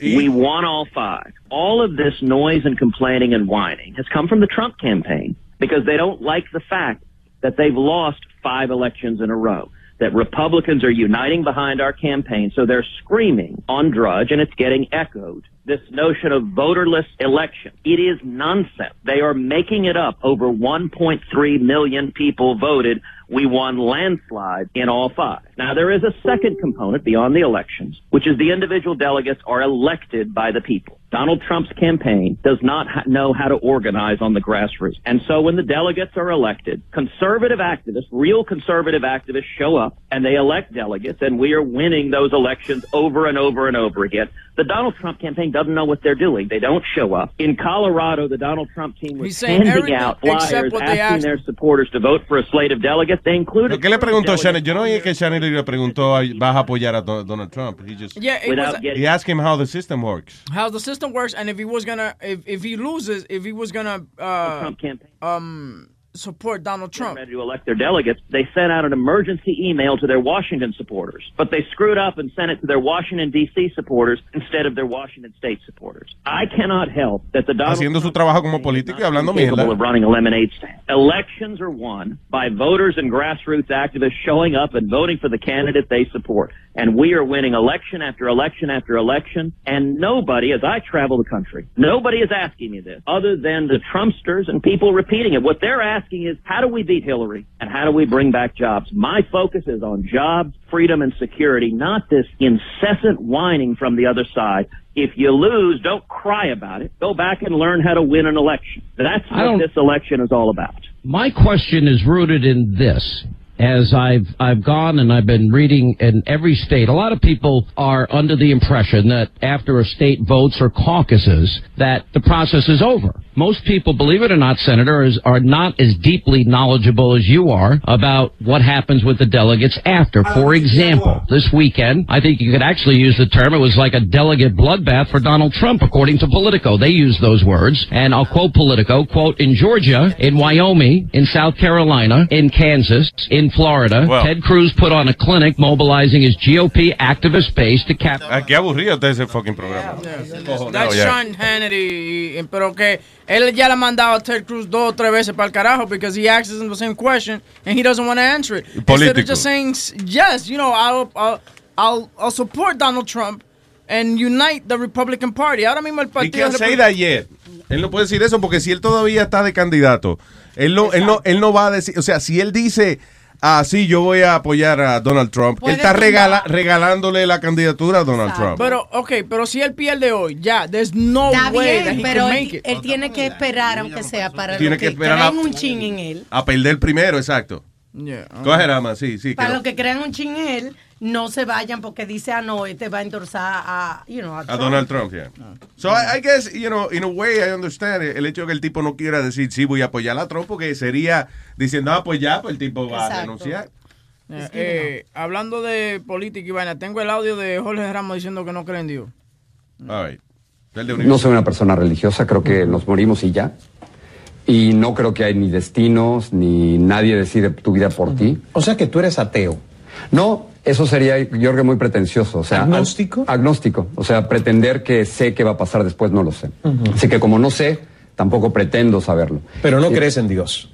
We won all five. All of this noise and complaining and whining has come from the Trump campaign because they don't like the fact that they've lost five elections in a row. That Republicans are uniting behind our campaign, so they're screaming on Drudge, and it's getting echoed. This notion of voterless election. It is nonsense. They are making it up. Over 1.3 million people voted. We won landslide in all five. Now, there is a second component beyond the elections, which is the individual delegates are elected by the people. Donald Trump's campaign does not ha- know how to organize on the grassroots. And so when the delegates are elected, conservative activists, real conservative activists show up and they elect delegates, and we are winning those elections over and over and over again. The Donald Trump campaign doesn't know what they're doing. They don't show up. In Colorado, the Donald Trump team was He's saying handing out flyers asking their supporters to vote for a slate of delegates. They included. ¿Qué le preguntó Shannon? Yo no oí que Shannon le preguntó, ¿vas a apoyar a Donald Trump? He just, Yeah, it was- he asked him how the system works. how the system works and if he was gonna if, if he loses if he was gonna uh Trump campaign. um support Donald Trump. ready to elect their delegates, they sent out an emergency email to their Washington supporters. But they screwed up and sent it to their Washington, D.C. supporters instead of their Washington State supporters. I cannot help that the Donald Haciendo su trabajo como político y hablando capable mierda. of running a lemonade stand. Elections are won by voters and grassroots activists showing up and voting for the candidate they support. And we are winning election after election after election. And nobody, as I travel the country, nobody is asking me this other than the Trumpsters and people repeating it. What they're asking is, how do we beat Hillary and how do we bring back jobs? My focus is on jobs, freedom, and security, not this incessant whining from the other side. If you lose, don't cry about it. Go back and learn how to win an election. That's what this election is all about. My question is rooted in this. As I've I've gone and I've been reading in every state, a lot of people are under the impression that after a state votes or caucuses, that the process is over. Most people, believe it or not, Senator, is, are not as deeply knowledgeable as you are about what happens with the delegates after. For example, this weekend, I think you could actually use the term, it was like a delegate bloodbath for Donald Trump, according to Politico. They use those words. And I'll quote Politico, quote, in Georgia, in Wyoming, in South Carolina, in Kansas, in Florida, Ted Cruz put on a clinic mobilizing his GOP activist base to cap. Ah, qué aburrido está ese fucking programa. Cojonado, That's ya. Sean Hannity, y- pero que él ya le ha mandado a Ted Cruz dos o tres veces para el carajo because he asks him the same question and he doesn't want to answer it. Instead Político. of just saying, yes, you know, I'll, I'll, I'll, I'll support Donald Trump and unite the Republican Party. Ahora mismo el He partido... can't say that yet. Él no puede decir eso porque si él todavía está de candidato, él no, él no, él no va a decir, o sea, si él dice, ah, sí, yo voy a apoyar a Donald Trump, él está regala- regalándole la candidatura a Donald Trump. Pero, ok, pero si él pierde hoy, ya, there's no Está way that bien, he pero can él, make it. él tiene que esperar, aunque sea para Tiene lo que que, esperar crean a- un chin en él. A perder primero, exacto. Yeah. Coge Rama, sí, sí. Para los que crean un chin en él, no se vayan porque dice, ah, no, este va a endorsar a, you know, a, A Donald Trump, yeah. So I, I guess, you know, in a way I understand el hecho de que el tipo no quiera decir sí voy a apoyar a Trump porque sería diciendo, ah, pues ya, pues el tipo va a renunciar. Eh, eh, hablando de política y vaina, tengo el audio de Jorge Ramos diciendo que no cree en Dios. All right. El de No soy una persona religiosa, creo que nos morimos y ya. Y no creo que hay ni destinos, ni nadie decide tu vida por ti. O sea que tú eres ateo. No, eso sería, que muy pretencioso. O sea, ¿Agnóstico? Agnóstico. O sea, pretender que sé qué va a pasar después, no lo sé. Así que como no sé, tampoco pretendo saberlo. Pero no Y- crees en Dios.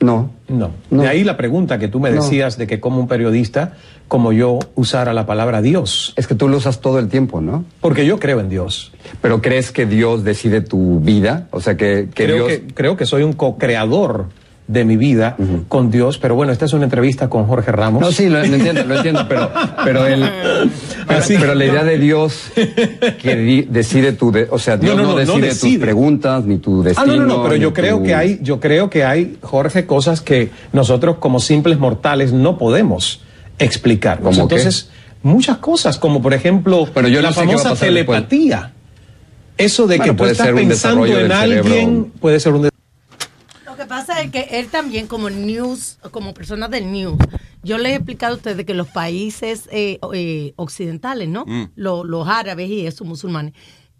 No. No. No. De ahí la pregunta que tú me No. decías de que como un periodista, como yo, usara la palabra Dios. Es que tú lo usas todo el tiempo, ¿no? Porque yo creo en Dios. Pero crees que Dios decide tu vida, o sea que, que creo, Dios... que, creo que soy un co-creador de mi vida con Dios, pero bueno, esta es una entrevista con Jorge Ramos. No, sí, lo, lo entiendo, lo entiendo, pero, pero, el, pero, pero la idea de Dios que di- decide tu, de- o sea, Dios no, no, no, no decide, tus preguntas ni tu Ah, destino. no, no, no, pero yo creo tu- que hay, yo creo que hay, Jorge, cosas que nosotros como simples mortales no podemos explicar. Entonces, muchas cosas, como por ejemplo Pero yo la famosa después. telepatía. Eso de Bueno, que tú estás pensando en del cerebro. alguien, puede ser un pasa es que él también, como news, como persona del news, yo les he explicado a ustedes que los países eh, eh, occidentales, ¿no? Mm. Lo- los árabes y esos musulmanes,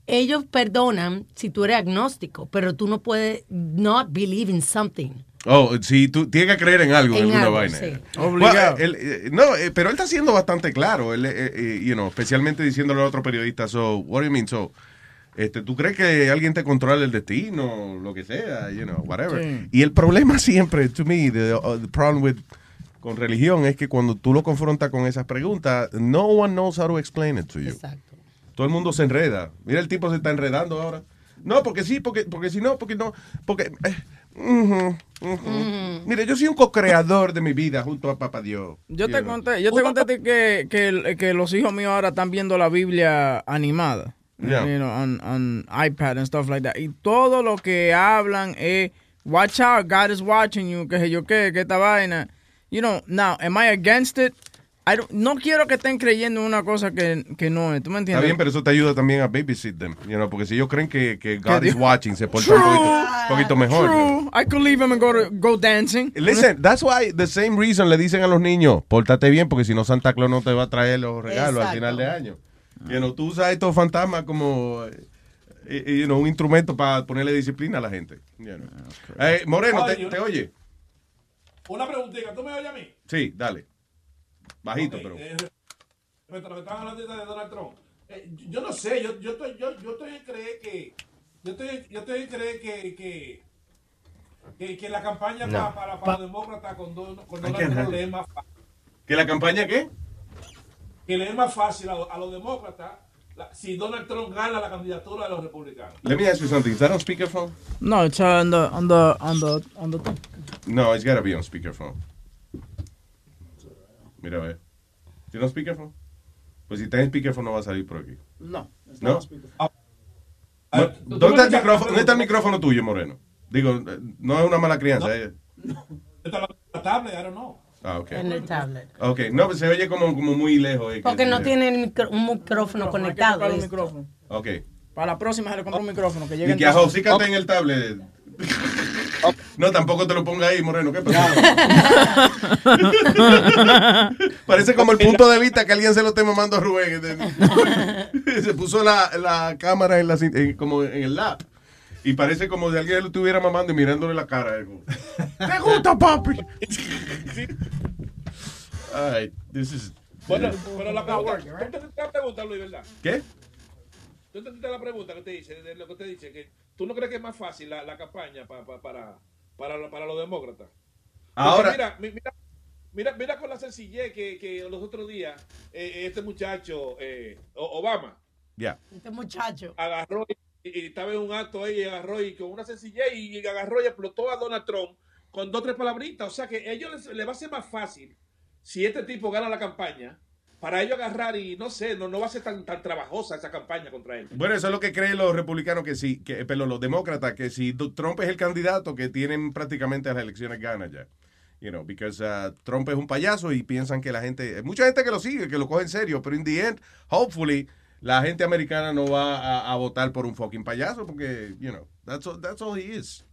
ellos perdonan si tú eres agnóstico, pero tú no puedes not believe in something. Oh, sí, tú tienes que creer en algo, en En alguna algo, vaina. sí. Obligado. Well, él, eh, no, pero él está siendo bastante claro, él, you know, especialmente diciéndole a otro periodista, so, what do you mean, so, este, ¿tú crees que alguien te controla el destino, lo que sea, you know, whatever? Sí. Y el problema siempre, to me, the, uh, the problem with con religión es que cuando tú lo confrontas con esas preguntas, no one knows how to explain it to you. Todo el mundo se enreda. Mira, el tipo se está enredando ahora. No, porque sí, porque, porque si no, porque no, porque... eh. Mire, yo soy un co-creador de mi vida junto a Papá Dios. Yo te know. conté, yo te conté a ti que, que, que los hijos míos ahora están viendo la Biblia animada. Yeah. You know, on, on iPad and stuff like that. Y todo lo que hablan es, watch out, God is watching you, que sé yo qué, que esta vaina. you know, now, am I against it? I don't- no quiero que estén creyendo en una cosa que, que no es. ¿Tú me Está entiendes? bien, pero eso te ayuda también a babysit them, you know, porque si ellos creen que, que God is watching, se portan un poquito, poquito mejor. True. I could leave him and go, to, go dancing. Listen, that's why the same reason le dicen a los niños, pórtate bien porque si no Santa Claus no te va a traer los regalos al Exacto. final de año. You know, tú usas estos fantasmas como eh, eh, you know, un instrumento para ponerle disciplina a la gente. you know. Eh, Moreno, te, Oye, te oye? Una preguntita, ¿tú me oyes a mí? Sí, dale. Bajito, pero. eh, respecto a lo que estaban hablando de Donald Trump. Eh, yo no sé, yo, yo, estoy, yo, yo estoy en creer que. Yo estoy, yo estoy en creer que. que que, que la campaña No. para, para, para los demócratas con, Don- con Donald Trump have- le es más fácil. ¿Que la campaña qué? Que le es más fácil a, a los demócratas la- si Donald Trump gana la candidatura de los republicanos. Let me ask you something. Is that on speakerphone? No, it's uh, on the, on the, on the, on the. No, it's gotta be on speakerphone. Mira, a ver. ¿Tiene on speakerphone? Pues si está en speakerphone no va a salir por aquí. No. ¿No? Ah, tú- ¿Dónde está, el micrófono, ¿Dónde está el micrófono tuyo, Moreno? Digo, eh, no es una mala crianza. eh. Esta es la tablet, I don't know. Ah. En el tablet. Ok, no, pues se oye como, como muy lejos. eh, que- Porque no tiene el micro- un micrófono conectado. un micrófono. Ok. Para la próxima se le compra un micrófono que llegue Y que entonces- ajosícate en el tablet. No, tampoco te lo ponga ahí, Moreno. ¿Qué pasa? Parece como el punto de vista que alguien se lo esté mamando a Rubén. Se puso la, la cámara en la, en- como en el lap. Y parece como si alguien lo estuviera mamando y mirándole la cara. eh, ¿Te gusta, papi? Ay, this is... Bueno, pero la pregunta, tú entendiste la pregunta, Luis, ¿verdad? ¿Qué? Tú entendiste la pregunta que te dice, de lo que te dice, que tú no crees que es más fácil la, la campaña pa- pa- para, para, para los demócratas. Ahora- Mira, mi- mira, mira, mira con la sencillez que, que los otros días eh, este muchacho, eh, Obama, Ya. Este muchacho. agarró y, y estaba en un acto ahí y agarró y con una sencillez y agarró y explotó a Donald Trump con dos o tres palabritas. O sea que a ellos les, va a ser más fácil si este tipo gana la campaña para ellos agarrar y no sé, no, no va a ser tan, tan trabajosa esa campaña contra él. Bueno, eso es lo que creen los republicanos que sí, que, pero los demócratas, que si Trump es el candidato, que tienen prácticamente las elecciones ganas ya. You know, because uh, Trump es un payaso y piensan que la gente, mucha gente que lo sigue, que lo coge en serio, pero in the end, hopefully, la gente americana no va a, a votar por un fucking payaso porque, you know, that's all, that's all he is.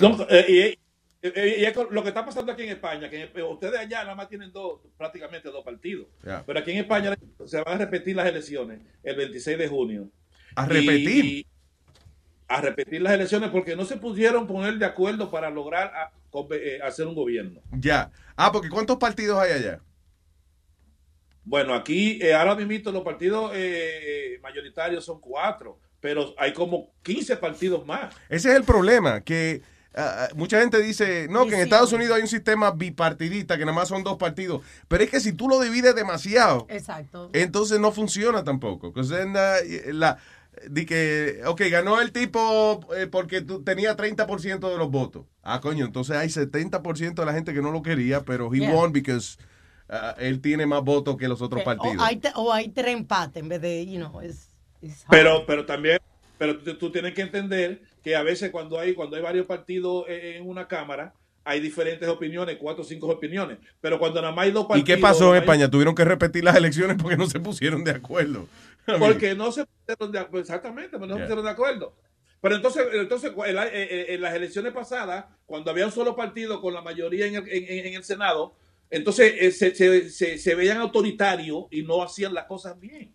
Know. No, eh, y, eh, eh, lo que está pasando aquí en España, que eh, ustedes allá nada más tienen dos, prácticamente dos partidos. Pero aquí en España se van a repetir las elecciones el 26 de junio. ¿A repetir? y- a repetir las elecciones porque no se pudieron poner de acuerdo para lograr a- conve- eh, hacer un gobierno. Ya. Ah, porque ¿cuántos partidos hay allá? Bueno, aquí eh, ahora mismo los partidos eh, mayoritarios son cuatro, pero hay como 15 partidos más. Ese es el problema, que ah, mucha gente dice, no, que en Estados Unidos hay un sistema bipartidista, que nada más son dos partidos, pero es que si tú lo divides demasiado, Exacto. entonces no funciona tampoco. Then, uh, la, di que, ok, ganó el tipo eh, porque tú, tenía 30% de los votos. Ah, coño, entonces hay 70% de la gente que no lo quería, pero he Yeah. won because uh, él tiene más votos que los otros Eh, partidos. O hay, te- o hay tres empates en vez de, you know, es. it's hard. Pero, pero también, pero tú, tú tienes que entender que a veces cuando hay, cuando hay varios partidos eh, en una cámara, hay diferentes opiniones, cuatro o cinco opiniones. Pero cuando nada más hay dos ¿Y partidos. qué pasó en hay- España? Tuvieron que repetir las elecciones porque no se pusieron de acuerdo. Porque no se pusieron de acuerdo, exactamente, pero no se pusieron de acuerdo. Pero entonces, entonces en, la- en- en las elecciones pasadas, cuando había un solo partido con la mayoría en el, en- en el Senado, entonces eh, se, se- se- se veían autoritarios y no hacían las cosas bien.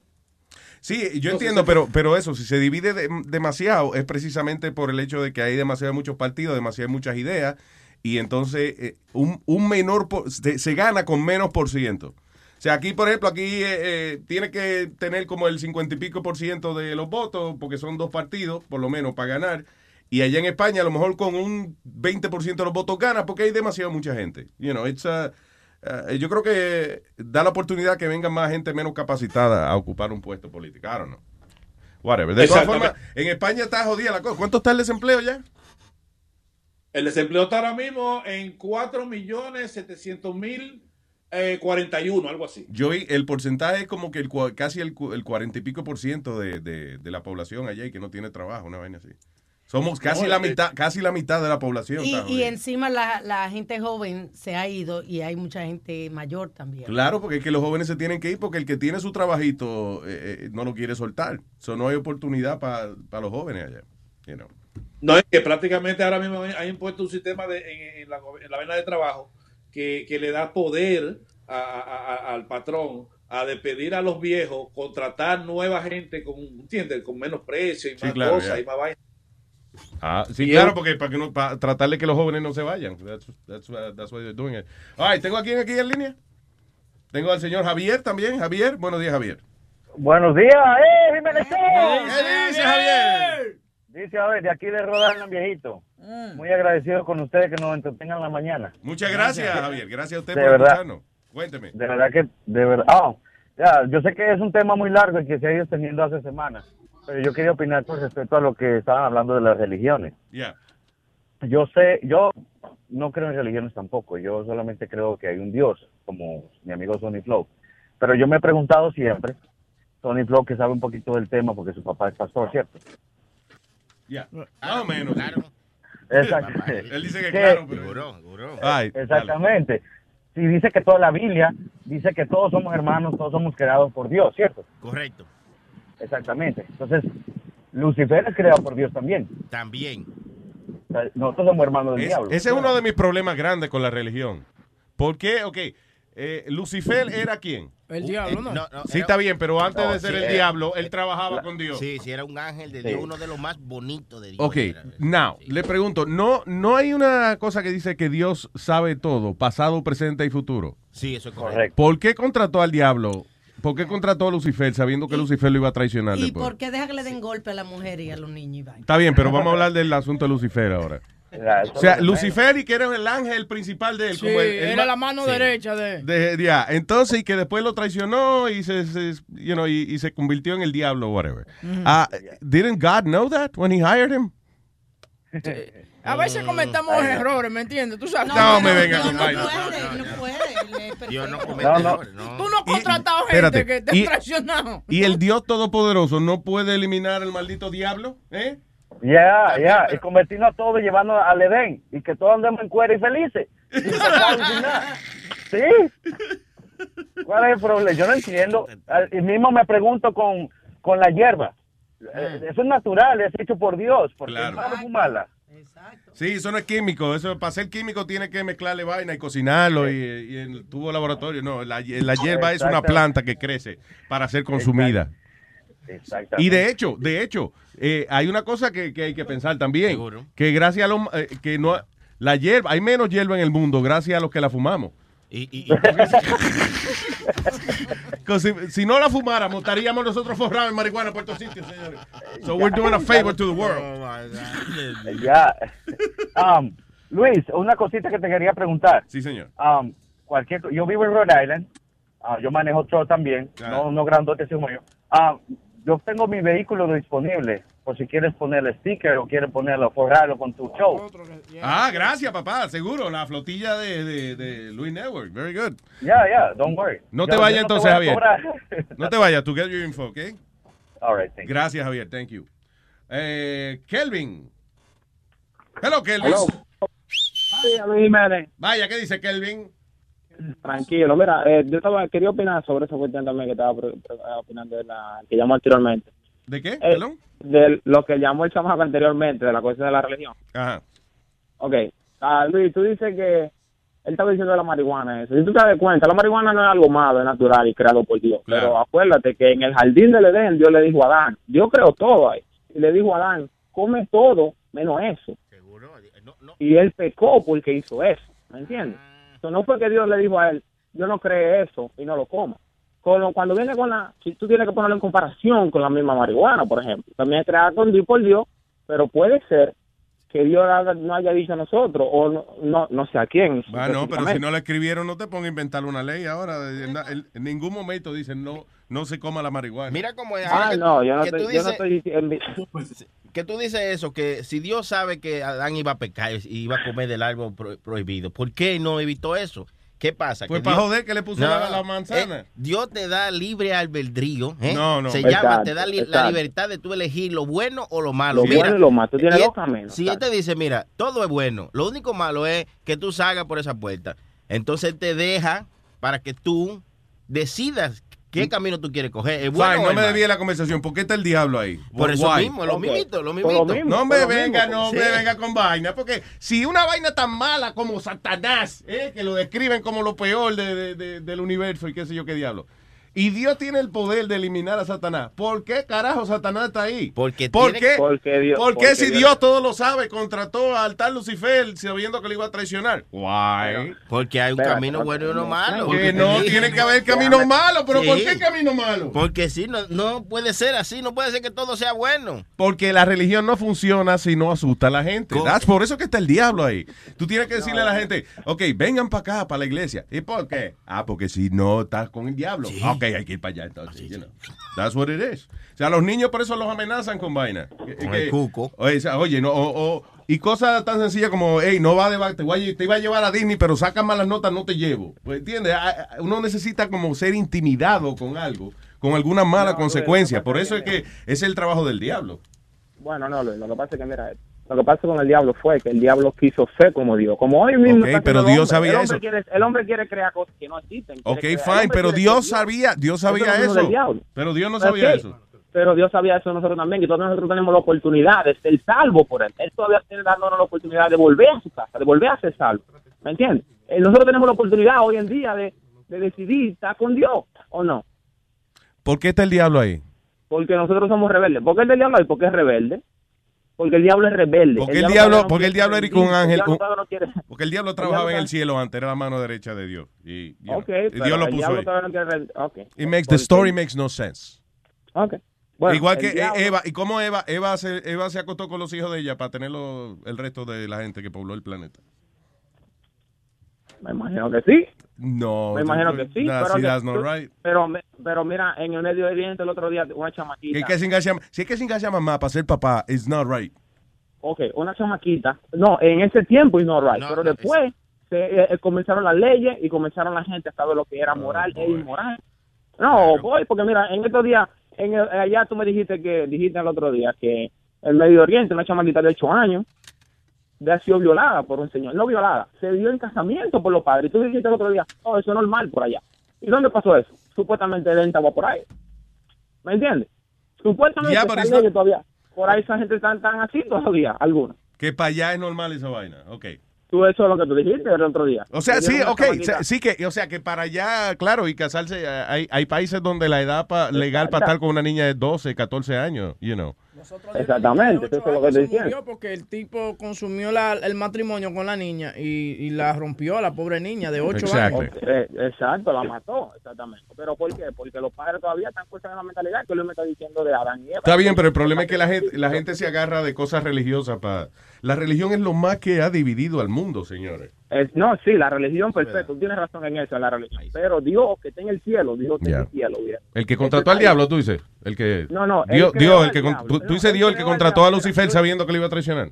Sí, yo Entonces, entiendo, pero, pero eso, si se divide de- demasiado, es precisamente por el hecho de que hay demasiados muchos partidos, demasiadas muchas ideas, y entonces eh, un, un menor, por- se, se gana con menos por ciento. O sea, aquí, por ejemplo, aquí eh, eh, tiene que tener como el 50 y pico por ciento de los votos, porque son dos partidos, por lo menos, para ganar. Y allá en España, a lo mejor con un 20% de los votos gana, porque hay demasiada mucha gente. You know, it's, uh, uh, yo creo que da la oportunidad que venga más gente menos capacitada a ocupar un puesto político. I don't know. Whatever. De todas formas, en España está jodida la cosa. ¿Cuánto está el desempleo ya? El desempleo está ahora mismo en 4 millones 700 mil eh, 41, algo así. Yo vi- el porcentaje es como que el, casi el, el 40 y pico por ciento de, de- de la población allá y que no tiene trabajo, una vaina así. Somos casi No, la mitad, casi la mitad de la población. Y, encima la, la gente joven se ha ido y hay mucha gente mayor también. Claro, porque es que los jóvenes se tienen que ir porque el que tiene su trabajito eh, eh, no lo quiere soltar. So, no hay oportunidad para los jóvenes allá. you know. No, es que prácticamente ahora mismo hay impuesto un sistema de, en, en la, en la vaina de trabajo que, que le da poder a- a- a- al patrón a despedir a los viejos, contratar nueva gente con, ¿entiendes? Con menos precio y más Sí, claro, cosas ya. y más vaina. Ah, sí, Y claro, porque para, que no, para tratar de que los jóvenes no se vayan. That's, that's, that's why they're doing it. All right, ¿tengo aquí en línea? Tengo al señor Javier también. Javier, buenos días, Javier. Buenos días, ¡eh, Jiménez! ¿Qué dice Javier? Dice, a ver, de aquí de Island, viejito. Muy agradecido con ustedes que nos entretengan la mañana. Muchas gracias, Javier. Gracias a usted De por verdad. escucharnos. Cuénteme. De verdad que, de verdad. Ah, ya, yo sé que es un tema muy largo y que se ha ido extendiendo hace semanas, pero yo quería opinar con respecto a lo que estaban hablando de las religiones. Ya. Yo sé, yo no creo en religiones tampoco, yo solamente creo que hay un Dios, como mi amigo Sonny Flow. Pero yo me he preguntado siempre, Sonny Flow que sabe un poquito del tema porque su papá es pastor, ¿cierto? Ya. Más o menos. Exacto. Él dice que ¿Qué? claro, pero... Ay, Exactamente. Si dice que toda la Biblia dice que todos somos hermanos, todos somos creados por Dios, ¿cierto? Correcto. Exactamente. Entonces, Lucifer es creado por Dios también. También. O sea, nosotros somos hermanos del Es- diablo. ese es uno de mis problemas grandes con la religión. ¿Por qué? Ok, eh, Lucifer era quién? El diablo, ¿no? Sí, está bien, pero antes No, de ser sí, el eh, diablo, él trabajaba con Dios. Sí, sí, era un ángel de Sí. Dios, uno de los más bonitos de Dios. Ok, era. now, le pregunto, ¿no, ¿no hay una cosa que dice que Dios sabe todo, pasado, presente y futuro? Sí, eso es correcto. ¿Por qué contrató al diablo? ¿Por qué contrató a Lucifer sabiendo que Lucifer lo iba a traicionar ¿Y después? por qué deja que le den golpe a la mujer y a los niños? y vaina? Está bien, pero vamos a hablar del asunto de Lucifer ahora. O sea, Lucifer y que era el ángel principal de él. Sí, como el- el era la mano Sí. derecha de... De- ya, entonces, y que después lo traicionó y se, se- you know, y, y se convirtió en el diablo, whatever. Ah, didn't God know that when he hired him? A veces cometemos errores, ¿me entiendes? Tú sabes. No, me venga con no vaina. puede, no puede. Dios no comete No, no. errores, no. Tú no has contratado gente espérate, que te ha traicionado. ¿Y el Dios Todopoderoso no puede eliminar al maldito diablo? ¿Eh? Ya, ya, y convertirnos a todos y llevarnos al Edén y que todos andemos en cuero y felices. ¿Sí? ¿Cuál es el problema? Yo no entiendo. Y mismo me pregunto con, con la hierba. Eh, Eso es natural, es hecho por Dios. Porque Claro. es malo fumarla. Sí, eso no es químico. Eso para ser químico tiene que mezclarle vaina y cocinarlo y, y en el tubo laboratorio. No, la, la hierba es una Exacto. planta que crece para ser consumida. Exactamente. Y de hecho, de hecho, eh, hay una cosa que, que hay que pensar también, que gracias a los eh, que no la hierba, hay menos hierba en el mundo gracias a los que la fumamos. Because si, si no la fumáramos, estaríamos nosotros forrados en marihuana por todos sitios, señores. So we're doing a favor to the world. Ya. Um, Luis, una cosita que te quería preguntar. Sí, señor. Um, cualquier, yo vivo en Rhode Island. Ah, yo manejo truck también. Ah. No, no grandote como yo. Ah, yo tengo mi vehículo disponible. Por si quieres ponerle sticker o quieres ponerlo, forrarlo con tu show. Ah, gracias, papá. Seguro, la flotilla de, de, de Luis Network. Very good. Ya, ya, don't worry. No Yo- te vayas no te entonces, a Javier. No te vayas, tú get your info, ¿ok? All right, thank you. Gracias, Javier. Thank you. Eh, Kelvin. Hello, Kelvin. Hello. Jiménez. Vaya, ¿qué dice Kelvin? Tranquilo, mira, eh, yo estaba, quería opinar sobre esa cuestión también que estaba pre- opinando de la que llamó anteriormente. ¿De qué? Eh, Perdón. De lo que llamó el chamaco anteriormente, de la cuestión de la religión. Ajá. Ok, Ah, Luis, tú dices que él estaba diciendo de la marihuana eso. Si tú te das cuenta, la marihuana no es algo malo, es natural y creado por Dios. Pero acuérdate que en el jardín del Edén Dios le dijo a Adán, Dios creó todo ahí. Y le dijo a Adán, come todo menos eso. Y él pecó porque hizo eso, ¿me entiendes? Entonces, no fue que Dios le dijo a él, yo no cree eso y no lo coma. Con lo- cuando viene con la, si tú tienes que ponerlo en comparación con la misma marihuana, por ejemplo, también es creada con Dios por Dios, pero puede ser que Dios no haya dicho a nosotros, o no, no, no sé a quién. Ah, no, pero si no la escribieron, no te pongas a inventar una ley ahora. En, en- en ningún momento dicen no, no se coma la marihuana. Mira cómo es. Ah, que- no, yo no que estoy, tú yo no dices- estoy diciendo... que tú dices eso, que si Dios sabe que Adán iba a pecar y iba a comer del árbol pro- prohibido, ¿por qué no evitó eso? ¿Qué pasa? Pues Que para Dios- joder que le puso No, la, la manzana. eh, Dios te da libre albedrío. ¿eh? No, no. Se Exacto, llama, te da li- la libertad de tú elegir lo bueno o lo malo. Lo bueno y lo malo. Tú tienes dos caminos, Si él te dice, mira, todo es bueno, lo único malo es que tú salgas por esa puerta. Entonces él te deja para que tú decidas qué camino tú quieres coger. ¿Es bueno. Fine, no es me desvíe la conversación. ¿Por qué está el diablo ahí? Por eso Why? mismo, lo Ok. mismito, lo lo mismo, No me venga, mismo. no Sí. me venga con vaina. Porque si una vaina tan mala como Satanás, eh, que lo describen como lo peor de- de- de- del universo y qué sé yo qué diablo. Y Dios tiene el poder de eliminar a Satanás. ¿Por qué carajo Satanás está ahí? Porque ¿Por tiene- qué? Porque Dios- ¿Por qué porque si Dios- Dios todo lo sabe, contrató al tal Lucifer sabiendo que le iba a traicionar? Why? Porque hay un Espérate, camino bueno y uno malo. Que no tiene que haber camino malo, pero ¿por qué camino malo? Porque sí, no, no puede ser así, no puede ser que todo sea bueno. Porque la religión no funciona si no asusta a la gente. That's por eso que está el diablo ahí. Tú tienes que decirle a la gente, ok, vengan para acá, para la iglesia. ¿Y por qué? Ah, porque si no estás con el diablo. Ok, hay que ir para allá entonces. you know. That's what it is. O sea, los niños por eso los amenazan con vaina. Con que- el cuco. Oye, o sea, oye, no, o- o- y cosas tan sencillas como, hey, no va de te, voy a, te iba a llevar a Disney, pero saca malas notas, no te llevo. Pues, ¿entiendes? Ah, ah, Uno necesita como ser intimidado con algo, con alguna mala No, consecuencia. Luis, Por eso es que es el trabajo del diablo. Bueno, no, Luis, lo que pasa es que, mira, lo que pasa con el diablo fue que el diablo quiso ser como Dios. Como hoy mismo. Ok, pero Dios hombre. sabía el eso. Quiere, el hombre quiere crear cosas que no existen. Ok, fine, pero Dios sabía, Dios sabía eso. Pero Dios no sabía eso. Pero Dios sabía eso nosotros también, y todos nosotros tenemos la oportunidad de ser salvo por él. Él todavía tiene dándonos la oportunidad de volver a su casa, de volver a ser salvo. ¿Me entiendes? Eh, Nosotros tenemos la oportunidad hoy en día de, de decidir estar con Dios o no. ¿Por qué está el diablo ahí? Porque nosotros somos rebeldes. ¿Por qué el diablo ahí? Porque es rebelde. Porque el diablo es rebelde. Porque el diablo, no porque el diablo era un el ángel. diablo un- porque el diablo el trabajaba diablo en el cielo antes, era la mano derecha de Dios. Y, you know, Ok, y pero Dios lo el puso diablo ahí. no quiere... Ok. It makes the Porque- story makes no sense. Ok. Bueno, Igual que eh, diablo- Eva, ¿y cómo Eva, Eva se, Eva se acostó con los hijos de ella para tener lo- el resto de la gente que pobló el planeta? Me imagino que sí. No. Me imagino que sí. Nah, pero, that's not right. pero, mira, en el Medio Oriente el otro día una chamaquita. Llama, si es que sin llama mamá para ser papá, it's not right. Ok, una chamaquita. No, en ese tiempo es no right. pero después se, eh, eh, comenzaron las leyes y comenzaron la gente a saber lo que era moral e inmoral. No, voy, porque mira, en estos días, en el- allá tú me dijiste que, dijiste el otro día que el Medio Oriente, una chamaquita de 8 años, ha sido violada por un señor. No violada, se dio en casamiento por los padres. Y tú dijiste el otro día, oh, eso es normal por allá. ¿Y dónde pasó eso? Supuestamente él estaba por ahí. ¿Me entiendes? Supuestamente todavía, por ahí esa gente están tan así todavía, algunos. Que para allá es normal esa vaina. Ok. Tú eso es lo que tú dijiste el otro día. O sea, sí, ok, sí que, o sea, que para allá, claro, y casarse, hay, hay países donde la edad pa- legal para estar con una niña es 12, 14 años, you know. Exactamente, eso es lo que murió diciendo. porque el tipo consumió la- el matrimonio con la niña y, y la rompió a la pobre niña de 8 Exacto. años. Eh, exacto, la mató, exactamente. ¿Pero por qué? Porque los padres todavía están con esa mentalidad que él me está diciendo de Adán y Eva. Está bien, pero el problema es que la gente, la gente se agarra de cosas religiosas para... La religión es lo más que ha dividido al mundo, señores. Es- no, sí, la religión, perfecto, tú tienes razón en eso, la religión. Pero Dios que está en el cielo, Dios está en el cielo, bien. El que contrató al diablo, tú dices. El que... No, no, Dios, Dios, el que tú, dices Dios, el que contrató a. Lucifer sabiendo que le iba a traicionar.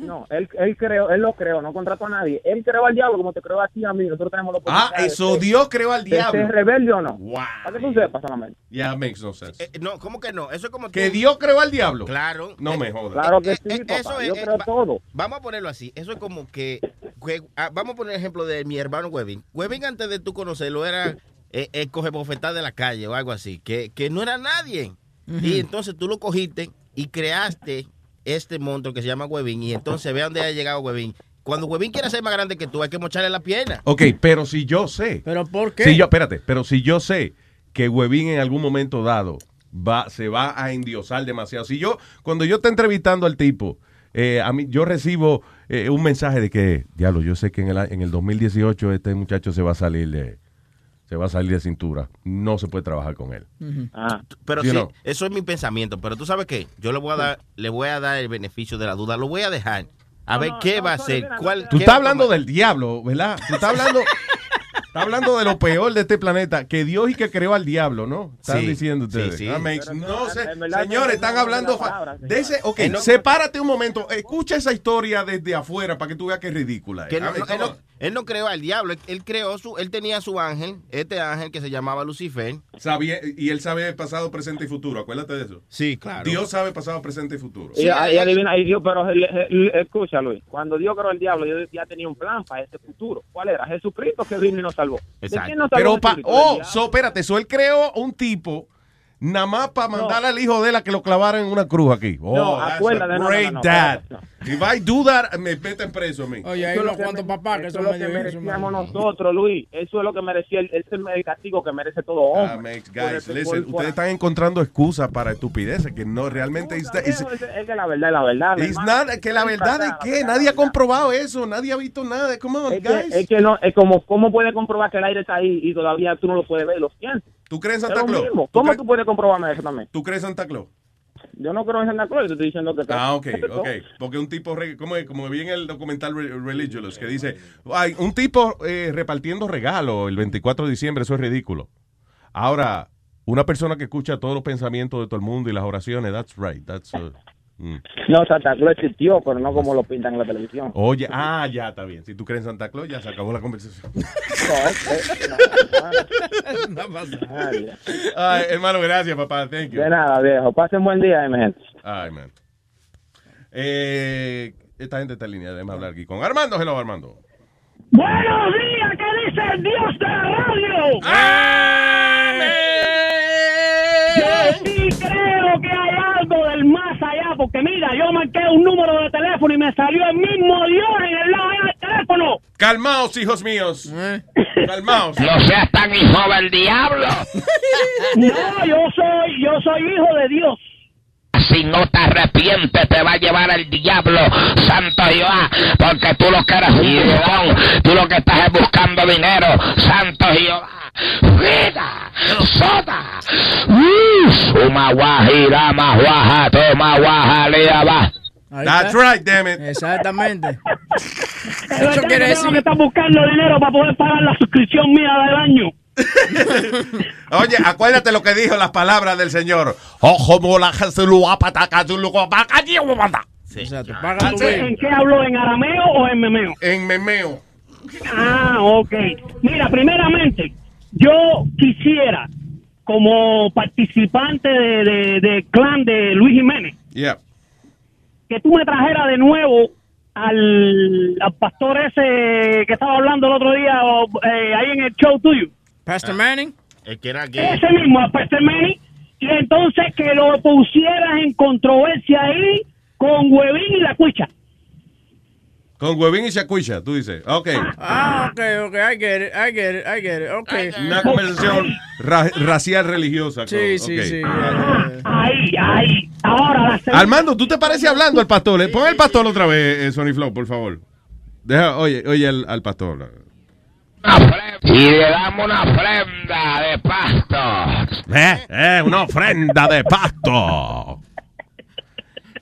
No, él, él creó, él lo creó, no contrató a nadie. Él creó al diablo como te creó a ti y a mí. Nosotros tenemos la Ah, de eso Dios creó al diablo. ser rebelde o no. Wow. Para que tú sepas solamente. Yeah, makes no sense. Eh, no, ¿cómo que no? Eso es como Que tú- Dios creó al diablo. Claro. No Eh, me jodas. Claro que eh, sí, eh, papá. eso Yo es, creo va- todo. Vamos a ponerlo así. Eso es como que, que- ah, vamos a poner el ejemplo de mi hermano Webin. Webin antes de tú conocerlo era eh, el coge bofetada de la calle o algo así, que, que no era nadie. Y entonces tú lo cogiste y creaste este monstruo que se llama Webin y entonces ve a dónde ha llegado Webin. Cuando Webin quiere ser más grande que tú, hay que mocharle la pierna. Ok, pero si yo sé. ¿Pero por qué? Si yo, espérate, pero si yo sé que Webin en algún momento dado va, se va a endiosar demasiado. Si yo, cuando yo estoy entrevistando al tipo, eh, a mí, yo recibo eh, un mensaje de que, diablo, yo sé que en el, a- en el 2018 este muchacho se va a salir de, se va a salir de cintura. No se puede trabajar con él. Ah, Pero sí, know. eso es mi pensamiento. Pero tú sabes qué, yo le voy a dar, le voy a dar el beneficio de la duda. Lo voy a dejar. A ver qué va a hacer. ¿Cuál, Tú estás hablando del diablo, ¿verdad? Tú estás hablando, estás hablando de lo peor de este planeta, que Dios y que creó al diablo, ¿no? Están Sí, diciendo ustedes. sí, sí. Makes no sé. Señores, no están hablando palabra, de ese. Ok, no- sepárate un momento. Escucha esa historia desde afuera para que tú veas que es ridícula. es. Que no, él, no, creó al diablo, él, él creó su, él tenía su ángel, este ángel que se llamaba Lucifer. Sabía, y él sabe pasado, presente y futuro. Acuérdate de eso. Sí, claro. Dios sabe pasado, presente y futuro. Y, y adivina, y Dios, pero el- el- el- escucha, Luis, cuando Dios creó el diablo, Dios ya tenía un plan para ese futuro. ¿Cuál era? Jesucristo que vino y nos salvó. ¿De quién nos salvó Pero, pa- oh, so, espérate, so él creó un tipo nada más para mandarle al hijo de él a que lo clavaran en una cruz aquí. Oh, No, acuérdate, no, no, great no, no, dad. If I do that, me meten preso a mí. Oye, hay unos cuantos me- papás que eso es lo que merecíamos nosotros, Luis. Eso es lo que merecía, el, ese es el castigo que merece todo Ah, hombre. Por guys, listen, por- ustedes están encontrando excusas para estupideces que no realmente es, que la verdad es la verdad. not- que la verdad es que nadie ha comprobado eso, nadie ha visto nada. Come on, Es guys. que, es que no, es como, ¿cómo puedes comprobar que el aire está ahí y todavía tú no lo puedes ver y lo sientes? ¿Tú crees en Santa Claus? mismo. ¿Tú ¿Cómo tú puedes comprobarme eso también? ¿Tú crees en Santa Claus? Yo no creo en Santa Claus, yo te estoy diciendo que... Ah, ok, ok. Porque un tipo, como, como vi en el documental Re- Religious, que dice, hay un tipo eh, repartiendo regalos el 24 de diciembre, eso es ridículo. Ahora, una persona que escucha todos los pensamientos de todo el mundo y las oraciones, that's right, that's... uh, mm. No, Santa Claus existió, pero no como lo pintan en la televisión. Oye, ah, ya está bien. Si tú crees en Santa Claus, ya se acabó la conversación. Ay, hermano, gracias, papá. Thank you. De nada, viejo. Pasen buen día, mi gente. Ay, man. Eh, esta gente está en línea. Déjame hablar aquí con Armando. Hello, Armando. Buenos días, ¿qué dice el Dios de la radio? Yo porque mira, yo marqué un número de teléfono y me salió el mismo Dios en el lado del teléfono. Calmaos, hijos míos. Calmaos. No seas tan hijo del diablo. No, yo soy, yo soy hijo de Dios. Si no te arrepientes, te va a llevar el diablo, santo Jehová, porque tú lo que eres un buscón, tú lo que estás es buscando dinero, santo Jehová. Vida, soda, uh, suma guajira, mahuaja, toma guajalía, va. That's right, damn it. Exactamente. Eso quiere decir- que estás buscando dinero para poder pagar la suscripción mía del año. Oye, acuérdate lo que dijo las palabras del Señor. Ojo, mola. Exacto. Paga tu ¿En qué habló? ¿En arameo o en memeo? En memeo. Ah, ok. Mira, primeramente, yo quisiera, como participante de, de- de clan de Luis Jiménez, Yeah. que tú me trajeras de nuevo al, al pastor ese que estaba hablando el otro día o, eh, ahí en el show tuyo. Pastor Manning. El que era gay. Ese mismo, Pastor Manny, y entonces que lo pusieras en controversia ahí con Huevín y la cuicha. Con huevín y chacuicha, tú dices. Ok. Ah, ok, ok. I get it, I get it, I get it. Ok. Una conversación ra- racial religiosa. Sí, sí, ok. sí. Ahí, ahí. Ahora la segunda. Armando, ¿tú te pareces hablando al pastor? Eh, Pon el pastor otra vez, eh, Sony Flow, por favor. Deja, oye, oye al, al pastor. Y le damos una ofrenda de pasto. Eh, eh, una ofrenda de pasto.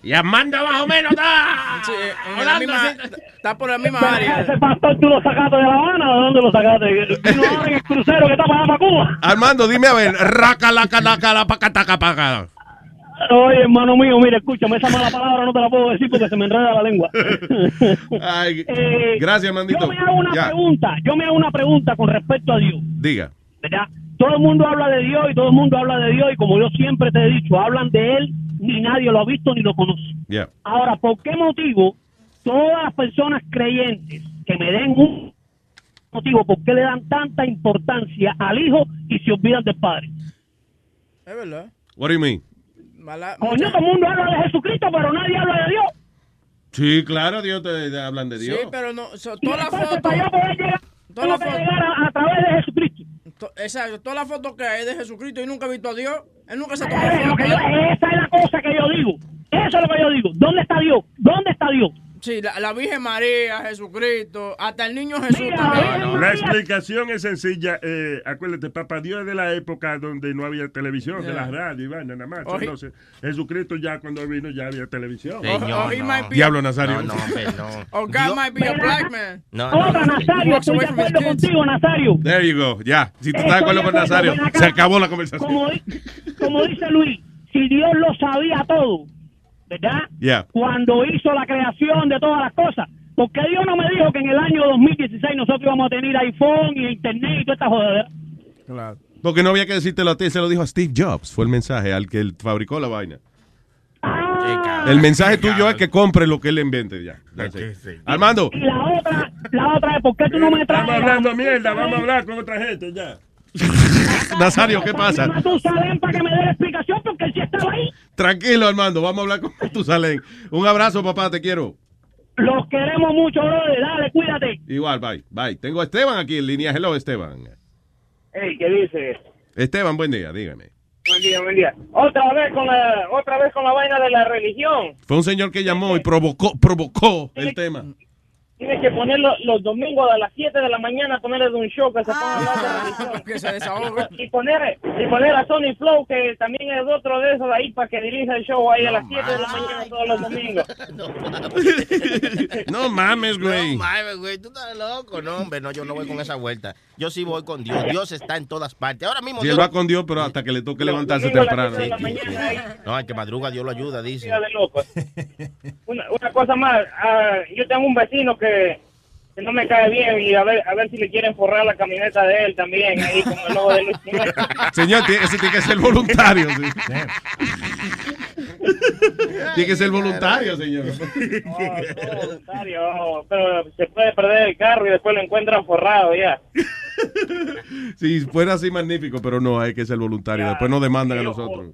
Y Armando más o menos está. Sí, en la misma, está por la misma Pero área. Ese pastor tú lo sacaste de La Habana o de dónde lo sacaste? Vino ahora en el crucero que está para Cuba. Armando, dime a ver. Raca, la, la, la, la, paca, taca, paca. Oye, hermano mío, mira, escúchame, esa mala palabra no te la puedo decir porque se me enreda la lengua. Ay, Eh, gracias, Armandito. Yo me hago una Ya, pregunta, yo me hago una pregunta con respecto a Dios, diga. ¿verdad? Todo el mundo habla de Dios y todo el mundo habla de Dios y como yo siempre te he dicho, hablan de Él, ni nadie lo ha visto ni lo conoce. Yeah. Ahora, ¿por qué motivo todas las personas creyentes que me den un motivo, por qué le dan tanta importancia al hijo y se olvidan del padre? Es verdad. What do you mean? Mala, Coño, todo el mundo habla de Jesucristo, pero nadie habla de Dios. Sí, claro, Dios te, te hablan de Sí, Dios. pero no. so, toda la foto. para yo poder llegar, Toda tengo la que foto. llegar a, a través de Jesucristo. to- Exacto. Toda la foto que hay de Jesucristo y nunca he visto a Dios. Él nunca se tomó esa es la cosa que yo digo. Eso es lo que yo digo. ¿Dónde está Dios? ¿Dónde está Dios? Sí, la, la Virgen María, Jesucristo, hasta el niño Jesús también. La explicación es sencilla. Eh, acuérdate, Papá Dios es de la época donde no había televisión, de Yeah. la radio y vaina nada más. Oji- Entonces, Jesucristo ya cuando vino ya había televisión. Señor, Oh, he no. might be- Diablo Nazario. No, no. Or God might be a black man. No, no. Nazario, estoy de acuerdo contigo, Nazario. There you go. Ya. Si tú estás de acuerdo con Nazario, se acabó la conversación. Como, como dice Luis, si Dios lo sabía todo, ¿verdad? Yeah. Cuando hizo la creación de todas las cosas, ¿Por qué Dios no me dijo que en el año 2016 nosotros íbamos a tener iPhone y internet y toda esta jodedera? Claro. Porque no había que decírtelo a ti, se lo dijo a Steve Jobs. Fue el mensaje al que él fabricó la vaina. El mensaje tuyo es que compre lo que él invente ya. Armando. Y la otra, la otra es, ¿por qué tú no me traes? Estamos hablando mierda, vamos a hablar con otra gente ya. Nazario, ¿qué pasa? A Tusalén para que me dé la explicación porque él sí estaba ahí. Tranquilo, Armando, vamos a hablar con tu Salén. Un abrazo, papá, te quiero. Los queremos mucho, brother. Dale, cuídate. Igual, bye, bye. Tengo a Esteban aquí en línea. Hello, Esteban. Hey, ¿qué dice? Esteban, buen día, dígame. Buen día, buen día. Otra vez con la, otra vez con la vaina de la religión. Fue un señor que llamó y provocó, provocó el tema. Tienes que ponerlo los domingos a las 7 de la mañana, ponerle un show que se ponga a hablar de religión. que se desahogue. Y poner, y poner a Sony Flow, que también es otro de esos ahí, para que dirija el show ahí a las 7 de la mañana todos los domingos. No mames, güey. No mames, güey, tú estás loco. No, hombre, no, yo no voy con esa vuelta. Yo sí voy con Dios. Dios está en todas partes. Ahora mismo Si él va con Dios, pero hasta que le toque levantarse temprano. mañana ahí. No, el que madruga, Dios lo ayuda, dice. Vida de loco. Una, una cosa más, ah, yo tengo un vecino que, que no me cae bien y a ver a ver si le quieren forrar la camioneta de él también ahí con el logo de Luis Jiménez. Señor, ese tiene que ser voluntario. sí. tiene que ser voluntario, señor. No, no, voluntario, pero se puede perder el carro y después lo encuentran forrado ya. Si fuera así, magnífico, pero no, hay que ser voluntario. Después nos demandan a nosotros.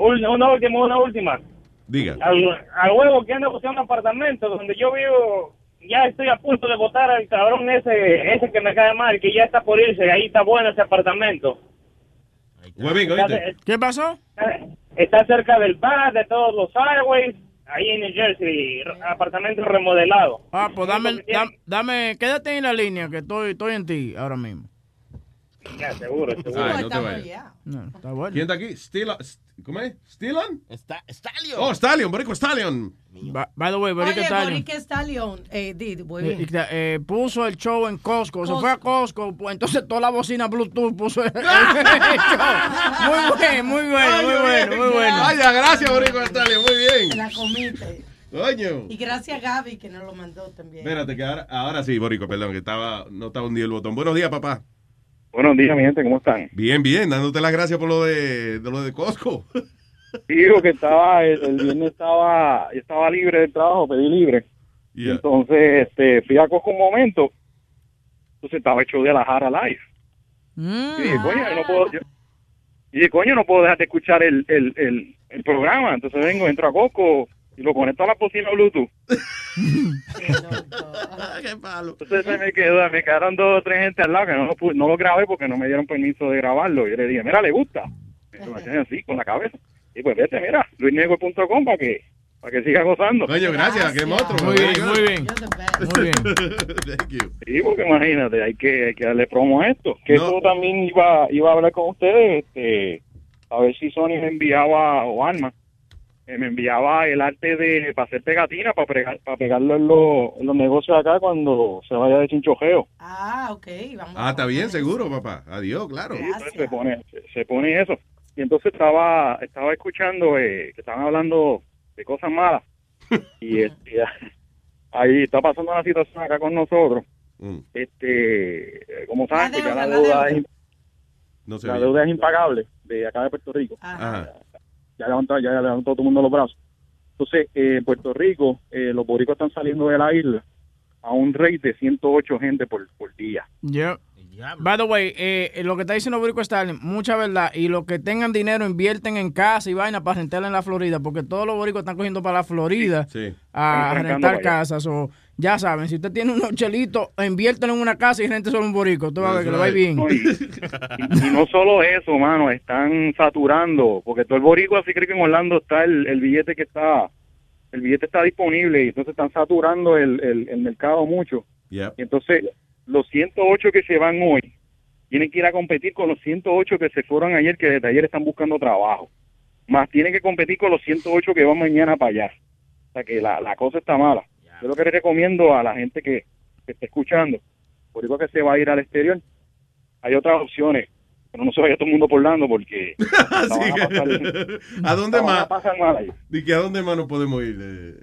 Una, una última, una última. Diga. Al, al huevo que anda buscando un apartamento donde yo vivo, ya estoy a punto de votar al cabrón ese, ese que me cae mal, que ya está por irse, ahí está bueno ese apartamento. ¿Qué pasó? Está cerca del bar, de todos los highways, ahí en New Jersey, apartamento remodelado. Ah, pues dame, dam- dame, quédate en la línea que estoy, estoy en ti ahora mismo. Ya, seguro, seguro. Ay, no te vayas. No, está bueno. ¿Quién está aquí? Stila- ¿Cómo es? ¿Stilon? Está, Stallion. Oh, Stallion, Borico Stallion. By, by the way, Borica Oye, Stallion. Borica Stallion, eh, muy Eh, bien. eh, puso el show en Costco, se fue a Costco, pues entonces toda la bocina Bluetooth puso el, el show. Muy bueno, muy bueno, muy bueno, muy bueno. Vaya, gracias, Borico Stallion, muy bien. La comiste. Coño. Y gracias a Gaby que nos lo mandó también. Espérate, que ahora, ahora sí, Borico, perdón, que estaba, no estaba hundido el botón. Buenos días, papá. Buenos días, mi gente, ¿cómo están? Bien, bien, dándote las gracias por lo de, de lo de Costco. Digo que estaba, el, el viernes estaba, yo estaba libre del trabajo, pedí libre. Yeah. Entonces, este, fui a Costco un momento, entonces estaba hecho de la Jara Live. Y dije, coño, yo no puedo, yo- y dije, coño, no puedo dejar de escuchar el, el, el, el programa. Entonces vengo, entro a Costco y lo conecto a la bocina Bluetooth. Qué palo. Entonces se me quedó, me quedaron dos o tres gente al lado que no lo, no lo grabé porque no me dieron permiso de grabarlo. Y yo le dije, mira, ¿le gusta? Me hacían así, con la cabeza. Y pues vete, mira, luisnego.com para que, para que siga gozando. Coño, gracias, qué monstruo. Muy bien, muy bien. Muy bien. Thank you. Sí, porque imagínate, hay que, hay que darle promo a esto. Que No. eso también iba, iba a hablar con ustedes, este, a ver si Sony me enviaba, o Alma, me enviaba el arte de, para hacer pegatina, para, pegar, para pegarlo en, los- en los negocios acá cuando se vaya de chinchojeo. Ah, ok, vamos. Ah, está bien, seguro, papá. Adiós, claro. Entonces se pone, se, pone eso. Y entonces estaba, estaba escuchando eh, que estaban hablando de cosas malas. y este, ahí está pasando una situación acá con nosotros. Mm. Este, eh, como saben, pues ya deuda, la la deuda, es, No la deuda es impagable de acá de Puerto Rico. Ajá. Ya levantó, ya levantó todo el mundo los brazos. Entonces, eh, en Puerto Rico, eh, los boricos están saliendo de la isla a un rate de 108 gente por, por día. Yeah. By the way, eh, eh, lo que está diciendo Borico Stalin, mucha verdad. Y los que tengan dinero invierten en casa y vaina para rentarla en la Florida, porque todos los boricos están cogiendo para la Florida Sí. a rentar casas. O ya saben, si usted tiene unos chelitos, inviértelo en una casa y rente solo un borico. Usted va a ver que le va a ir bien. Y, no solo eso, mano, están saturando, porque todo el boricua así cree que en Orlando está el, el billete que está, el billete está disponible y entonces están saturando el, el, el mercado mucho. Yeah. Y entonces los 108 que se van hoy tienen que ir a competir con los 108 que se fueron ayer, que desde ayer están buscando trabajo. Más tienen que competir con los 108 que van mañana para allá. O sea que la, la cosa está mala. Yo lo que le recomiendo a la gente que, que esté escuchando, por eso que se va a ir al exterior, hay otras opciones. Pero no se vaya todo el mundo por Orlando porque a que- pasar- ¿A dónde más? Di que ¿A dónde más nos podemos ir? Eh,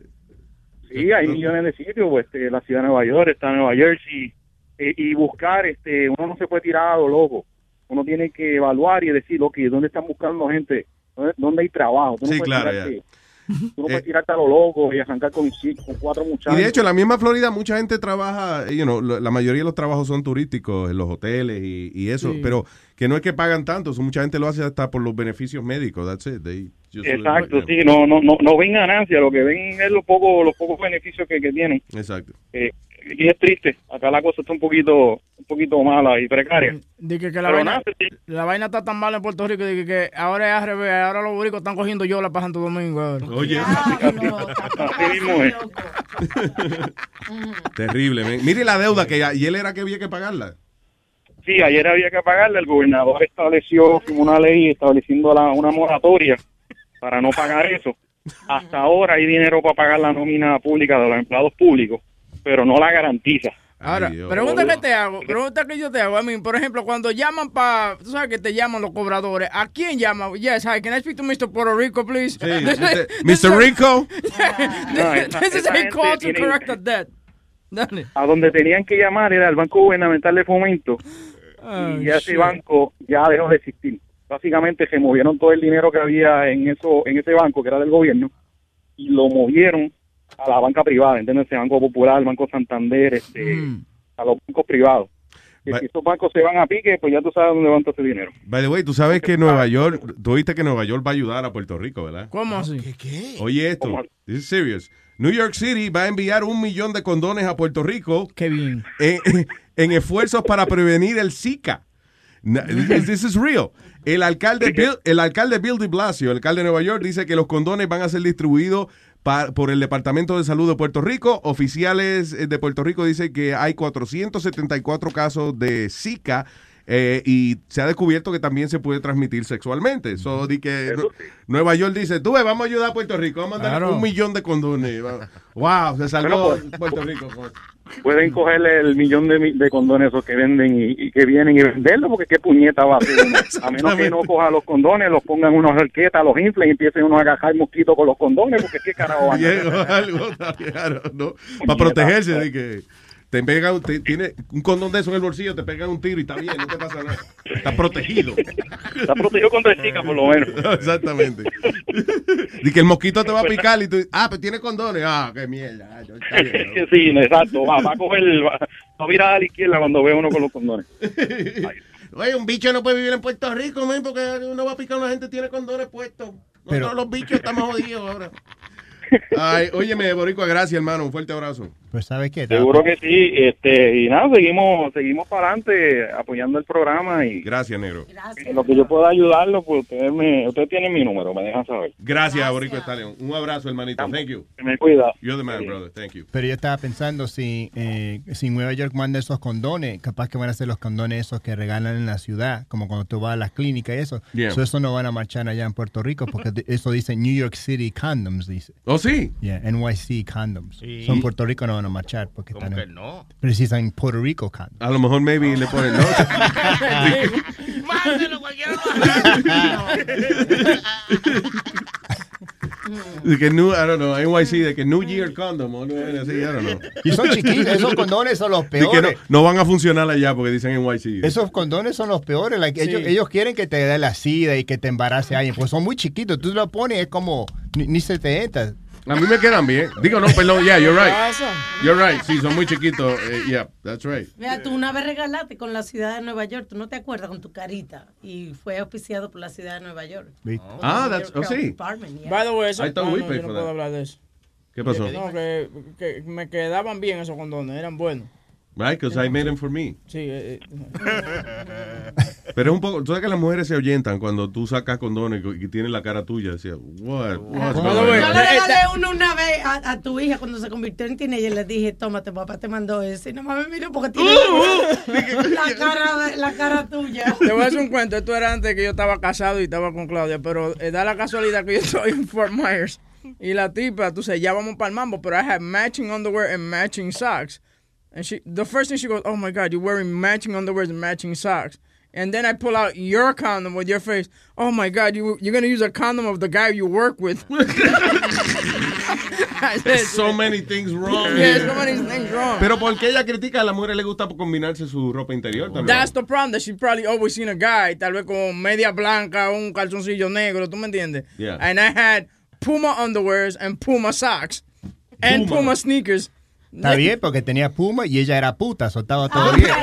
Sí, hay millones de sitios, pues, este, la ciudad de Nueva York, está Nueva Jersey, eh, y buscar, este, uno no se puede tirar a lo loco, uno tiene que evaluar y decir, ok, ¿dónde están buscando gente? ¿Dónde, dónde hay trabajo? Tú no Sí, claro, ya. Tú no puedes tirarte a lo loco y arrancar con, con cuatro Y muchachos. de hecho, en la misma Florida, mucha gente trabaja, you know, la mayoría de los trabajos son turísticos, en los hoteles y, y eso, Sí. pero que no es que pagan tanto, so mucha gente lo hace hasta por los beneficios médicos, that's it. They just- Exacto, sí, no, no, no, no ven ganancia, lo que ven es los pocos, los pocos beneficios que, que tienen. Exacto. Eh, y es triste, acá la cosa está un poquito, un poquito mala y precaria. Dije que la Pero vaina, la vaina está tan mala en Puerto Rico dije que ahora es al revés, ahora los boricos están cogiendo yola para Santo Domingo. ahora. Oye, Así mismo es. terrible. man. Mire la deuda que y él era que había que pagarla. Sí, ayer había que pagarle, el gobernador estableció una ley estableciendo la, una moratoria para no pagar eso. Hasta ahora hay dinero para pagar la nómina pública de los empleados públicos, pero no la garantiza. Ahora, pregunta que te hago, pregunta que yo te hago. A mí, por ejemplo, cuando llaman para, tú sabes que te llaman los cobradores, ¿a quién llaman? Yes, hi, can I speak to Mr. Puerto Rico, please? Sí, este, Mr. Rico. No, esa- This is a call to correct a debt. Dale. A donde tenían que llamar era al Banco Gubernamental de Fomento Oh, y ese shit. banco ya dejó de existir. Básicamente se movieron todo el dinero que había en eso en ese banco que era del gobierno y lo movieron a la banca privada, ¿entiendes? El Banco Popular, el Banco Santander, este, a los bancos privados. Y si esos bancos se van a pique, pues ya tú sabes dónde va todo ese dinero. By the way, tú sabes que Nueva York, tú viste que Nueva York va a ayudar a Puerto Rico, ¿verdad? ¿Cómo así? Oye esto, this is serious. New York City va a enviar un millón de condones a Puerto Rico. Qué bien. En, en esfuerzos para prevenir el Zika. Na- This, this is real. El alcalde, Bill, el alcalde Bill de Blasio, el alcalde de Nueva York, dice que los condones van a ser distribuidos por el Departamento de Salud de Puerto Rico. Oficiales eh, de Puerto Rico dicen que hay 474 casos de Zika eh, y se ha descubierto que también se puede transmitir sexualmente. So, di que Nu- Nueva York dice, tú ves, vamos a ayudar a Puerto Rico, vamos a mandar Claro. un millón de condones. Wow, se salvó Bueno, pues, Puerto Rico. Pueden cogerle el millón de, de condones esos que venden y, y que vienen y venderlos, porque qué puñeta va a hacer? A menos que no coja los condones, los pongan en unas arquetas, los inflen y empiecen uno a agajar mosquitos con los condones, porque qué carajo van a hacer? Viejo, algo, claro, ¿no? Para protegerse de que te pegan, te- tiene un condón de eso en el bolsillo, te pegan un tiro y está bien, no te pasa nada. Está protegido. Está protegido contra el Zika, por lo menos. Exactamente. Y que el mosquito te va a picar y tú, ah, pero tiene condones. Ah, qué mierda. Ah, sí, exacto. Va, va a coger, va, va a virar a la izquierda cuando ve uno con los condones. Oye, un bicho no puede vivir en Puerto Rico, man, porque uno va a picar a una gente que tiene condones puestos. Pero- Nosotros los bichos estamos jodidos ahora. Ay, óyeme, Boricua, gracias, hermano. Un fuerte abrazo. Pues sabes qué, Seguro que sí. Este, y nada, seguimos seguimos para adelante apoyando el programa y Gracias, negro. en lo que yo pueda ayudarlo, pues ustedes, me, ustedes tienen mi número, me dejan saber. Gracias, Stallion. Un abrazo, hermanito. Thank you. Que me cuida. You're the man, brother. Thank you. Pero yo estaba pensando, si, eh, si Nueva York manda esos condones, capaz que van a ser los condones esos que regalan en la ciudad, como cuando tú vas a las clínicas y eso. Yeah. So, eso no van a marchar allá en Puerto Rico, porque eso dice New York City Condoms, dice. ¿Oh, sí? Yeah, NYC Condoms. Sí. So, en Puerto Rico no van a marchar, porque están que en, no? precisan Puerto Rico Condoms. A lo mejor maybe le ponen, ¿no? Mándelo De que New, I don't know, NYC, de que New Year Condom, o no, así, I don't know. Y son chiquitos, esos condones son los De que no, peores. no van a funcionar allá porque dicen NYC. Esos condones son los peores. like, Sí. ellos, ellos quieren que te dé la sida y que te embarace alguien. Pues son muy chiquitos. Tú lo pones, es como. Ni, ni se te entra. A mí me quedan bien. Digo, no, perdón, yeah, you're right. You're right, sí, son muy chiquitos. eh, yeah, that's right. Mira, tú una vez regalaste con la ciudad de Nueva York, tú no te acuerdas con tu carita. Y fue auspiciado por la ciudad de Nueva York. Ah, that's, oh, sí. Yeah. By the way, eso, I thought ah, we no, yo no puedo hablar de eso. ¿Qué pasó? No, que, que me quedaban bien esos condones, eran buenos. Right, because I made them for me. Sí, eh, eh. Pero es un poco, tú sabes que las mujeres se ahuyentan cuando tú sacas condones y tienen la cara tuya. Decía, what, what's Yo going on? le regalé uno una vez a, a tu hija cuando se convirtió en teenager y le dije, tómate, papá te mandó ese. Y nomás me miró porque tiene la, cara de- la cara tuya. Te voy a hacer un cuento. Esto era antes que yo estaba casado y estaba con Claudia, pero eh, da la casualidad que yo estoy en Fort Myers. Y la tipa, tú sabes, ya vamos para el mambo, pero I have matching underwear and matching socks. And she, the first thing she goes, oh my God, you're wearing matching underwear and matching socks. and then I pull out your condom with your face. Oh my God, you you're gonna use a condom of the guy you work with. There's so many things wrong. Yeah, so many things wrong. Pero ¿por qué ella critica a la mujer le gusta combinarse su ropa interior también? That's the problem that she probably always seen a guy, tal vez con media blanca, un calzoncillo negro, ¿tú me entiendes? Yeah. And I had Puma underwears and Puma socks and Puma. Puma sneakers. Está bien, porque tenía puma y ella era puta, soltaba todo bien.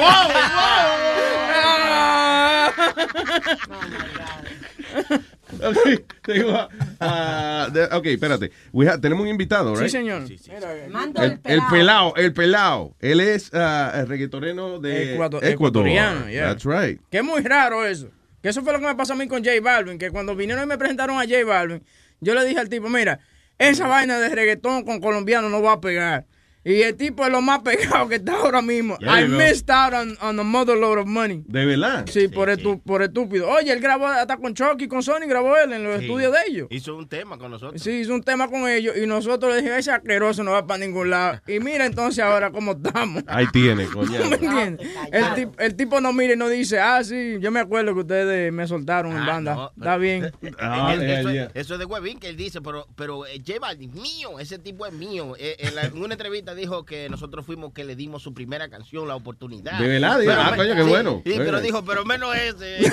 Ok, tengo, ah, de- ok, espérate. We have- tenemos un invitado, Sí, right? señor. El, el pelao, el pelao. Él es ah, el reggaetonero de Ecuador- Ecuador. yeah. That's right. Que es muy raro eso. Que eso fue lo que me pasó a mí con J Balvin, que cuando vinieron y me presentaron a J Balvin, yo le dije al tipo, mira, esa vaina de reggaetón con colombiano no va a pegar. Y el tipo es lo más pegado que está ahora mismo. Yeah, I missed out on, on a mother load of money. De verdad. Sí, por, estu- por estúpido. Oye, él grabó hasta con Chucky, con Sony, grabó él en los Sí. estudios de ellos. Hizo un tema con nosotros. Sí, hizo un tema con ellos y nosotros le dijimos, ese asqueroso no va para ningún lado. Y mira entonces ahora cómo estamos. Ahí tiene, coño. ¿Me entiendes? El, tip- el tipo no mira y no dice, ah, sí, yo me acuerdo que ustedes me soltaron en banda. no. Está bien. Ah, Él- yeah, eso, yeah. Es, eso es de Huevín que él dice, pero, pero eh, Balvin, mío, ese tipo es mío. Eh, en, la- en una entrevista dijo que nosotros fuimos que le dimos su primera canción, La Oportunidad. De verdad, Pero ah, coño, qué sí, bueno. Sí, pero dijo, pero menos ese.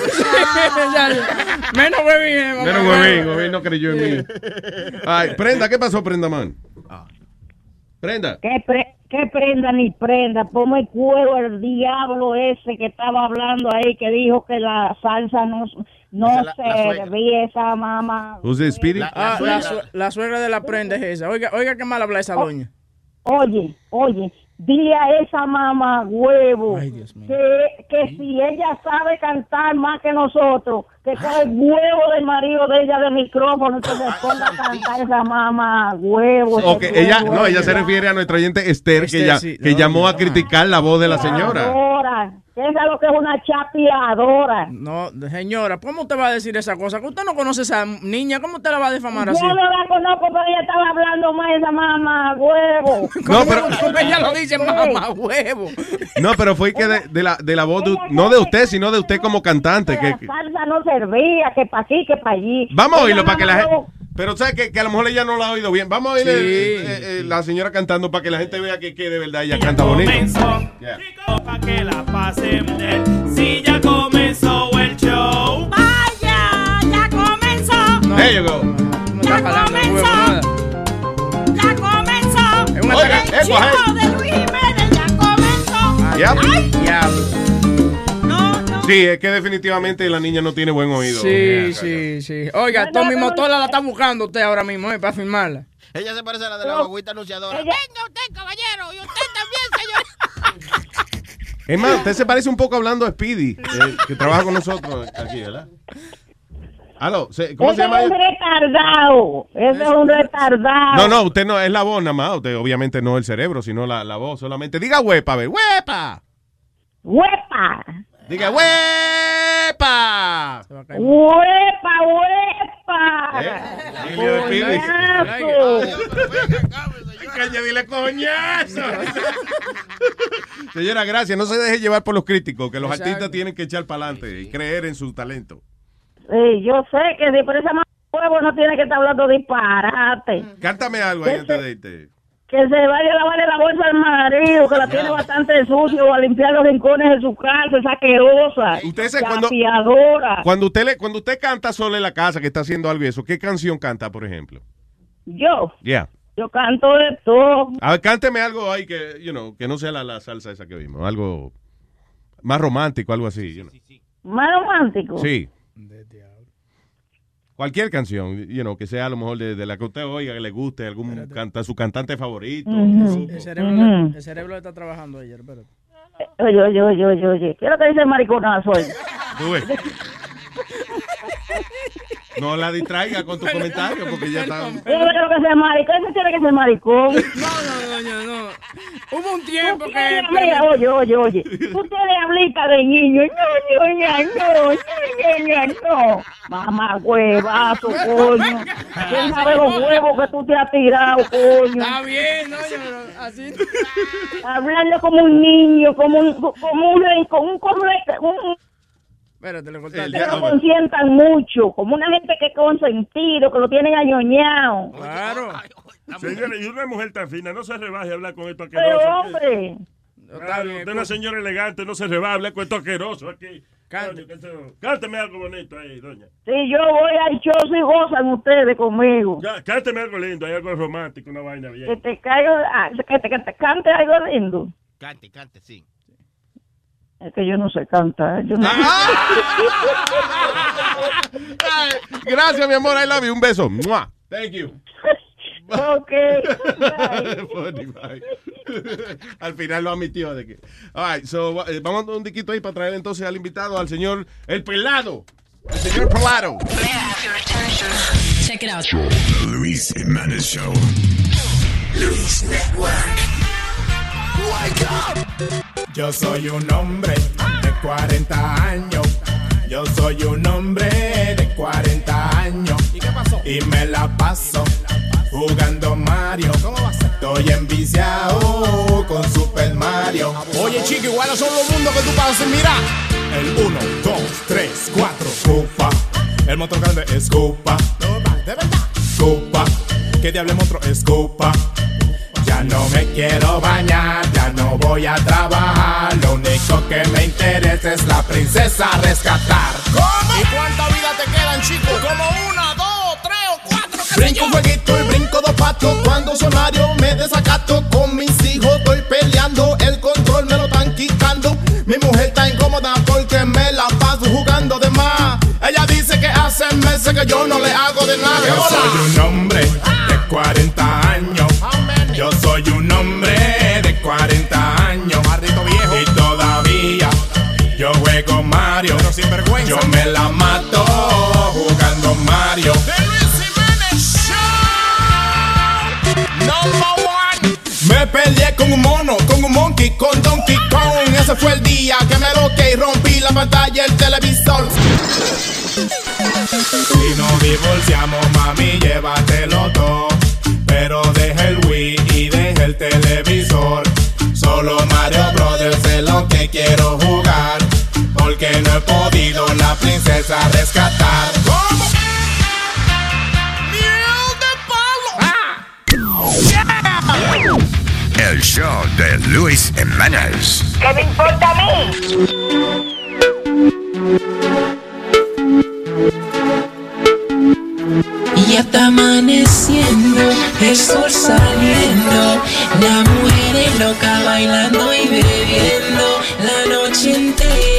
Menos Huevín. eh. Menos Huevín, Huevín no creyó en mí. Ay, Prenda, ¿qué pasó, Prenda, man? Prenda. ¿Qué, pre- qué prenda ni prenda? Ponme el cuero el diablo ese que estaba hablando ahí, que dijo que la salsa no, no Esa la- la se suegra. debía esa mamá. Who's this, Speedy? Ah, la, su- la suegra de la prenda es esa. Oiga, oiga qué mal habla esa doña. Oye, oye, dile a esa mamá huevo que, que si ella sabe cantar más que nosotros, que coge el huevo del marido de ella del micrófono, que se ponga a cantar esa mamá huevo. Ok, ese ella, huevo no, ella se refiere a nuestra oyente Esther, que, ya, sí, que no, llamó a no. criticar la voz de la señora. Es lo que es una chapeadora. No, señora, ¿cómo usted va a decir esa cosa? Que usted no conoce a esa niña, ¿cómo usted la va a difamar así? Yo no la conozco, pero ella estaba hablando más de esa mamá huevo. No, pero- ¿Cómo ella lo dice, mamá huevo? No, pero fue que de, de la, de la voz, de- no de usted, sino de usted como cantante. Que Que, la salsa no servía, que para aquí, que para allí. Vamos a oírlo para que la gente... Pero sabes que, que a lo mejor ella no la ha oído bien. Vamos a oír Sí. el- eh, eh, la señora cantando para que la gente vea que, que de verdad ella canta bonito. Yeah. Pa' que la bien. Si ya comenzó el show. Vaya, ya comenzó. There you go. Ya comenzó. Ya comenzó. Es una Oiga, El eco, show hey. de Luis Jiménez ya comenzó. Yep. Ay, Sí, es que definitivamente la niña no tiene buen oído. Sí, sí, sí. Oiga, Tommy Motola la está buscando usted ahora mismo, ¿eh? Para firmarla. Ella se parece a la de la guaguita anunciadora. Venga usted, caballero, y usted también, señor. Es más, usted se parece un poco hablando a Speedy, eh, que trabaja con nosotros aquí, ¿verdad? Aló, ¿cómo Ese se llama es un retardado. Ese es un retardado. No, no, usted no, es la voz nada más. Usted obviamente no el cerebro, sino la, la voz solamente. Diga huepa, a ver, huepa. ¡Huepa! Diga huepa. ¡Huepa, huepa! Emilio de Speedy. Coñazo. Señora, gracias. No se deje llevar por los críticos, que los Exacto. artistas tienen que echar para adelante y creer en su talento. Sí, yo sé que sí, pero esa huevo no tiene que estar hablando disparate. Cántame algo ahí antes de irte. Que se vaya a lavarle la bolsa al marido, que la tiene bastante sucio, o a limpiar los rincones de su casa, esa asquerosa. Usted se- cuando-. Cuando usted le, cuando usted canta solo en la casa, que está haciendo algo y eso, ¿qué canción canta, por ejemplo? Yo, Yeah. yo canto de todo. A ver, cánteme algo ahí que, you know, que no sea la, la salsa esa que vimos. Algo más romántico, algo así. you know. Más romántico. Sí. Cualquier canción, you know, que sea a lo mejor de, de la que usted oiga, que le guste, algún canta, su cantante favorito. El cerebro, el cerebro está trabajando ayer, espérate. Oye, oye, oye, oye, oye. ¿Qué es lo que dice el mariconazo ahí? No la distraiga con tus comentarios porque ya está. Yo no quiero que sea maricón, ese tiene que ser maricón. No, no, no, no. Hubo un tiempo Tú que... tienes- Mira, oye, oye, oye. Tú tienes hablita de niño. No, no, no, no, no, no, no. Mamá huevazo, coño. ¿Quién sabe los huevos que tú te has tirado, coño? Está bien, no, yo así... Hablando como un niño, como un, como un, como un Espérate, le Que cortaste. lo consientan mucho, como una gente que es consentido, que lo tienen añoñado. Claro. Señores, y una mujer tan fina, no se rebaje a hablar con esto Pero asqueroso. hombre, Claro, usted es una señora elegante, no se rebaje a hablar con esto asqueroso aquí. Que Cánteme algo bonito ahí, doña. si yo voy al show y gozan ustedes conmigo. Ya, cánteme algo lindo, hay algo romántico, una vaina Que bien. te caiga, ah, que te, que te cante algo lindo. Cante, cante, sí. Es que yo no sé cantar. Yo no Gracias, mi amor. I love you. Un beso. Mua. Thank you. Ok. Funny, bye. Al final lo admitió de que. All right, so, eh, vamos a dar un diquito ahí para traer entonces al invitado, al señor El Pelado. El señor Pelado. Check it out. Luis Jimenez Show. Luis Network. Wake up. Yo soy un hombre de 40 años. Yo soy un hombre de 40 años. ¿Y qué pasó? Y me la paso jugando Mario. ¿Cómo va a ser? Estoy enviciado con Super Mario. Oye, chico, iguales son los mundos que tú pasas. Mira. El 1, 2, 3, 4. Scopa. El monstruo grande es Scopa. De verdad. Scopa. ¿Qué diable monstruo es Scopa? Ya no me quiero bañar, ya no voy a trabajar. Lo único que me interesa es la princesa rescatar. ¿Cómo? ¿Y cuánta vida te quedan, chicos? Como una, dos, tres o cuatro. Brinco un jueguito y brinco dos patos. Cuando sonario me desacato con mis hijos, estoy peleando. El control me lo están quitando. Mi mujer está incómoda porque me la paso jugando de más. Ella dice que hace meses que yo no le hago de nada. Yo soy un hombre de 40 años. Yo soy un hombre de 40 años. Maldito viejo. Y todavía yo juego Mario. Pero sin vergüenza. Yo me la mato jugando Mario. Number one. Me peleé con un mono, con un monkey, con Donkey Kong. Ese fue el día que me loqué y rompí la pantalla del televisor. Si nos divorciamos, mami, llévatelo todo. Solo Mario Brothers es lo que quiero jugar. Porque no he podido la princesa rescatar. ¿Cómo? El show de Luis Jimenez. ¿Qué me importa a mí? Ya está amaneciendo, el sol saliendo, la mujer es loca bailando y bebiendo, la noche entera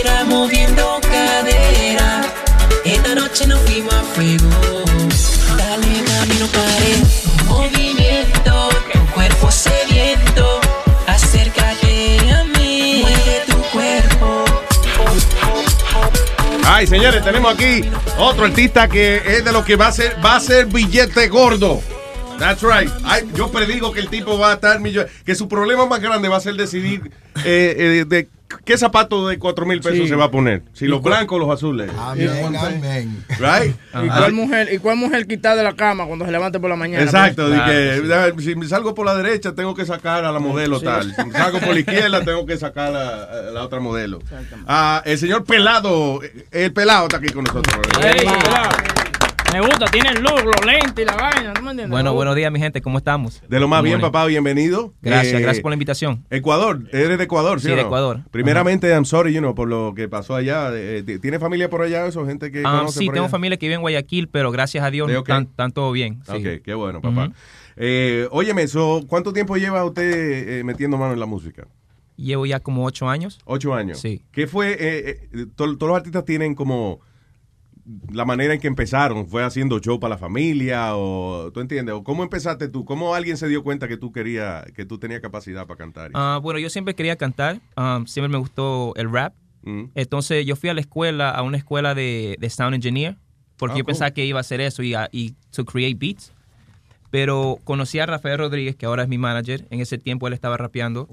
Ay, señores, tenemos aquí otro artista que es de lo que va a ser, va a ser billete gordo. That's right. Ay, yo predigo que el tipo va a estar millonario. Que su problema más grande va a ser decidir eh, eh, de qué zapato de 4 mil pesos Sí. se va a poner. Si ¿Y los blancos o los azules. Amén, amén. Right? ¿Y cuál, mujer, ¿Y cuál mujer quitar de la cama cuando se levante por la mañana? Exacto, pues? de que, ah, si me salgo por la derecha tengo que sacar a la modelo Sí. tal, si me salgo por la izquierda tengo que sacar a, a la otra modelo. Ah, el señor Pelado, eh, el Pelado está aquí con nosotros. Ey, Me gusta, tiene el look, los lentes y la vaina, ¿tú me entiendes? Bueno, buenos días, mi gente. ¿Cómo estamos? De lo más Good bien, papá, bienvenido. Gracias, Eh, gracias por la invitación. Ecuador, eres de Ecuador, ¿sí? Sí, o de no? Ecuador. Primeramente, I'm sorry, you know, por lo que pasó allá. Eh, eh, ¿Tiene familia por allá eso? Gente que Ah, conoce sí, por tengo allá? familia que vive en Guayaquil, pero gracias a Dios Sí, ok. están, están todo bien. sí. Ok, qué bueno, papá. Ujú. Eh, óyeme, so, ¿cuánto tiempo lleva usted eh, metiendo mano en la música? Llevo ya como ocho años. Ocho años. Sí. ¿Qué fue? eh, eh, to- todos los artistas tienen como la manera en que empezaron. ¿Fue haciendo show para la familia? o ¿Tú entiendes? ¿O cómo empezaste tú? ¿Cómo alguien se dio cuenta que tú querías, que tú tenías capacidad para cantar? Ah, bueno, yo siempre quería cantar, um, siempre me gustó el rap. Mm. Entonces yo fui a la escuela, a una escuela de, de sound engineer, porque Ah, yo cool. pensaba que iba a hacer eso y, a- y to create beats. Pero conocí a Rafael Rodríguez, que ahora es mi manager. En ese tiempo él estaba rapeando.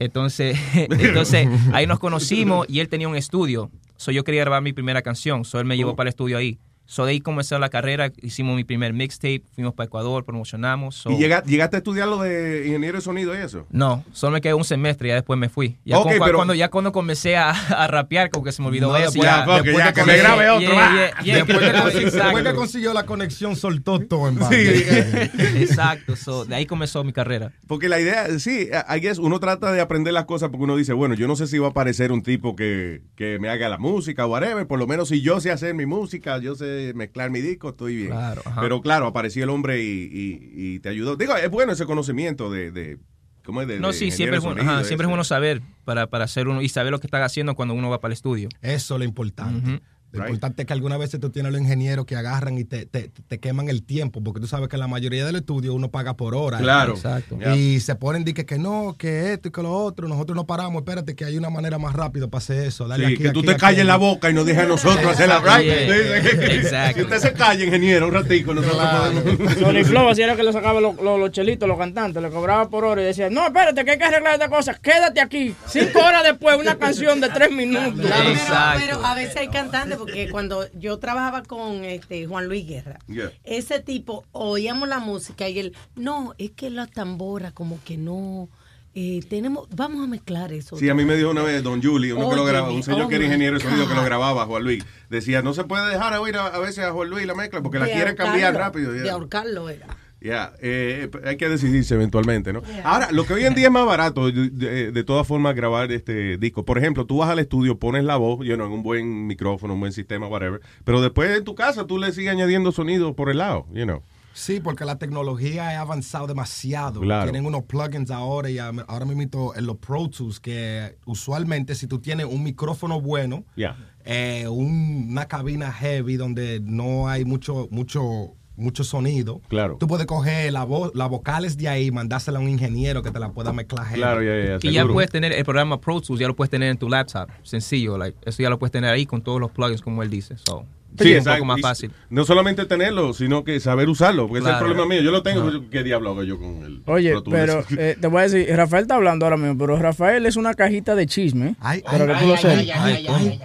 Entonces, entonces ahí nos conocimos y él tenía un estudio. So yo quería grabar mi primera canción. So él me llevó para el estudio ahí. So de ahí comenzó la carrera, hicimos mi primer mixtape, fuimos para Ecuador, promocionamos. so- ¿Y llega- llegaste a estudiar lo de ingeniero de sonido y eso? No, solo me quedé un semestre y ya después me fui. Ya Ok, cu- cu- pero- cuando, ya cuando comencé a, a rapear, como que se me olvidó No, eso. después- ya, ya, después ya, que me grabe otro, yeah, va. yeah, yeah, Después que exacto. consiguió- después que consiguió la conexión, soltó todo en banda. Exacto, so, de ahí comenzó mi carrera. Porque la idea, sí, I guess uno trata de aprender las cosas porque uno dice, bueno, yo no sé si va a aparecer un tipo que, que me haga la música o whatever, por lo menos si yo sé hacer mi música, yo sé mezclar mi disco, estoy bien. Claro. Pero claro, apareció el hombre y, y- y te ayudó. Digo, es bueno ese conocimiento de, de ¿cómo es? De, No, de sí, siempre es, bueno, ajá, siempre es bueno saber para, para hacer uno y saber lo que están haciendo cuando uno va para el estudio. Eso es lo importante. Lo importante es que algunas veces tú tienes los ingenieros que agarran y te, te- te queman el tiempo, porque tú sabes que en la mayoría del estudio uno paga por hora. Claro. Exacto. Y se ponen de que, que no, que esto y que lo otro. Nosotros no paramos, espérate, que hay una manera más rápida para hacer eso. Dale Sí, aquí, que aquí, tú te aquí, calles la boca y nos dejes a nosotros hacer la Exacto. right. Yeah. Exacto. Si usted se calla, ingeniero, un ratico, nosotros podemos. Sony Flow así era que le sacaba los, los- los chelitos, los cantantes, le cobraba por hora y decía, no, espérate, que hay que arreglar esta cosa, quédate aquí. Cinco horas después, una canción de tres minutos. Pero, pero a veces hay cantantes, porque cuando yo trabajaba con este Juan Luis Guerra, Yeah. ese tipo oíamos la música y él, no, es que la tambora como que no, eh, tenemos, vamos a mezclar eso. Sí, a mí me dijo una vez Don Julie, uno que lo grababa, un señor oh que era ingeniero de sonido que lo grababa, Juan Luis. Decía, no se puede dejar oír a, a veces a Juan Luis la mezcla porque la quiere cambiar rápido. De ahorcarlo era. Ya, eh, hay que decidirse eventualmente, ¿no? Ahora, lo que hoy en día es más barato, de, de- de todas formas, grabar este disco. Por ejemplo, tú vas al estudio, pones la voz, you know, en un buen micrófono, un buen sistema, whatever, pero después en tu casa tú le sigues añadiendo sonido por el lado, you know. Sí, porque la tecnología ha avanzado demasiado. Claro. Tienen unos plugins ahora y ahora mismo en los Pro Tools que usualmente si tú tienes un micrófono bueno, Ya. eh, un- una cabina heavy donde no hay mucho mucho mucho sonido. Claro. Tú puedes coger la voz, las vocales de ahí, mandársela a un ingeniero que te la pueda mezclar. Claro, ya, ya, Y ya puedes tener el programa Pro Tools, ya lo puedes tener en tu laptop, sencillo, like, eso ya lo puedes tener ahí con todos los plugins como él dice. So, Sí, es un poco más Y fácil. No solamente tenerlo, sino que saber usarlo, porque ese es el problema mío. Yo lo tengo, Ajá. pues, ¿qué diablo hago yo con el Oye, pero eh, te voy a decir, Rafael está hablando ahora mismo, pero Rafael es una cajita de chisme. pero que tú lo sepas.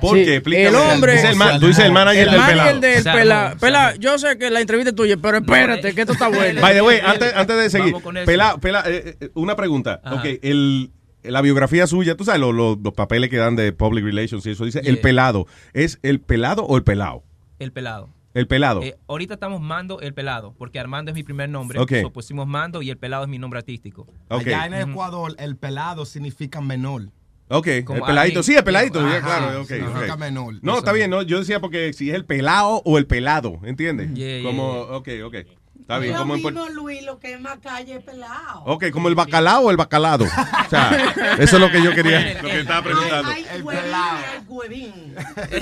¿Por qué? Explícame. El hombre. El tú dices el manager el del manager pelado. del Se armó, pelado. Pelado, yo sé que la entrevista es tuya, pero espérate, que esto está bueno. By the way, antes, antes de seguir, Vamos con eso. Pela, Pela, eh, eh, una pregunta. Ajá. Ok, el, la biografía suya, tú sabes, los, los- los papeles que dan de public relations y eso, dice el pelado. ¿Es el pelado o el pelado? El pelado. El pelado. Eh, ahorita estamos Mando el Pelado, porque Armando es mi primer nombre. Ok. So pusimos Mando y el Pelado es mi nombre artístico. Allá en Ecuador, el pelado significa menor. Ok, Como el peladito, alguien- sí, el peladito, Ajá, claro, ok, significa ok. menor. No, está bien, no, yo decía porque si es el pelado o el pelado, ¿entiendes? Yeah, yeah, como, yeah. ok, ok. Está bien, Lo como en Puerto- mismo, Luis, lo que es más calle pelado. Ok, como el bacalao o el bacalado. O sea, eso es lo que yo quería, lo que estaba preguntando. Hay huevín, hay huevín.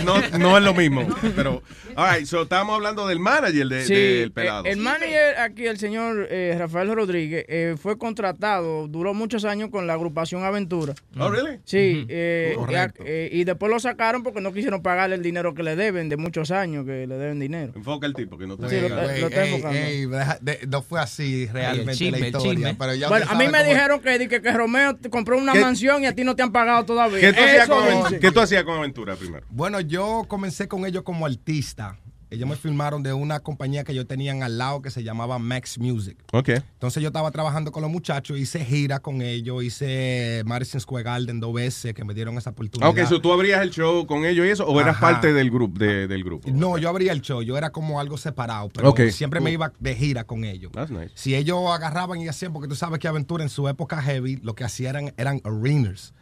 No, no es lo mismo, pero, all right, so estábamos hablando del manager de- Sí, del pelado. eh, el manager aquí, el señor eh, Rafael Rodríguez, eh, fue contratado, duró muchos años con la agrupación Aventura. Oh, really? Sí, eh, Correcto. y, eh, y después lo sacaron porque no quisieron pagarle el dinero que le deben de muchos años que le deben dinero. Enfoca el tipo que no te Sí, lo, lo está ey, de- no fue así realmente chisme, la historia. chisme. Pero ya Bueno, usted a mí me cómo- dijeron que, que, que Romeo te compró una ¿Qué- mansión y a ti no te han pagado todavía. ¿Qué tú, hacías Eso con, dice. Aventura? ¿Qué tú hacías con Aventura primero? Bueno, yo comencé con ellos como artista. Ellos me filmaron de una compañía que yo tenían al lado que se llamaba Max Music. Ok. Entonces yo estaba trabajando con los muchachos, hice gira con ellos, hice Madison Square Garden dos veces que me dieron esa oportunidad. Ok, so tú abrías el show con ellos y eso, o eras parte del grupo, de- del grupo. No, yo abría el show, yo era como algo separado, pero siempre me iba de gira con ellos. That's nice. Si ellos agarraban y hacían, porque tú sabes que Aventura en su época heavy, lo que hacían eran, eran arenas.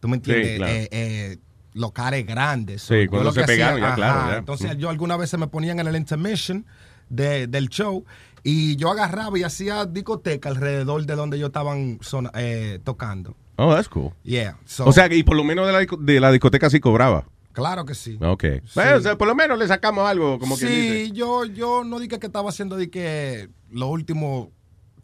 ¿Tú me entiendes? Sí, claro. Eh, eh, locales grandes. Sí, Yo cuando lo se que pegaron, hacía- ya, claro, ya. Entonces yo algunas veces me ponían en el intermission de- del show y yo agarraba y hacía discoteca alrededor de donde ellos estaban eh, tocando. Oh, that's cool. Yeah. so- o sea, y por lo menos de la, disco- de la discoteca sí cobraba. Claro que sí. Ok. Bueno, o sea, por lo menos le sacamos algo, como que sí, yo, yo no dije que estaba haciendo de que lo último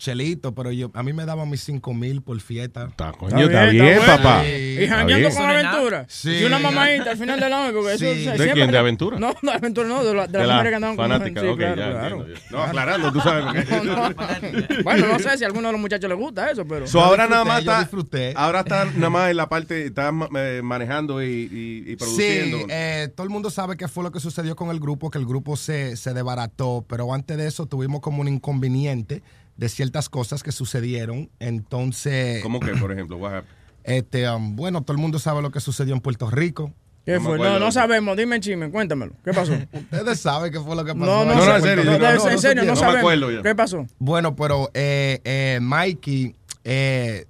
chelito, pero yo a mí me daban mis 5 mil por fiesta. Está, coño, está bien, papá. Y jangueando con aventura. Sí. Y una mamadita al final del año. Porque Sí. eso, ¿De siempre- quién? ¿De Aventura? No, de aventura no, de, la- de De las la mujeres que andaban con fanática, sí, ok, claro, ya claro. entiendo. No, aclarando, tú sabes lo que Bueno, no sé si a alguno de los muchachos les gusta eso, pero. So, ahora nada más yo está, disfruté. ahora está nada más en la parte, está eh, manejando y, y- y produciendo. Sí, eh, todo el mundo sabe qué fue lo que sucedió con el grupo, que el grupo se, se desbarató, pero antes de eso tuvimos como un inconveniente de ciertas cosas que sucedieron. Entonces, ¿Cómo que, por ejemplo? What happened? este, um, bueno, todo el mundo sabe lo que sucedió en Puerto Rico. ¿Qué fue? No, no sabemos. Dime, chisme, cuéntamelo. ¿Qué pasó? Ustedes saben qué fue lo que pasó. No, no, sé. en Puerto No, en No, no serio, no supieron. sabemos. ¿Qué pasó? Bueno, pero eh, eh, Mikey, eh,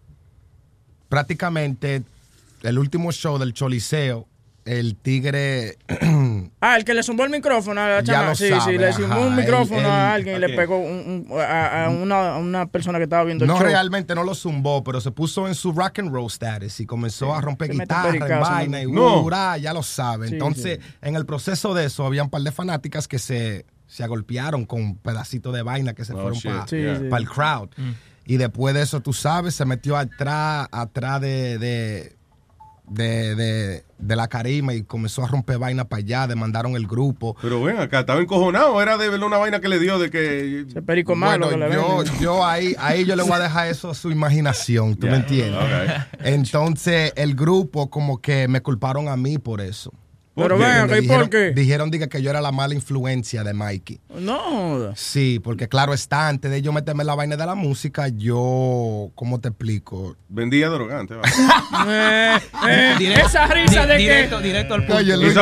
prácticamente el último show del Choliseo, el tigre Ah, el que le zumbó el micrófono a la Ya chama. lo Sí, sí, le zumbó un micrófono a alguien y ¿a le pegó un- un- a, a una, a una persona que estaba viendo el no show. realmente no lo zumbó, pero se puso en su rock and roll status y comenzó a romper guitarra, en pericazo, vaina y ¿no? hurra, ya lo sabe. Sí, Entonces, sí. en el proceso de eso, había un par de fanáticas que se, se agolpearon con pedacitos de vaina que se Oh, fueron para el crowd. Y después de eso, tú sabes, se metió atrás, atrás de, de, de, de- de la carima y comenzó a romper vaina para allá, demandaron el grupo. Pero ven acá, estaba encojonado, era de una vaina que le dio de que... Ese perico malo Bueno, que yo, yo ahí, ahí yo le voy a dejar eso a su imaginación, ¿tú me entiendes? Entonces el grupo como que me culparon a mí por eso. Pero me ¿y por dijeron- qué? Dijeron diga, que yo era la mala influencia de Mikey. No. Sí, porque claro está, antes de yo meterme en la vaina de la música, yo, ¿cómo te explico? Vendía drogante. va. Eh, eh, Directo- esa risa de directo, que. directo al punto. Oye, Luis,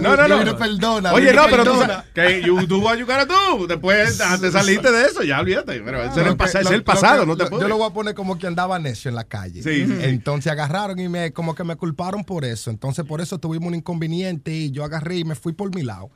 No, no, no. Perdona. Oye, no, pero tú sabes que you, ayudar a tú. Después ah, te saliste de eso, ya olvídate. Pero ese es el, pas- lo- el lo pasado, que- no te lo-. Yo lo voy a poner como que andaba necio en la calle. Sí, sí, sí. Entonces agarraron y me como que me culparon por eso. Entonces por eso tuvimos un inconveniente y yo agarré y me fui por mi lado.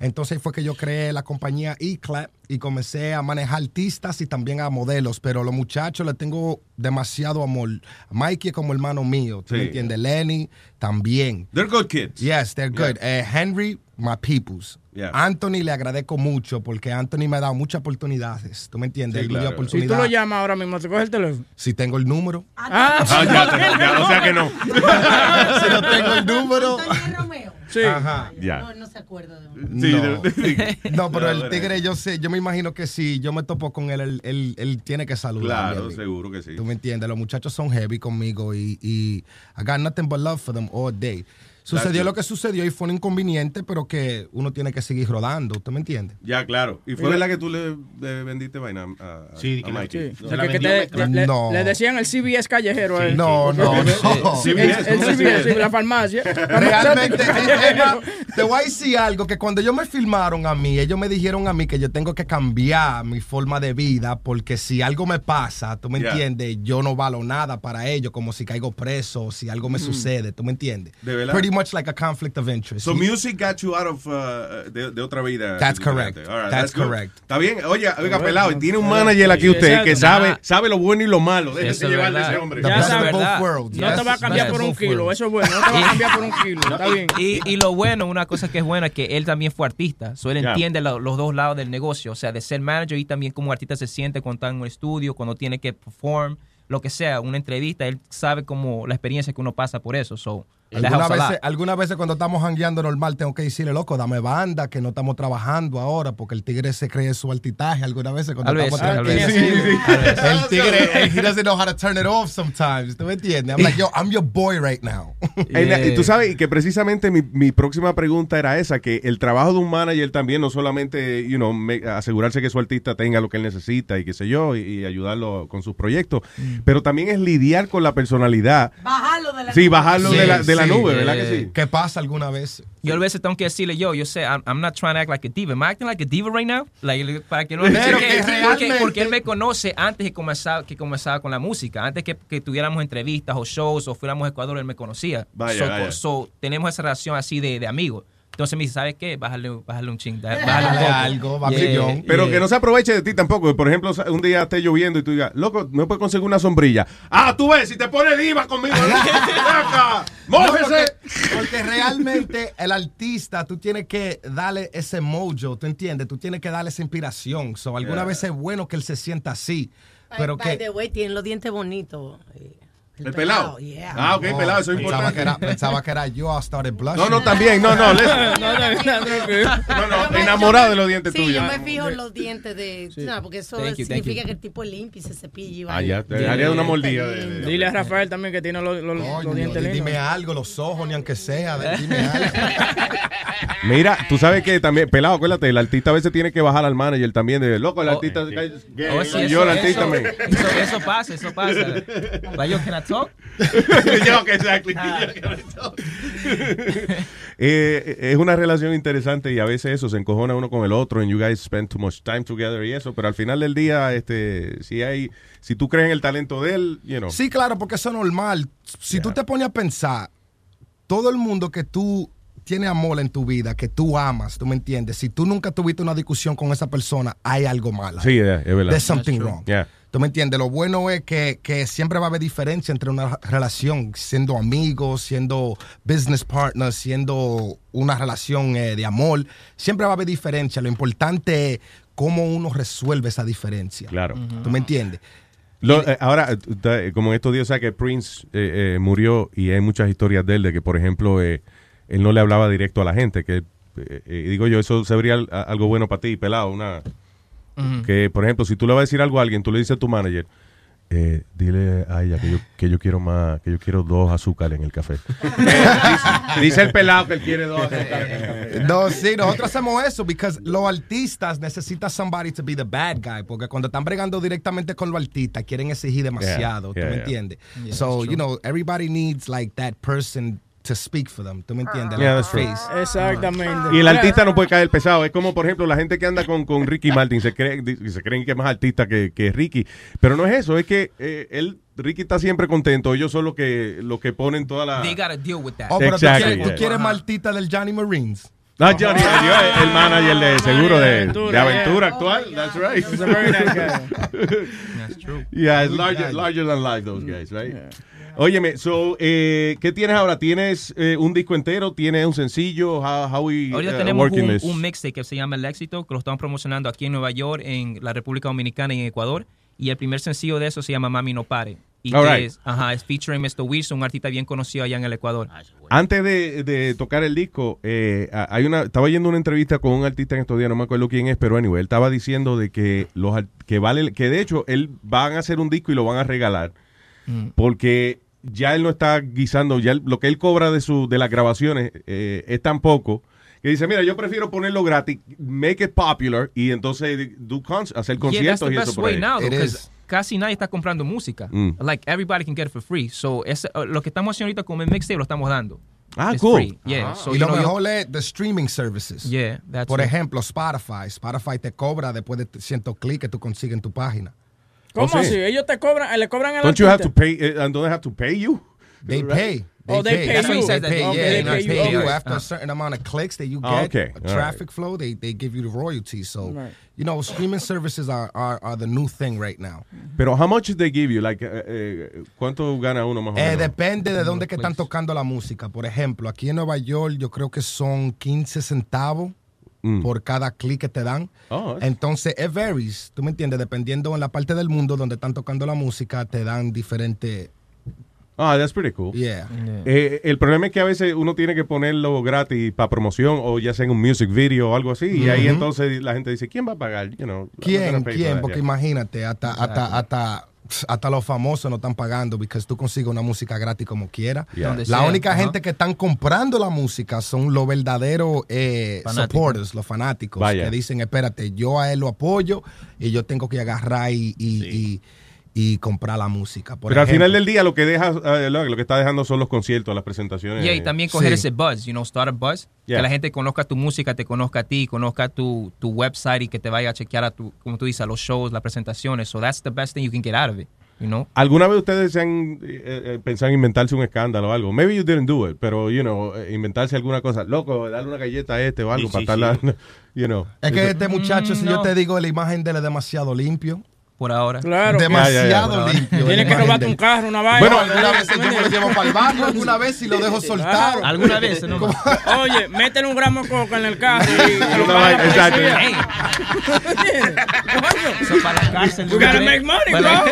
Entonces fue que yo creé la compañía E-Clap y comencé a manejar artistas y también a modelos. Pero a los muchachos les tengo demasiado amor. Mikey es como hermano mío, ¿tú Sí. me entiendes? Lenny también. They're good kids. Yes, they're good. Eh, Henry, my peoples. Yeah. Anthony le agradezco mucho porque Anthony me ha dado muchas oportunidades. ¿Tú me entiendes? Sí, claro. Si tú oportunidad. lo llamas ahora mismo, te coge el teléfono. Si tengo el número. Ah, Ah, ya, te- ya, o sea que no. si no tengo el número. Romeo. Sí. Ajá. Ya. No, no se acuerda de Sí, no. No, pero el tigre, yo sé, yo me imagino que si yo me topo con él, él, él, él tiene que saludar. Claro, seguro que sí. Tú me entiendes, los muchachos son heavy conmigo y, y I got nothing but love for them all day. Sucedió That's lo que sucedió y fue un inconveniente, pero que uno tiene que seguir rodando, ¿tú me entiendes? Ya, claro. ¿Y fue verdad que tú le, le vendiste vaina a, a, Sí, a Mikey? Sí. No. El que- que te- le, le- No. le decían el CBS callejero. a él. No, no, no. El, CBS, el ¿cómo se CBS, sí, la farmacia. Realmente, Callejero. Emma, te voy a decir algo, que cuando ellos me filmaron a mí, ellos me dijeron a mí que yo tengo que cambiar mi forma de vida, porque si algo me pasa, tú me Yeah. entiendes, yo no valo nada para ellos, como si caigo preso, si algo me sucede, tú me entiendes. ¿De verdad? Pretty much like a conflict of interest. So music got you out of uh, de, de otra vida. That's correct. All right, That's correct. Está bien. Oye, oiga, pelado, y tiene un manager aquí usted que sabe, sabe lo bueno y lo malo. Déjese Eso es llevar de verdad. ese hombre. No te va a cambiar por un kilo, eso es bueno. No te va a cambiar por un kilo, está bien. Y, lo bueno, una cosa que es buena, es que él también fue artista. So él entiende lo- los dos lados del negocio. O sea, de ser manager y también como artista se siente cuando está en un estudio, cuando tiene que perform, lo que sea, una entrevista. Él sabe como la experiencia que uno pasa por eso. So, Algunas veces, algunas veces cuando estamos jangueando normal tengo que decirle, loco, dame banda, que no estamos trabajando ahora, porque el tigre se cree su altitaje algunas veces cuando estamos tranquilos. vez. Sí. El tigre, he doesn't know how to turn it off sometimes. ¿Tú me entiendes? I'm like, yo, I'm your boy right now. Yeah. y tú sabes que precisamente mi, mi próxima pregunta era esa, que el trabajo de un manager también no solamente, you know, me- asegurarse que su artista tenga lo que él necesita y qué sé yo, y, y ayudarlo con sus proyectos, Mm. pero también es lidiar con la personalidad. Bajarlo de la Sí, bajarlo Sí, de la, de la sí. nube, ¿verdad que sí? ¿Qué pasa alguna vez? Yo a veces tengo que decirle yo, yo sé, I'm, I'm not trying to act like a diva. Am I acting like a diva right now? Like, para que no Pero porque, que porque- realmente- porque él me conoce antes que comenzaba, que comenzaba con la música. Antes que, que tuviéramos entrevistas o shows o fuéramos a Ecuador, él me conocía. Vaya, so, vaya. so, tenemos esa relación así de, de amigos. Entonces me dice, ¿sabes qué? Bájale, bájale un ching. Bájale, un Dale poco. algo, vacillón. Pero yeah. que no se aproveche de ti tampoco. Por ejemplo, un día esté lloviendo y tú digas, loco, no puedes conseguir una sombrilla. Ah, tú ves, si te pones diva conmigo, ¡Mójese! porque, porque realmente el artista, tú tienes que darle ese mojo, ¿tú entiendes? Tú tienes que darle esa inspiración. So, alguna Yeah. vez es bueno que él se sienta así. Pero By que the way, tienen los dientes bonitos. Eh, ¿El pelado? yeah. Ah, ok, Oh, pelado, eso es pensaba importante. que era, pensaba que era yo, I started blushing. No, no, también, no, no. No, no, no, no, No, no, enamorado de los dientes Sí, tuyos. yo me fijo en los dientes de... No, porque eso you, significa you. que el tipo es limpio y se cepilla y va. Ah, ya, te haría una mordida. de- de- Dile a Rafael también que tiene los, los- dientes di- dime algo, los ojos, ni aunque sea. Dime algo. Mira, tú sabes que también, pelado, acuérdate, el artista a veces tiene que bajar al manager también. De, loco, el artista. gay, Oh, sí, yo, el artista eso- me. Eso, pasa, eso pasa. talk? yo, que exactly. Eh, es una relación interesante y a veces eso se encojona uno con el otro and you guys spend too much time together y eso, pero al final del día, este, si hay, si tú crees en el talento de él, you know. Sí, claro, porque eso es normal. Si tú te pones a pensar, todo el mundo que tú tienes amor en tu vida, que tú amas, tú me entiendes, si tú nunca tuviste una discusión con esa persona, hay algo mal. ahí. Sí, yeah, es verdad. There's something wrong. Yeah. ¿Tú me entiendes? Lo bueno es que, que siempre va a haber diferencia entre una relación, siendo amigos, siendo business partners, siendo una relación eh, de amor. Siempre va a haber diferencia. Lo importante es cómo uno resuelve esa diferencia. Claro. ¿Tú me entiendes? Lo- eh, ahora, eh, como en estos días, o sea, que Prince eh, eh, murió y hay muchas historias de él, de que, por ejemplo, eh, él no le hablaba directo a la gente, que, eh, eh, digo yo, eso sería algo bueno para ti, pelado, una... Que, por ejemplo, si tú le vas a decir algo a alguien, tú le dices a tu manager, eh, dile a ella que yo, que yo quiero más, que yo quiero dos azúcares en el café. dice, dice el pelado que él quiere dos azúcares en el café. No, sí, nosotros hacemos eso porque los artistas necesitan somebody to be the bad guy porque cuando están bregando directamente con los artistas quieren exigir demasiado, Yeah, ¿tú me yeah, entiendes? Yeah, so, you know, everybody needs like that person to speak for them, ¿tú me entiendes? Yeah, Like that's face. Exactamente. Y el artista no puede caer pesado. Es como, por ejemplo, la gente que anda con, con Ricky Martin se, cree, se creen que es más artista que, que Ricky. Pero no es eso, es que eh, él, Ricky está siempre contento. Ellos son los que, los que ponen toda la... They gotta deal with that. Oh, pero Exactly, tú quieres, tú yeah. quieres Martita del Johnny Marines. Ah, Johnny, yo, el manager de seguro de, Aventura, de aventura yeah. actual. That's right. He's a very nice guy. That's true. Yeah, it's larger, larger than life, those guys, right? Óyeme, so, eh, ¿qué tienes ahora? ¿Tienes eh, un disco entero? ¿Tienes un sencillo? How, how we Ahorita uh, tenemos working un, this? un mixtape que se llama El Éxito, que lo estamos promocionando aquí en Nueva York, en la República Dominicana y en Ecuador. Y el primer sencillo de eso se llama Mami No Pare. Y right. es, ajá, es featuring Mr. Wilson, un artista bien conocido allá en el Ecuador. Antes de, de tocar el disco, eh, hay una, estaba yendo una entrevista con un artista en estos días, no me acuerdo quién es, pero anyway, él estaba diciendo de que los que vale, que de hecho él van a hacer un disco y lo van a regalar, Mm. porque ya él no está guisando, ya él- lo que él cobra de su, de las grabaciones eh, es tan poco. Que dice, mira, yo prefiero ponerlo gratis, make it popular, y entonces do cons- hacer Yeah, conciertos the y eso por ahí. now, because casi nadie está comprando música. Mm. Like, everybody can get it for free. So, es, uh, lo que estamos haciendo ahorita con el mixtape lo estamos dando. Ah, It's cool. free. Yeah. So, y you lo know, mejor es the streaming services. Yeah, that's Por it. ejemplo, Spotify. Spotify te cobra después de cientos clics que tú consigues en tu página. ¿Cómo Oh, sí. así? Ellos te cobran, le cobran al Don't you have to pay, uh, don't they have to pay you? They Right? pay. Oh, they pay That's what he Okay, They pay, they yeah, pay they you. pay you Okay. after Uh. a certain amount of clicks that you Oh, get, okay. a All traffic flow, they, they give you the royalties. So, Right. you know, streaming services are, are, are the new thing right now. Pero how much they give you? Like, eh, eh, ¿cuánto gana uno más o Eh, menos? depende de dónde que están tocando la música. Por ejemplo, aquí en Nueva York yo creo que son 15 centavos Mm. por cada clic que te dan. Oh, Entonces, it varies, tú me entiendes, dependiendo en la parte del mundo donde están tocando la música, te dan diferente... Ah, that's pretty cool. Yeah. Eh, el problema es que a veces uno tiene que ponerlo gratis para promoción o ya sea en un music video o algo así. Y ahí entonces la gente dice, ¿quién va a pagar? You know, ¿Quién? ¿Quién? that, Porque yeah. imagínate, hasta, hasta, hasta, hasta los famosos no están pagando porque tú consigues una música gratis como quiera. Yeah. La sea, única gente que están comprando la música son los verdaderos eh, supporters, los fanáticos, Vaya. que dicen, espérate, yo a él lo apoyo y yo tengo que agarrar y, y, y- y comprar la música. Por Pero al final del día lo que deja, eh, lo, que está dejando son los conciertos, las presentaciones. Yeah, y también coger Sí. ese buzz, you know, start a buzz. Yeah. Que la gente conozca tu música, te conozca a ti, conozca tu, tu website y que te vaya a chequear a tu, como tú dices, a los shows, las presentaciones. So that's the best thing you can get out of it, you know? ¿Alguna vez ustedes se han eh, eh, pensado en inventarse un escándalo o algo? Maybe you didn't do it, pero, you know, eh, inventarse alguna cosa. Loco, darle una galleta a este o algo Sí, para sí, estarla, you know. Es que este muchacho, si yo te digo, la imagen de él es demasiado limpio. Por ahora. Claro. Demasiado limpio. Tienes que robarte un carro, una vaina. Bueno, alguna vez yo me lo llevo para el barrio, alguna vez y lo dejo soltado. Claro. Alguna vez, ¿no? Oye, métele un gramo de coca en el carro exacto. policía. So para la cárcel. You gotta make money, bro.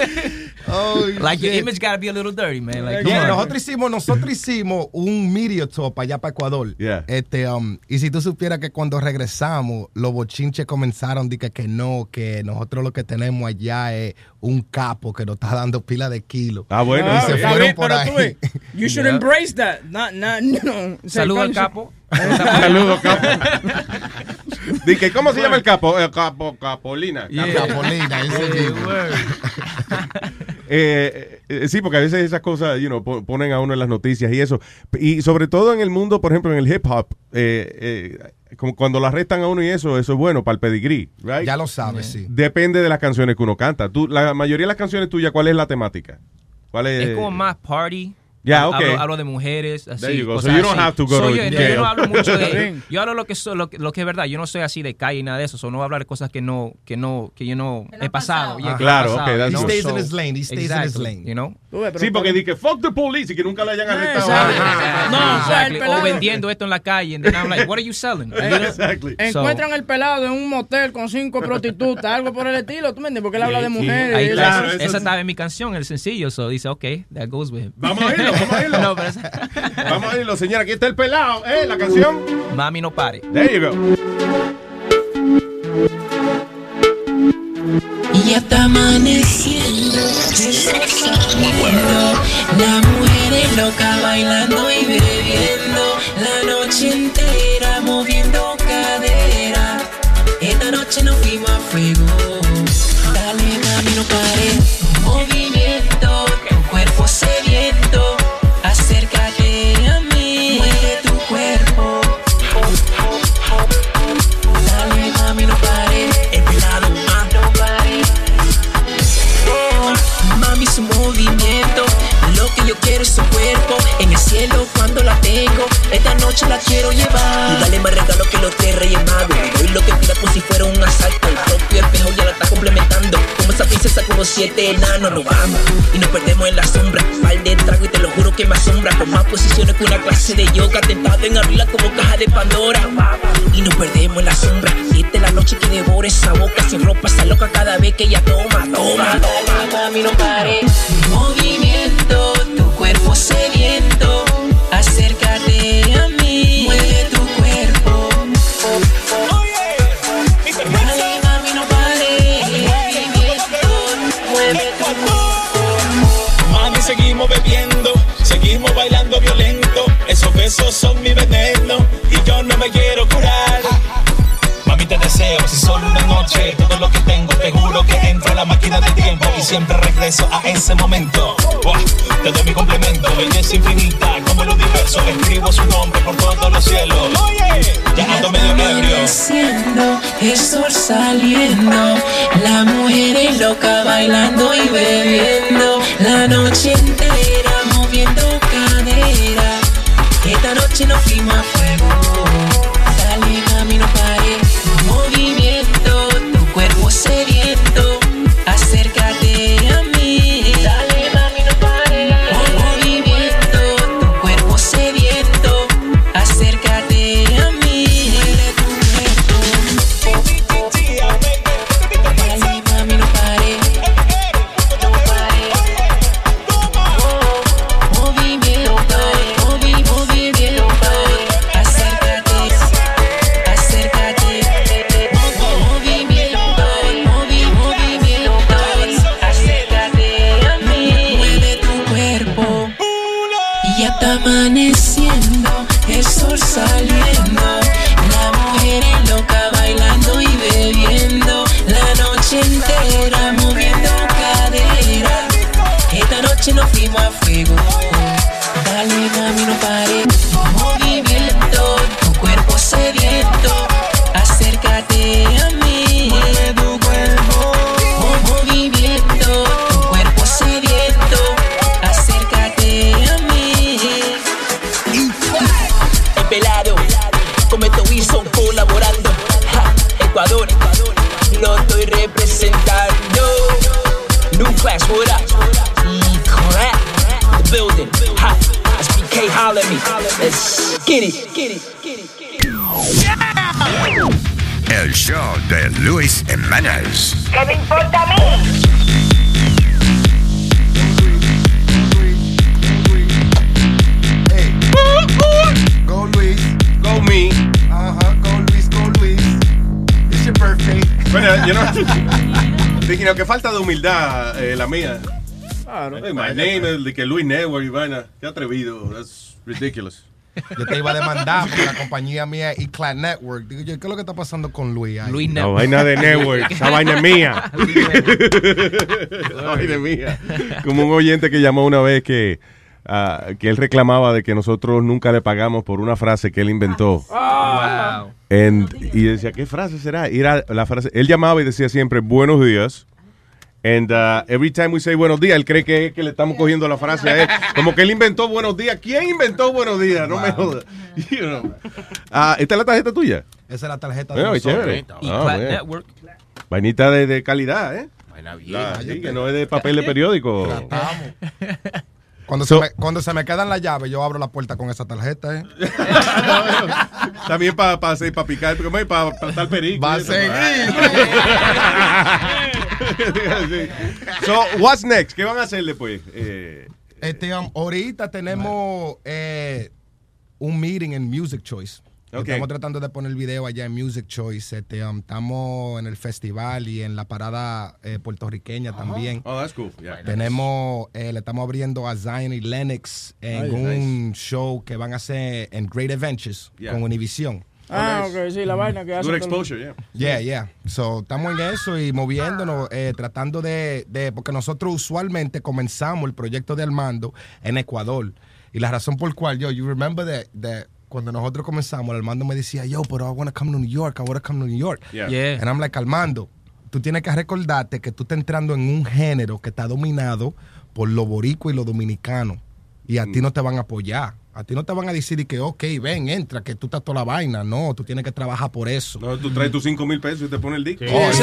like- like your image gotta be a little dirty, man. Like, Yeah, nosotros hicimos, nosotros hicimos un media tour para allá para Ecuador. Yeah. Este, um, y si tú supieras que cuando regresamos, los bochinches comenzaron de que, que no, que nosotros lo que tenemos allá es un capo que nos está dando pila de kilos. Ah, bueno. Y se fueron bien, por ahí. tú You should Yeah. embrace that. Not, not, no. Saludo al capo. Saludos, capo. Dije, ¿cómo se llama el capo? El capo, Capolina. Yeah. Capolina, ese. Eh, eh, sí, porque a veces esas cosas, you know, po- ponen a uno en las noticias y eso. Y sobre todo en el mundo, por ejemplo, en el hip hop, eh, eh, como cuando lo arrestan a uno y eso, eso es bueno para el pedigrí, right? Ya lo sabes, sí. Depende de las canciones que uno canta. Tú, la mayoría de las canciones tuyas, ¿cuál es la temática? ¿Cuál es? Es como más party. Ya, Hablo- ok. Hablo, hablo de mujeres, así. There you go. So cosas you don't así. have to go So, to yo, yo jail. no hablo mucho de. Yo hablo lo que, so- lo, que- lo que es verdad. Yo no soy así de calle y nada de eso. So, no voy a hablar de cosas que no, que no, que yo no he pasado. yeah, Ah, claro, pasado, ok, that's you know, good. He stays in so- his lane, he stays in his exactly, lane. You know? Sí, porque dije, fuck the police y que nunca le hayan arrestado. No, Exactly. pelado- O vendiendo esto en la calle. And then I'm like, what are you selling? You know? Exactly. So- Encuentran el pelado en un motel con cinco prostitutas, algo por el estilo, ¿tú me entiendes? Porque él habla de mujeres. Esa estaba en mi canción, el sencillo. So dice, ok, that goes with him. Vamos a vamos a irlo. no, pero Vamos a irlo, señora. Aquí está el pelado, ¿eh? La canción. Mami, no pare. There you go. Y ya está amaneciendo, la mujer es loca bailando y bebiendo, la noche entera quiero su cuerpo. En el cielo cuando la tengo, esta noche la quiero llevar. Y dale más regalo que los de Reyes. Hoy lo que pida como si fuera un asalto. El propio espejo ya la está complementando. Como esa princesa con los siete enanos, nos. Y nos perdemos en la sombra. Pal de trago y te lo juro que me asombra. Con más posiciones que una clase de yoga. Tentado en abrirla como caja de Pandora. Y nos perdemos en la sombra. Y la noche que devora esa boca sin ropa. Esa loca cada vez que ella toma, toma, toma. Mami, no pares. Movimiento, sediento. Acércate a mí. Mueve tu cuerpo. Dale, mami, no mueve tu cuerpo. Mami, seguimos bebiendo, seguimos bailando violento. Esos besos son mi veneno y yo no me quiero curar. Mami, te deseo, si solo una noche, todo lo que tengo, te juro que entro a la máquina del tiempo y siempre regreso a ese momento. Buah, te doy mi complemento, belleza infinita, como el universo, escribo su nombre por todos los cielos. Ya ando medio ebrio. Amaneciendo, el sol saliendo, la mujer es loca bailando y bebiendo, la noche entera moviendo cadera. Esta noche nos fuimos a que falta de humildad eh, la mía. Claro. Hey, my name is de que Luis Network y vaina. Qué atrevido. That's ridiculous. Yo te iba a demandar por la compañía mía Eclat Network. Digo yo, ¿qué es lo que está pasando con Luis? ahí? Luis No, vaina de network. Esa vaina es mía. Esa vaina es mía. Como un oyente que llamó una vez que, ah, que él reclamaba de que nosotros nunca le pagamos por una frase que él inventó. Wow. And- y decía, ¿qué frase será? Y era la frase, él llamaba y decía siempre, buenos días. And uh, every time we say buenos días, él cree que, que le estamos cogiendo la frase a él. Como que él inventó buenos días. ¿Quién inventó buenos días? No me jodas. You know. Ah, ¿Esta es la tarjeta tuya? Esa es la tarjeta de Bueno, qué nosotros. chévere. Y Ah, bien. Network. Vainita de, de calidad, ¿eh? Vaina bien. La- sí, que no es de papel de periódico. Cuando, So- se me, cuando se me quedan las llaves, yo abro la puerta con esa tarjeta. ¿eh? También para pa, hacer- pa picar, para pa, pa estar perico. Va a seguir. So, what's next? ¿Qué van a hacer después? Eh, Este, um, ahorita tenemos eh, un meeting en Music Choice. Estamos tratando de poner el video allá en Music Choice. Este, um, estamos en el festival y en la parada eh, puertorriqueña también. Oh, that's cool. Yeah. Tenemos, eh, le estamos abriendo a Zion y Lennox en un show que van a hacer en Great Adventures Yeah. con Univision. Ah, ok, sí, la vaina que hace. Good exposure, yeah. Yeah, yeah. So, estamos en eso y moviéndonos, eh, tratando de, de- porque nosotros usualmente comenzamos el proyecto de Armando en Ecuador. Y la razón por cual, yo, you remember that, that cuando nosotros comenzamos, Armando me decía, yo, pero I want to come to New York, I want to come to New York. Yeah. Yeah. And I'm like, Armando, tú tienes que recordarte que tú estás entrando en un género que está dominado por lo boricua y lo dominicano. Y a ti no te van a apoyar. A ti no te van a decir y que, ok, ven, entra, que tú estás toda la vaina. No, tú tienes que trabajar por eso. No, tú traes tus 5 mil pesos y te pones el disco. Oh, Eso-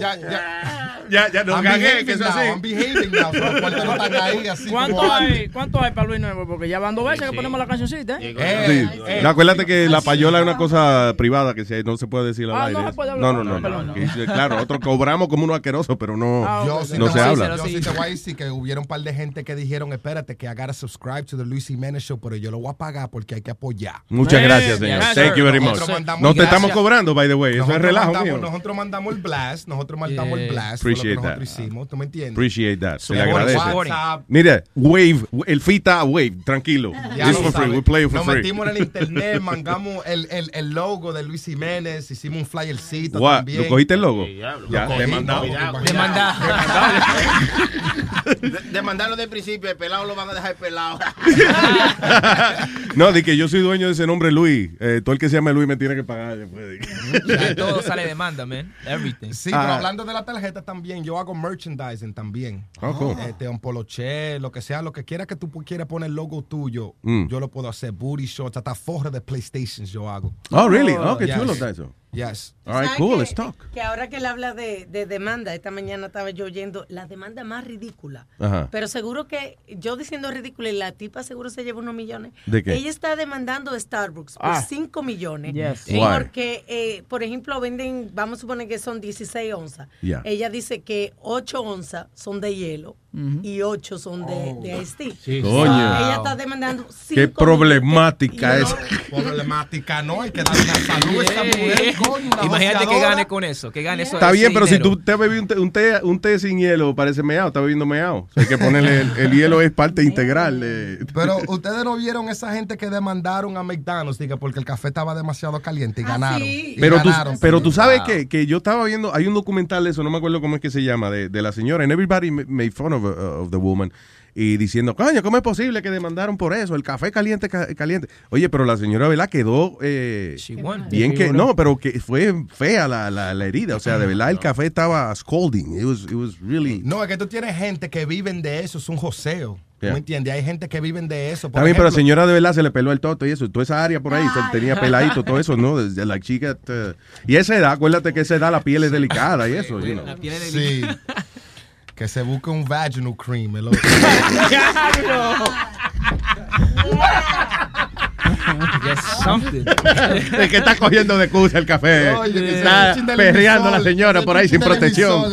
yeah, ya ya- no I'm cagué, behaving que now, así. I'm behaving now, no ahí así ¿Cuánto como hay. ¿Cuánto hay para Luis Nuevo? Porque ya van dos veces que ponemos la cancioncita, ¿eh? Eh, Sí. eh, No, acuérdate que la payola es una cosa privada que si- no se puede decir al Ah, aire. no se puede hablar. no, no, no, no. Que sí, Claro, nosotros cobramos como unos asquerosos, pero no, Ah, Yo sí no te se voy a habla. decir- Yo sí te voy a decir que hubieron un par de gente que dijeron, espérate, que I gotta subscribe to the Luis Jiménez Show, pero yo lo voy a pagar porque hay que apoyar. Muchas Eh, gracias, señor. Thank you very much. No te estamos cobrando, by the way. Eso es relajo mío. Nosotros mandamos el blast, nosotros mandamos el blast, lo que Appreciate nosotros that. hicimos, ¿tú me entiendes? Appreciate that. Se le Support, agradece. supporting. WhatsApp, Mira, Wave, el fita Wave, tranquilo. Ya This lo for free, sabes. we play it for Nos free. metimos en el internet, mangamos el, el, el logo de Luis Jiménez, hicimos un flyercito What? también. ¿Tú cogiste el logo? Ya, Lo cogí, demandado. no, Demanda. De, de mandarlo de principio, el pelado lo van a dejar pelado. No, di que yo soy dueño de ese nombre Luis. Eh, todo el que se llame Luis me tiene que pagar después. Ya todo sale demanda, man. Everything. Sí, Ah. pero hablando de la tarjeta también, yo hago merchandising también. Oh, cool. Este, un poloche, lo que sea, lo que quiera que tú quieras poner el logo tuyo, Mm. yo lo puedo hacer. Booty shorts, hasta forra de PlayStations yo hago. Oh, really? Oh, qué Yes. chulo está eso. Yes. All right, ¿Sabes cool, que- let's talk. Que ahora que él habla de, de demanda, esta mañana estaba yo oyendo la demanda más ridícula. Ajá. Pero seguro que yo diciendo ridícula y la tipa seguro se lleva unos millones. ¿De qué? Ella está demandando a Starbucks por Ah. 5 millones. Yes. Why? Porque, eh, por ejemplo, venden, vamos a suponer que son 16 onzas. Yeah. Ella dice que 8 onzas son de hielo y 8 son de, de iced tea. Coño. Ella está demandando 5 Qué problemática es. Problemática, ¿no? Hay que darle una salud a esa mujer, coño, Imagínate que gane con eso, que gane eso. Está bien, pero si tú te bebí un té, un té, un té sin hielo, parece meado, está bebiendo meado. O sea, hay que ponerle el, el hielo es parte integral de... Pero ustedes no vieron esa gente que demandaron a McDonald's diga, porque el café estaba demasiado caliente y Ah, ganaron. sí. Y Pero tú, ganaron. pero tú sabes Wow. que, que yo estaba viendo, hay un documental de eso, no me acuerdo cómo es que se llama, de, de la señora, and everybody ma- made fun of, uh, of the woman. y diciendo, coño, ¿cómo es posible que demandaron por eso? El café caliente, ca- caliente. Oye, pero la señora, ¿verdad? Quedó eh, bien Sí, que, no, pero que fue fea la, la, la herida. O sea, de verdad el café estaba scalding. It was, it was really... No, es que tú tienes gente que viven de eso, es un joseo. ¿Tú Yeah. me entiendes? Hay gente que viven de eso. Por Está bien, pero la ejemplo- señora de verdad se le peló el toto y eso. Toda esa área por ahí se tenía peladito, todo eso, ¿no? Desde la chica. eh, Y esa edad, acuérdate que esa edad la piel es delicada y eso. you know. Sí. Que se busque un vaginal cream. el otro. Yes, something. Es que está cogiendo de cusa el café. Oye, que está perreando a la señora se por ahí sin protección.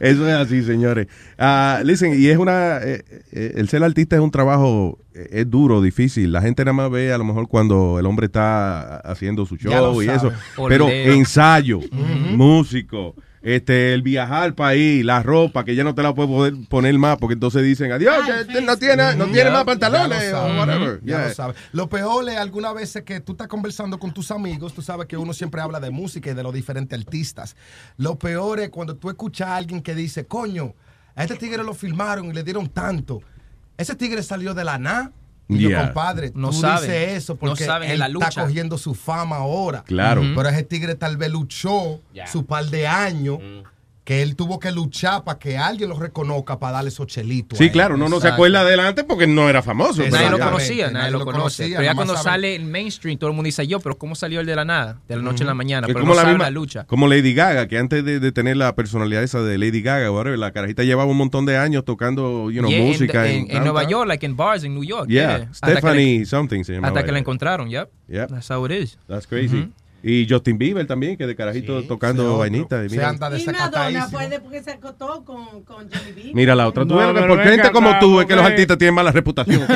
Eso es así, señores. Ah, listen, y es una. eh, eh, el ser artista es un trabajo. eh, Es duro, difícil. La gente nada más ve a lo mejor cuando el hombre está haciendo su show y sabe. eso. Pero ensayo, músico, este, el viajar al país, la ropa, que ya no te la puedes poder poner más, porque entonces dicen, adiós, ya este no tiene, no tiene Ya- más pantalones ya lo o sabe. whatever. Ya Yeah. lo sabe. Lo peor es algunas veces que tú estás conversando con tus amigos, tú sabes que uno siempre habla de música y de los diferentes artistas. Lo peor es cuando tú escuchas a alguien que dice, coño, a este tigre lo filmaron y le dieron tanto. Ese tigre salió de la nada. Y yo, Yeah. compadre, No tú saben. dices eso No porque saben él la está lucha. cogiendo su fama ahora. Claro. Ujú. Pero ese tigre tal vez luchó su par de años que él tuvo que luchar para que alguien lo reconozca para darle esos chelitos. Sí, claro, uno no se acuerda adelante porque no era famoso. Nadie pero lo ya. conocía, nadie, nadie lo lo conoce. conocía, pero ya cuando sale el mainstream, todo el mundo dice yo, pero ¿cómo salió el de la nada? De la noche a la mañana. Pero como no la misma, la lucha. como Lady Gaga, que antes de, de tener la personalidad esa de Lady Gaga, whatever, la carajita llevaba un montón de años tocando, you know, Yeah, en- música. en, en Nueva. York, like en bars, en New York. Yeah, yeah. Hasta que Stephanie le- something se llamaba Hasta que la encontraron, yep. Yep. That's how it is. That's crazy. Y Justin Bieber también, que de carajito tocando vainita. y mira. Y Madonna fue después que se acostó con, con Johnny B. Mira la otra. Tú No, ves por gente como tú es que los porque- artistas tienen mala reputación.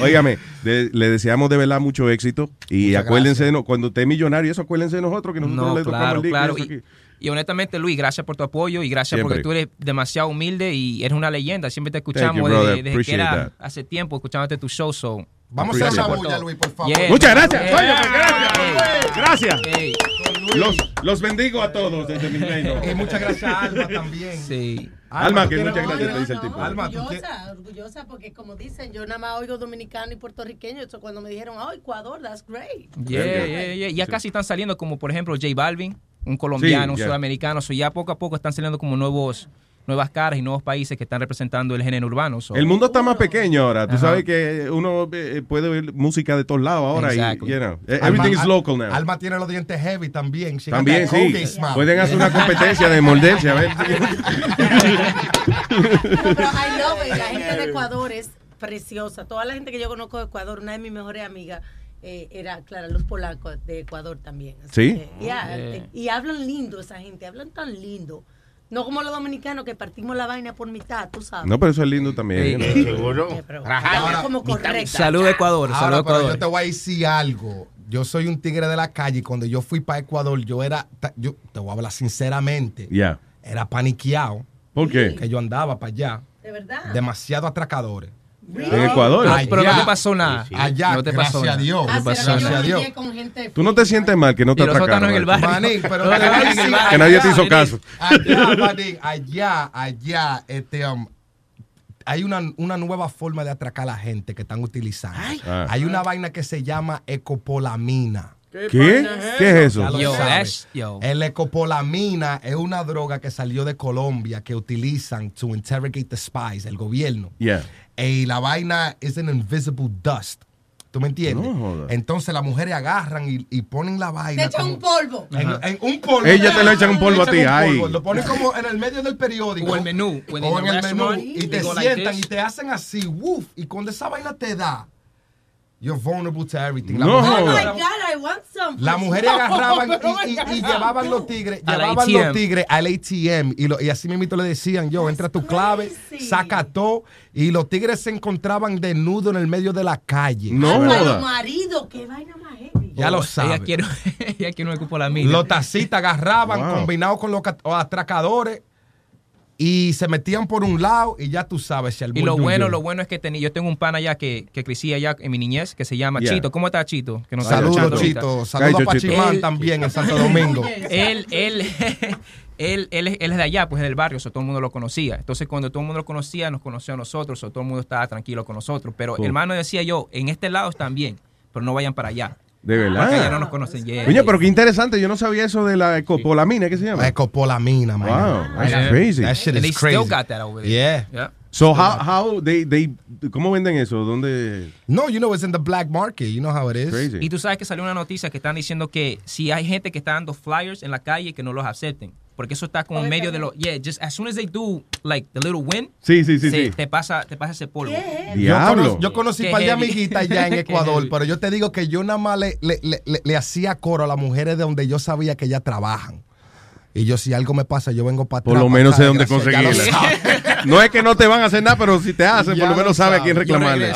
Óigame, de- le deseamos de verdad mucho éxito. Y Muchas acuérdense, de no- cuando esté millonario, eso acuérdense de nosotros, que nosotros No, le tocamos claro, el y claro. eso Y, aquí. y honestamente, Luis, gracias por tu apoyo y gracias Siempre. porque tú eres demasiado humilde y eres una leyenda. Siempre te escuchamos you, desde, desde que era that. hace tiempo, escuchándote tu show. So, Vamos a esa bulla. Luis, por favor. Yeah. Muchas gracias. Yeah. Pues, gracias. Hey. Gracias. Los, los bendigo a todos desde mi reino. Y muchas gracias a Alma también. Sí. Alma, ¿tú que muchas gracias, te dice el tipo. Alma, ¿tú quieres- orgullosa, orgullosa porque como dicen, yo nada más oigo dominicano y puertorriqueño. Eso cuando me dijeron, oh, Ecuador, that's great. Yeah, yeah, yeah. Ya casi están saliendo como, por ejemplo, J Balvin, un colombiano, un Sí, sudamericano. So ya poco a poco están saliendo como nuevos nuevas caras y nuevos países que están representando el género urbano. So- El mundo está más pequeño ahora. Tú Ajá. sabes que uno eh, puede oír música de todos lados ahora. Exactly. Y, you know, eh, everything is local now. Alma tiene los dientes heavy también. She También, sí. Pueden hacer una competencia de morderse, a ver. No, pero I love it. La gente de Ecuador es preciosa. Toda la gente que yo conozco de Ecuador, una de mis mejores amigas eh, era Clara Luz Polanco de Ecuador también. Así ¿Sí? que, yeah, Yeah. eh, y hablan lindo esa gente, hablan tan lindo. No como los dominicanos que partimos la vaina por mitad, tú sabes. No, pero eso es lindo también. Sí. pero como correcto. Salud Ecuador, salud Ahora, pero Ecuador. yo te voy a decir algo. Yo soy un tigre de la calle y cuando yo fui para Ecuador, yo era, yo te voy a hablar sinceramente, Ya. era paniqueado. ¿Por qué? Que yo andaba para allá. De verdad. Demasiado atracadores. En Ecuador. Pero- pero no te pasó nada. Allá, No te pasó gracias a nada. Dios. Ah, gracias será que yo a Dios. Tú no te sientes mal que no te atracaron. en el barrio. Manín, pero. Que nadie te hizo allá, caso. Allá, manín, allá, allá, este, um, hay una, una nueva forma de atracar a la gente que están utilizando. Ah. Hay una vaina que se llama ecopolamina. ¿Qué? ¿Qué es eso? Yo, yo. El ecopolamina es una droga que salió de Colombia que utilizan to interrogate the spies, el gobierno. Yeah. Y la vaina es an invisible dust. ¿Tú me entiendes? No. Entonces las mujeres agarran y, y ponen la vaina. Te echan como- un polvo. en, en un polvo. Ellas te lo echan un polvo a Le ti, polvo, Lo ponen como en el medio del periódico. O el menú. O en el menú. Y they te go like sientan y te hacen así, woof. Y cuando esa vaina te da, you're vulnerable to everything. La No mujer- Oh my. God, I want some. las mujeres No, agarraban y, y- y venga. llevaban los tigres, Al llevaban ATM. los tigres al ATM y, lo- y así mismo le decían, yo, entra tu clave, saca todo y los tigres se encontraban desnudos en el medio de la calle. No los maridos, qué vaina más heavy. Ya lo Ella sabes. quiere, ella quiere un cupo la mina. Los tacitas agarraban Wow. combinados con los atracadores y se metían por un lado y ya tú sabes si el Y lo bueno, lo bueno es que tenía, yo tengo un pan allá que, que crecí allá en mi niñez que se llama Yeah. Chito. ¿Cómo está Chito? Que nos está Saludos, Chito. Saludos a Pachimán Él- también en Santo Domingo. él, él, él, él, es- él es de allá, pues es del barrio, so, todo el mundo lo conocía. Entonces, cuando todo el mundo lo conocía, nos conoció a nosotros, so, todo el mundo estaba tranquilo con nosotros. Pero Cool. hermano decía yo, en este lado están bien, pero no vayan para allá. De verdad. Porque allá no nos conocen. Yeah. Oye, pero qué interesante. Yo no sabía eso de la ecopolamina. ¿Qué se llama? Ecopolamina, man. Wow, that's Yeah. crazy. That shit And they is crazy. still got that over there. Yeah. Yeah. So how how they they cómo venden eso? ¿Dónde? No, you know it's in the black market. You know how it is. Crazy. Y tú sabes que salió una noticia que están diciendo que si hay gente que está dando flyers en la calle que no los acepten. Porque eso está como en medio de los. Yeah, just as soon as they do like the little win, Sí, sí, sí, se- sí. Te, pasa, te pasa ese polvo. Yo, Diablo. yo conocí Qué un par de heavy. amiguitas ya en Ecuador, pero yo te digo que yo nada más le, le- le- le- le hacía coro a las mujeres de donde yo sabía que ellas trabajan. Y yo, si algo me pasa, yo vengo para atrás. Por lo menos sé dónde. Ya conseguirla. No es que no te van a hacer nada, pero si te hacen, Ya por lo menos sabe a quién reclamarle.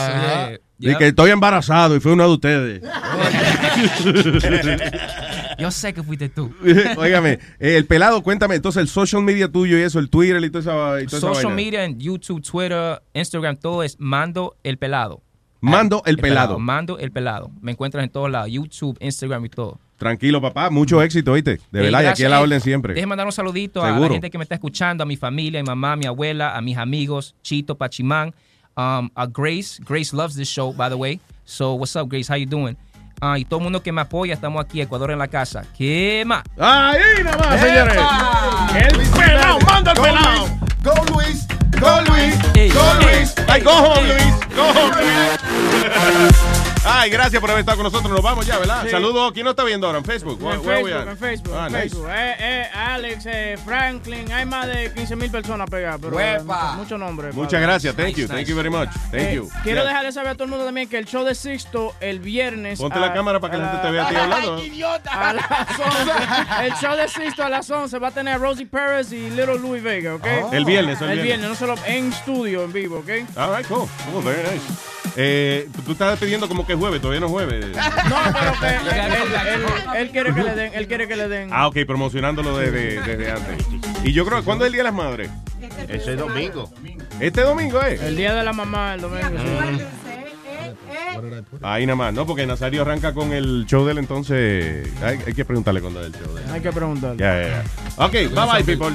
Yeah. que estoy embarazado y fue uno de ustedes. Yo sé que fuiste tú. Óigame, eh, el pelado, cuéntame, entonces el social media tuyo y eso, el Twitter y y toda esa Social vaina. media en YouTube, Twitter, Instagram, todo es Mando el Pelado. Mando el pelado. Mando el Pelado. Me encuentras en todos lados. YouTube, Instagram y todo. Tranquilo, papá, mucho éxito, ¿oíste? De verdad, y aquí a la orden siempre. Déjeme mandar un saludito a Seguro. la gente que me está escuchando, a mi familia, a mi mamá, a mi abuela, a mis amigos, Chito, Pachimán, um, a Grace. Grace loves this show, by the way. So, what's up, Grace? How you doing? Ah, y todo el mundo que me apoya, estamos aquí, Ecuador en la casa. ¿Qué más? Ahí nada más, señores. El pelado, manda el Go, pelado. Luis. Go, Luis. Go, Luis. Go, Luis. Ay, go home, Luis. Go home. Ay, gracias por haber estado con nosotros. Nos vamos ya, ¿verdad? Sí. Saludos. ¿Quién no está viendo ahora? En Facebook. En Facebook, en Facebook, Ah, en nice. Facebook. Eh, eh, Alex, eh, Franklin, hay más de 15 mil personas pegadas, pero eh, mucho, mucho nombre. Muchas padre. gracias. Thank you. Nice, Thank you very much. Thank Eh, you. Quiero Yeah. dejarle saber a todo el mundo también que el show de Sixto el viernes. Ponte la cámara para que la gente te vea a ti hablando. A las 11. El show de Sixto a las 11 va a tener a Rosie Perez y Little Louis Vega, ¿ok? El viernes, el El viernes. viernes, no solo en estudio, en vivo, ¿ok? All right, cool. Cool, very nice. Eh, tú estás pidiendo como que es jueves, todavía no es jueves. No, pero que él, él- él- él quiere que le den, él quiere que le den. Ah, ok, promocionándolo desde, desde antes. Y yo creo, ¿cuándo es el Día de las Madres? Ese es domingo. Este domingo, ¿eh? El día de la mamá, el domingo. sí. Ahí nada más, ¿no? Porque Nazario arranca con el show de él, entonces hay, hay que preguntarle cuándo es el show de él. Hay que preguntarle. Ya, ya, ya. Ok, bye bye, people.